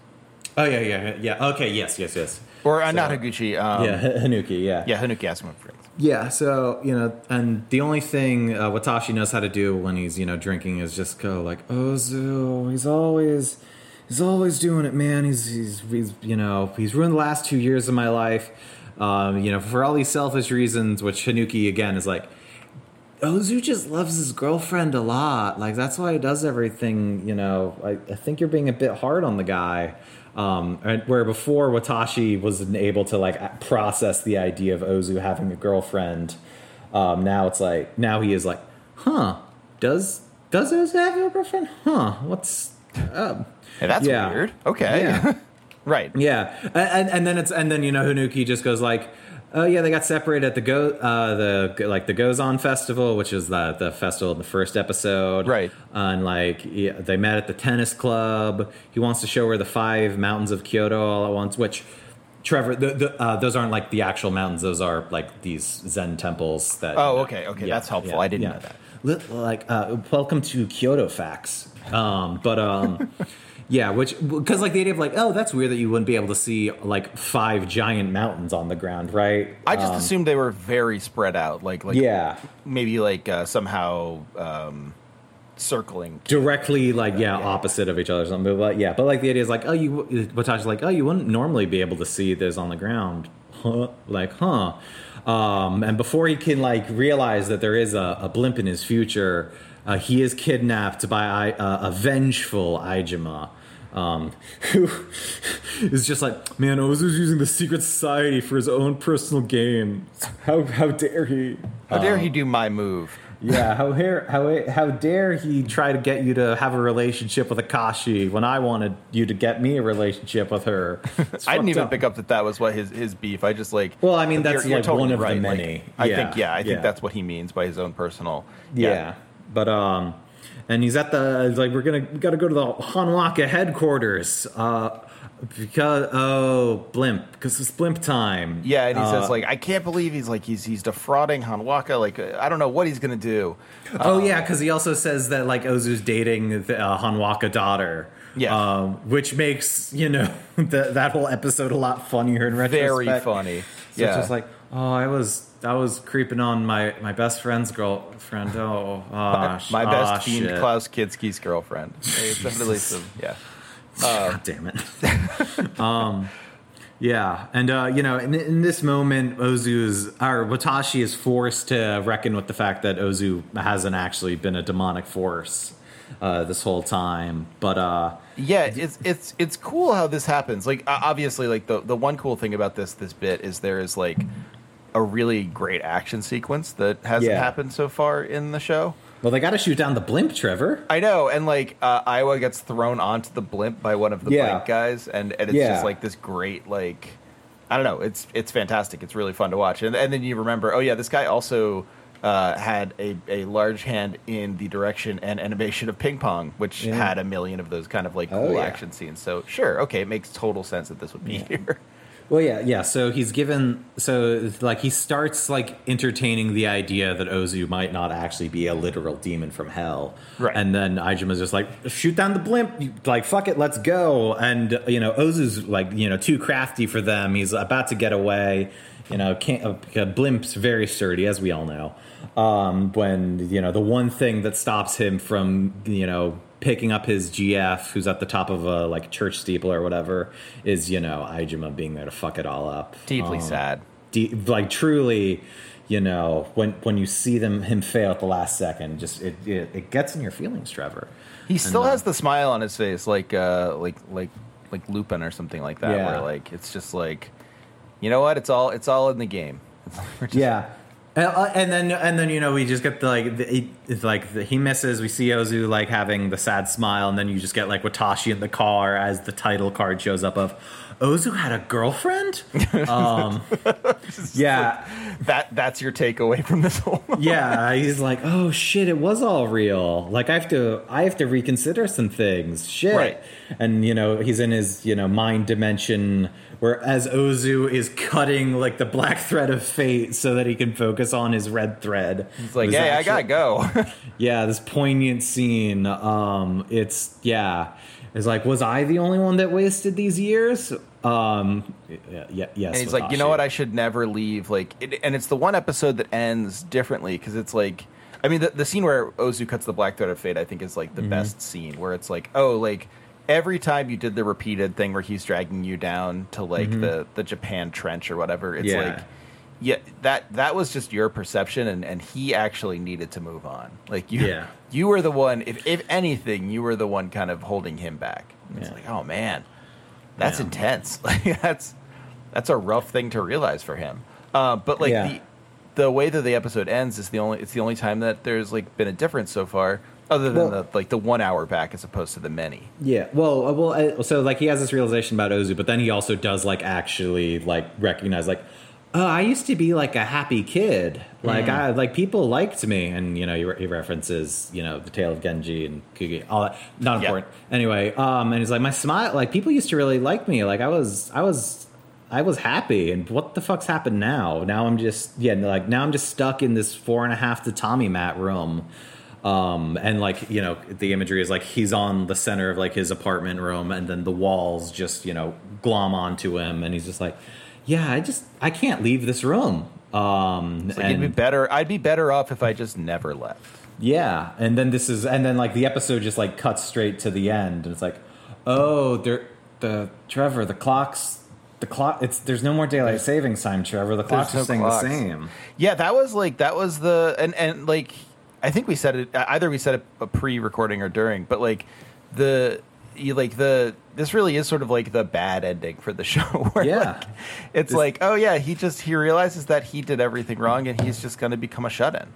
Oh yeah, yeah, yeah. Okay, yes, yes, yes. or uh, not So- Higuchi. Um, yeah, Hanuki. Yeah. yeah, Hanuki asks him out for drinks. Yeah, so you know, and the only thing uh, Watashi knows how to do when he's you know drinking is just go like Ozu. He's always, he's always doing it, man. He's he's, he's you know he's ruined the last two years of my life. Um, you know, for all these selfish reasons, which Hanuki again is like, Ozu just loves his girlfriend a lot. Like that's why he does everything. You know, I, I think you're being a bit hard on the guy. Um, and where before Watashi wasn't able to like process the idea of Ozu having a girlfriend, um, now it's like now he is like, huh? Does does Ozu have a girlfriend? Huh? What's Hey, that's Yeah. weird. Okay, Yeah. right. yeah, and, and then it's and then you know Hanuki just goes like, oh yeah, they got separated at the go uh, the like the Gozan Festival, which is the the festival in the first episode, Right. And like yeah, they met at the tennis club. He wants to show her the five mountains of Kyoto all at once, which. Trevor, the, the, uh, those aren't like the actual mountains. Those are like these Zen temples that. Oh, okay, okay, that's helpful. I didn't yeah. know that. Like, uh, welcome to Kyoto facts. Um, but um, yeah, which because like the idea of like, oh, that's weird that you wouldn't be able to see like five giant mountains on the ground, right? I just assumed they were very spread out, like like yeah, maybe like uh, somehow um, circling. directly like yeah, opposite of each other or something. But yeah, but like the idea is like, oh, you Watashi's like, oh, you wouldn't normally be able to see this on the ground, huh? Like, huh? Um, and before he can like realize that there is a, a blimp in his future, uh, he is kidnapped by uh, a vengeful Aijima. Um, who is just like, man, Ozu's using the secret society for his own personal gain. How how dare he? How dare Um, he do my move? yeah, how dare how how dare he try to get you to have a relationship with Akashi when I wanted you to get me a relationship with her? I didn't even up. pick up that that was what his his beef. I just like. Well, I mean, that's you're, you're like totally one of the right. like, many. I Yeah, think yeah, I think yeah. that's what he means by his own personal. Yeah. but um, and he's at the like we're gonna we gotta go to the Hanwaka headquarters. Uh, because oh blimp because it's blimp time. Yeah, and he Uh, says like, I can't believe he's like he's he's defrauding Hanwaka. Like uh, I don't know what he's gonna do. Oh yeah, because he also says that like Ozu's dating the uh, Hanwaka daughter. Yeah. um, which makes you know that that whole episode a lot funnier in retrospect Very funny. So yeah, it's just like, oh, I was I was creeping on my my best friend's girlfriend. Oh, oh my sh- best ah, fiend shit. Klaus Kinski's girlfriend. It's definitely some yeah. God damn it. um, yeah, and uh, you know, in, in this moment, Ozu is or Watashi is forced to reckon with the fact that Ozu hasn't actually been a demonic force uh, this whole time. But uh, Yeah, it's it's it's cool how this happens. Like uh, obviously, like the the one cool thing about this this bit is there is like a really great action sequence that hasn't Yeah. happened so far in the show. well, they got to shoot down the blimp, Trevor. I know, and like uh, Iowa gets thrown onto the blimp by one of the Yeah. blimp guys, and, and it's Yeah. just like this great like I don't know, it's it's fantastic. It's really fun to watch, and and then you remember, oh yeah, this guy also uh, had a, a large hand in the direction and animation of Ping Pong, which Yeah. had a million of those kind of like Oh, cool yeah. action scenes. So sure, okay, it makes total sense that this would be here. Well, yeah, yeah. So he's given, so like he starts like entertaining the idea that Ozu might not actually be a literal demon from hell, Right. And then Aijima's just like, shoot down the blimp, like fuck it, let's go. And you know, Ozu's like, you know, too crafty for them. He's about to get away. You know, can't, a, a blimp's very sturdy, as we all know. Um, when you know the one thing that stops him from you know picking up his GF, who's at the top of a like church steeple or whatever, is you know Aijima being there to fuck it all up. Deeply Um, sad. de- like truly you know when when you see them him fail at the last second just it it, it gets in your feelings trevor He still uh, has the smile on his face, like uh, like like like Lupin or something like that. Yeah. Where like it's just like, you know what? It's all it's all in the game. Yeah and, uh, and then and then you know we just get the like the, he- it's like the, he misses we see ozu like having the sad smile and then you just get like watashi in the car as the title card shows up of ozu had a girlfriend um yeah That that's your takeaway from this whole. yeah, he's like, "Oh shit, it was all real. Like I have to I have to reconsider some things." Shit. Right. And you know, he's in his, you know, mind dimension where as Ozu is cutting like the black thread of fate so that he can focus on his red thread. It's like, hey, I gotta go. yeah, this poignant scene. Um, it's yeah, it's like, was I the only one that wasted these years? Um, yeah, yeah yes. and he's like, you know what? I should never leave. Like, it, and it's the one episode that ends differently because it's like, I mean, the, the scene where Ozu cuts the black thread of fate, I think, is like the Mm-hmm. best scene where it's like, oh, like every time you did the repeated thing where he's dragging you down to like the the Japan trench or whatever, it's Mm-hmm. Yeah. like. Yeah, that that was just your perception, and, and he actually needed to move on. Like you, Yeah. you were the one. If if anything, you were the one kind of holding him back. It's like, oh man, that's Yeah. intense. Like that's that's a rough thing to realize for him. Uh, but like Yeah. the the way that the episode ends is the only it's the only time that there's like been a difference so far, other than Well- the like the one hour back as opposed to the many. Yeah, well, uh, well, uh, so like he has this realization about Ozu, but then he also does like actually like recognize like, oh, I used to be like a happy kid, like I like people liked me, and you know he, re- he references you know the tale of Genji and Kugi, all that not important anyway. Um, and he's like my smile, like people used to really like me, like I was, I was. I was happy, and what the fuck's happened now? Now I'm just yeah, like now I'm just stuck in this four and a half tatami mat room, um, and like you know the imagery is like he's on the center of like his apartment room and then the walls just you know glom onto him and he's just like yeah i just i can't leave this room um It's like it'd be and better. I'd be better off if I just never left. yeah and then this is and then like the episode just like cuts straight to the end and it's like oh there the trevor the clocks the clock it's there's no more daylight savings time trevor the clocks are staying clocks. the same Yeah, that was like that was the and and like I think we said it either we said it a pre-recording or during, but like the you like the this really is sort of like the bad ending for the show. Where Yeah. like, it's like oh yeah, he just he realizes that he did everything wrong and he's just going to become a shut-in.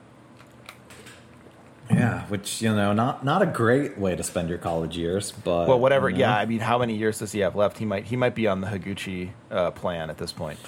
yeah which you know not not a great way to spend your college years but Well, whatever. you know. Yeah, I mean, how many years does he have left? He might he might be on the Higuchi uh, plan at this point.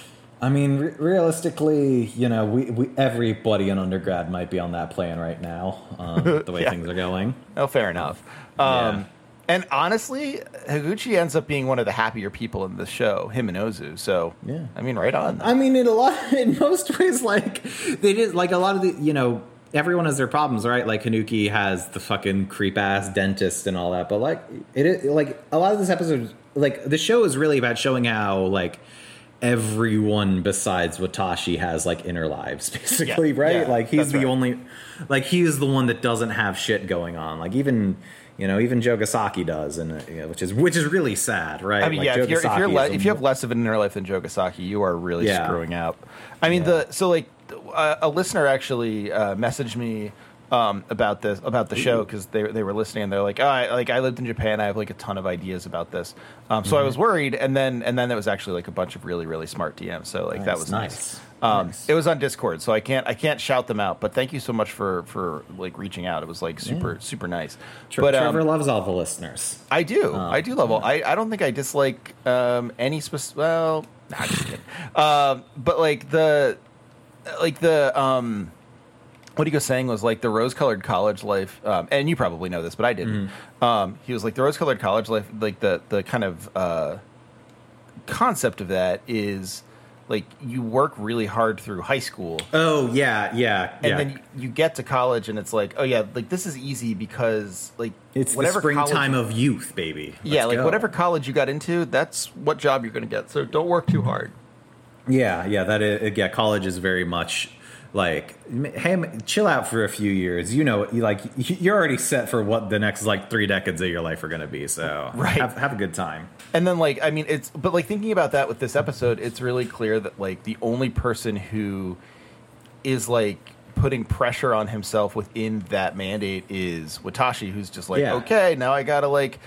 I mean, re- realistically, you know, we, we everybody in undergrad might be on that plan right now, um, the way Yeah. things are going. Oh, fair enough. Um, Yeah. And honestly, Higuchi ends up being one of the happier people in the show, him and Ozu. So, Yeah. I mean, right on. I mean, in a lot, in most ways, like they did, like a lot of the, you know, everyone has their problems, right? Like Hanuki has the fucking creep ass dentist and all that, but like it, like a lot of this episode, like the show is really about showing how like everyone besides Watashi has like inner lives, basically, Yeah, right? yeah, like he's the right. only, like he's the one that doesn't have shit going on. Like even. You know, even Jogasaki does, and you know, which is which is really sad, right? I mean, Like, yeah, if you're, if, you're le- if you have less of an inner life than Jogasaki, you are really Yeah. screwing up. I mean, the so like uh, a listener actually uh, messaged me um, about this about the show because they they were listening and they're like, oh, I, like I lived in Japan, I have like a ton of ideas about this. Um, so I Mm-hmm. was worried, and then and then it was actually like a bunch of really really smart DMs. So like that was nice. nice. Um, Nice. It was on Discord, so I can't I can't shout them out. But thank you so much for for like reaching out. It was like super super nice. Tre- but um, Trevor loves all the listeners. I do. Oh, I do love all. I, I don't think I dislike um, any specific. Well, nah, just kidding. um, but like the, like the um, what he was saying was like the rose-colored college life, um, and you probably know this, but I didn't. Um, he was like the rose-colored college life. Like the the kind of uh, concept of that is like you work really hard through high school Oh yeah, yeah, and then you, you get to college and it's like oh yeah like this is easy because like it's the whatever springtime of youth, baby. yeah Let's like go. whatever college you got into that's what job you're going to get so don't work too hard Yeah, yeah, that is, yeah. College is very much like, hey, chill out for a few years. You know, you like you're already set for what the next like three decades of your life are going to be. So Right. have, have a good time. And then like I mean it's but like thinking about that with this episode, it's really clear that like the only person who is like putting pressure on himself within that mandate is Watashi, who's just like, Yeah. okay, now I gotta like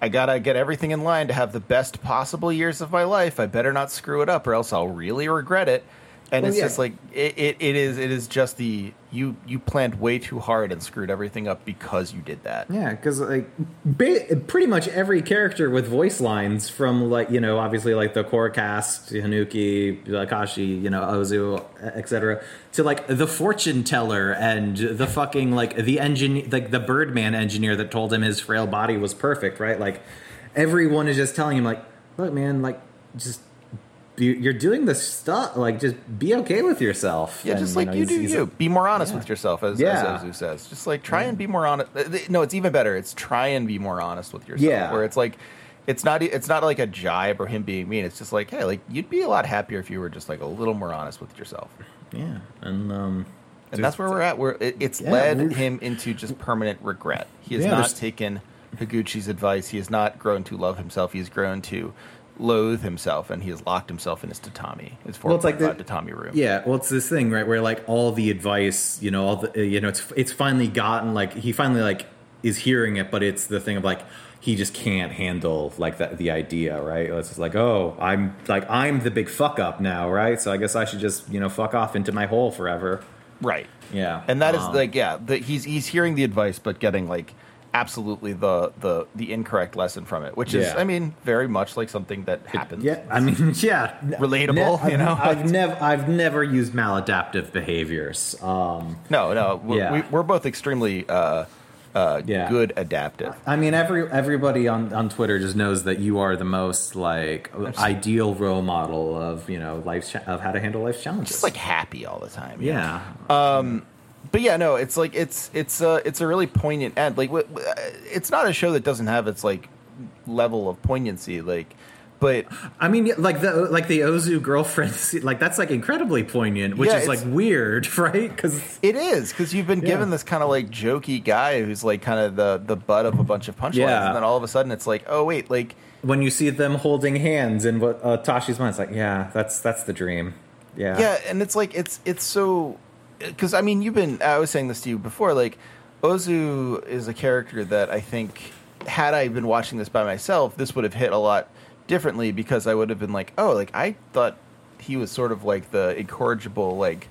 I gotta get everything in line to have the best possible years of my life. I better not screw it up or else I'll really regret it. And Well, it's yeah. just like it, it, it is it is just the you you planned way too hard and screwed everything up because you did that. Yeah, because like ba- pretty much every character with voice lines from like you know obviously like the core cast, Hanuki, Akashi, you know Ozu, etc. To like the fortune teller and the fucking like the engine like the Birdman engineer that told him his frail body was perfect, right? Like everyone is just telling him like, look, man, like just. You- You're doing the stuff. Like, just be okay with yourself. Yeah, And, just like know, you he's- do he's a- you. Be more honest Yeah. with yourself, as, Yeah. as Ozu says. Just like try and be more honest. uh, No, it's even better. It's try and be more honest with yourself. Yeah. where it's like, it's not. It's not like a jibe or him being mean. It's just like, hey, like you'd be a lot happier if you were just like a little more honest with yourself. Yeah, and um, And that's where we're at. Where it, it's Yeah, led we're- him into just permanent regret. He has Yeah, not there's- taken Higuchi's advice. He has not grown to love himself. He has grown to loathe himself, and he has locked himself in his tatami, his four Well, it's like the- tatami room. Yeah, well, it's this thing, right, where like all the advice, you know, all the, uh, you know, it's it's finally gotten like he finally like is hearing it, but it's the thing of like he just can't handle like that the idea, right? It's just like, oh, I'm like I'm the big fuck up now, right? So I guess I should just you know fuck off into my hole forever. Right. Yeah, and that is Um, like yeah the, he's he's hearing the advice but getting like absolutely the the the incorrect lesson from it which is Yeah. i mean very much like something that happens Yeah, I mean, yeah, Relatable, you I've- know? I've never, I've never used maladaptive behaviors. Um, no no we're, Yeah. we, we're both extremely uh uh Yeah. good adaptive I mean, every everybody on, on Twitter just knows that you are the most like ideal role model of you know life cha- of how to handle life's challenges. just like happy all the time yeah, but yeah no it's like it's it's uh it's a really poignant end like w- w- it's not a show that doesn't have its like level of poignancy like but I mean, like the like the Ozu girlfriend, like that's like incredibly poignant, which Yeah, is like weird, right? Because It is because you've been Yeah. given this kind of like jokey guy who's like kind of the the butt of a bunch of punchlines, Yeah. and then all of a sudden it's like, oh wait, like when you see them holding hands and what uh, Tashi's mind, it's like, yeah, that's that's the dream. Yeah, yeah, and it's like it's it's so because I mean you've been I was saying this to you before, like Ozu is a character that I think had I been watching this by myself, this would have hit a lot differently because I would have been like, oh, like I thought he was sort of like the incorrigible like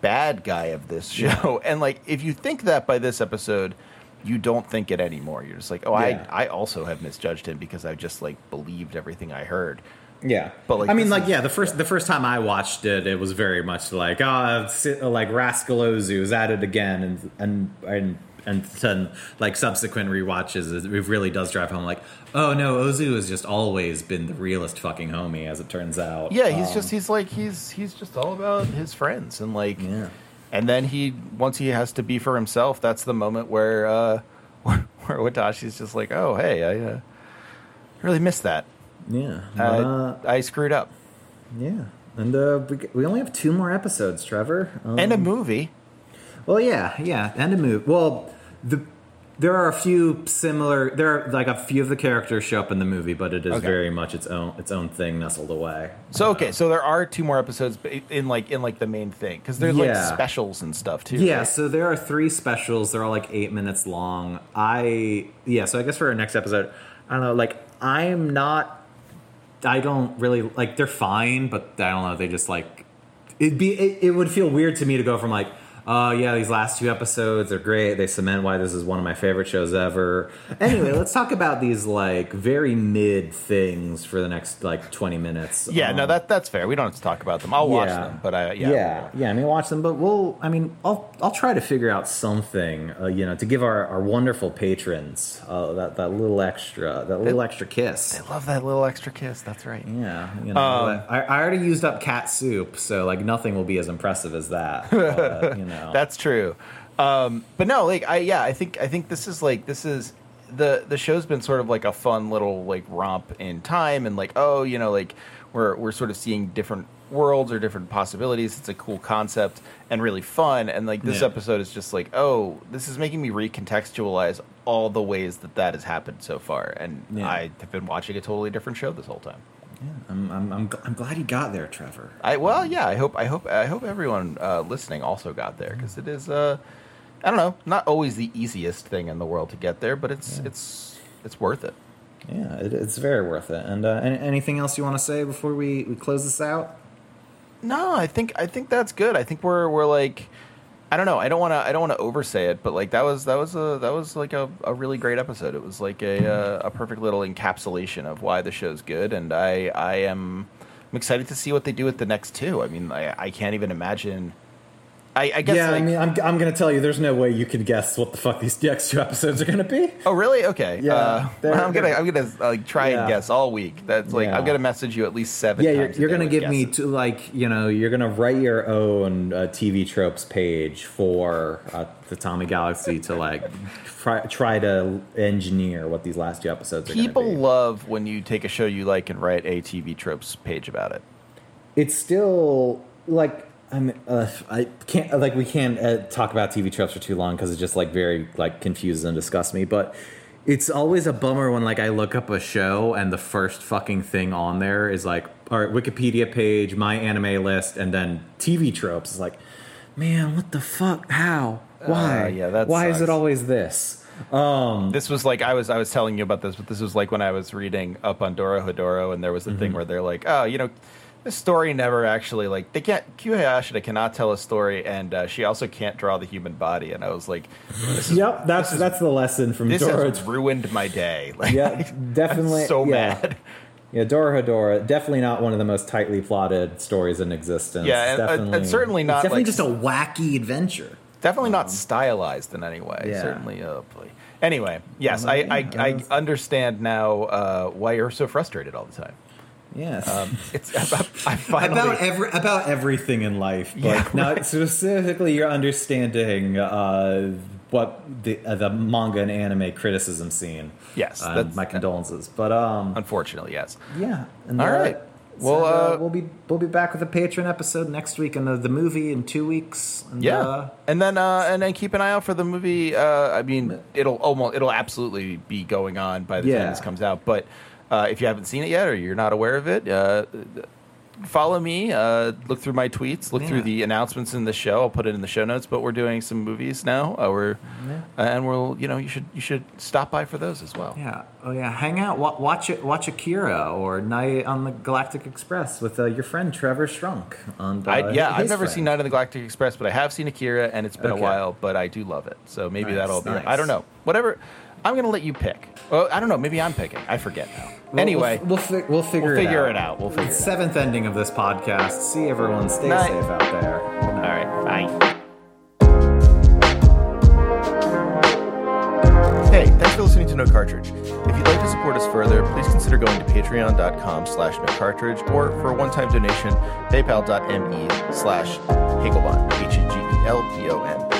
bad guy of this show, and like if you think that by this episode. You don't think it anymore. You're just like, oh, Yeah. I, I also have misjudged him because I just like believed everything I heard. Yeah, But, like, I mean, like is- yeah, the first the first time I watched it, it was very much like ah, oh, like Rascal Ozu is at it again, and and and and then like subsequent rewatches, it it really does drive home like, oh no, Ozu has just always been the realest fucking homie, as it turns out. Yeah, he's Um, just he's like he's he's just all about his friends and like Yeah. and then he once he has to be for himself, that's the moment where uh where, where Watashi's just like, "Oh, hey, I uh, really missed that. Yeah, Uh, uh, I screwed up." yeah. And uh, we, we only have two more episodes, Trevor. Um, And a movie. Well, yeah, yeah, and a movie. Well, the there are a few similar. There are like a few of the characters show up in the movie, but it is Okay. very much its own its own thing nestled away. So okay, so there are two more episodes in like in like the main thing cuz there's Yeah. like specials and stuff too. Yeah, right? so there are three specials. They're all like eight minutes long. I yeah, so I guess for our next episode, I don't know. Like I'm not. I don't really like. They're fine, but I don't know. They just like it'd be. It, it would feel weird to me to go from like. Oh yeah, these last two episodes are great. They cement why this is one of my favorite shows ever. Anyway, let's talk about these like very mid things for the next like twenty minutes. Yeah, no, Um, that that's fair. We don't have to talk about them. I'll watch Yeah. them, but I yeah. yeah, yeah. I mean, watch them, but we'll. I mean, I'll I'll try to figure out something, uh, you know, to give our, our wonderful patrons uh, that that little extra, that little extra kiss. I love that little extra kiss. That's right. Yeah, you know, Um, I, I already used up cat soup, so like nothing will be as impressive as that. But, you know, That's true. Um, but no, like I yeah, I think I think this is like this is the the show's been sort of like a fun little like romp in time and like oh you know like we're we're sort of seeing different worlds or different possibilities. It's a cool concept and really fun. And like this Yeah. episode is just like, oh, this is making me recontextualize all the ways that that has happened so far. And Yeah. I have been watching a totally different show this whole time. I'm, I'm, I'm, I'm glad you got there, Trevor. I well, yeah. I hope I hope I hope everyone uh, listening also got there because it is. Uh, I don't know, not always the easiest thing in the world to get there, but it's it's it's worth it. Yeah, it, it's very worth it. And uh, any, anything else you want to say before we, we close this out? No, I think I think that's good. I think we're we're like I don't know. I don't want to I don't want to oversay it, but like that was that was a that was like a, a really great episode. It was like a uh, a perfect little encapsulation of why the show's good and I I am I'm excited to see what they do with the next two. I mean, I I can't even imagine I, I guess yeah, like, I mean, I'm, I'm going to tell you, there's no way you can guess what the fuck these next two episodes are going to be. Oh really? Okay. Yeah, Uh, I'm gonna I'm gonna like try Yeah. and guess all week. That's like Yeah. I'm gonna message you at least seven. Yeah, you're, times you're going to with give me guesses. to like you know you're going to write your own uh, TV tropes page for uh, the Tatami Galaxy to like try, try to engineer what these last two episodes are. People gonna be. love when you take a show you like and write a TV tropes page about it. it's still like I'm uh, I can't like we can't uh, talk about TV tropes for too long because it just like very like confuses and disgusts me. But it's always a bummer when like I look up a show and the first fucking thing on there is like our Wikipedia page, MyAnimeList, and then TV tropes. It's like, man, what the fuck? How? Why? Uh, yeah, that Why is it always this? Um, This was like I was I was telling you about this, but this was like when I was reading up on Dorohedoro, and there was a Mm-hmm. thing where they're like, oh, you know, this story never actually like they can't Q Hayashida cannot tell a story, and uh, she also can't draw the human body, and I was like, this is, yep, that's that's the lesson from this Dora. has ruined my day. Like, Yeah, definitely. I'm so yeah. mad. Yeah, Dorohedoro, definitely not one of the most tightly plotted stories in existence. Yeah, and- and- and certainly it's not, definitely like- just a wacky adventure. Definitely not stylized in any way. Yeah. Certainly, oh boy. Anyway, yes, Well, I, yeah, I, that I was- understand now uh, why you're so frustrated all the time. Yes. Um, it's I finally about every about everything in life, but Yeah, now right. specifically you're understanding uh, what the uh, the manga and anime criticism scene. Yes, Uh, my condolences. But um, unfortunately yes. yeah. And, All uh, so, Well, uh, we'll be we'll be back with a patron episode next week, and the, the movie in two weeks. And, Yeah, uh, and then uh, and then keep an eye out for the movie. Uh, I mean, it'll almost it'll absolutely be going on by the Yeah. time this comes out. But uh, if you haven't seen it yet or you're not aware of it, uh, follow me. Uh, look through my tweets. Look Yeah. through the announcements in the show. I'll put it in the show notes. But we're doing some movies now. Uh, we're and we'll you know you should you should stop by for those as well. Yeah. Oh yeah. Hang out. Wa- Watch it. Watch Akira or Night on the Galactic Express with uh, your friend Trevor Strunk. On I, yeah, I've never friend. seen Night on the Galactic Express, but I have seen Akira, and it's been Okay. a while. But I do love it, so maybe Nice, that'll be. nice. I don't know. Whatever. I'm gonna let you pick. Well, I don't know. Maybe I'm picking. I forget now. We'll- anyway, we'll, we'll, fi- we'll figure, we'll figure it it out. out. We'll figure it out. Seventh ending of this podcast. See everyone. Stay Night. safe out there. all right. Bye. Hey, thanks for listening to No Cartridge. If you'd like to support us further, please consider going to patreon.com slash no cartridge or for a one-time donation, paypal.me slash Hegelbon, H-E-G-E-L-B-O-N.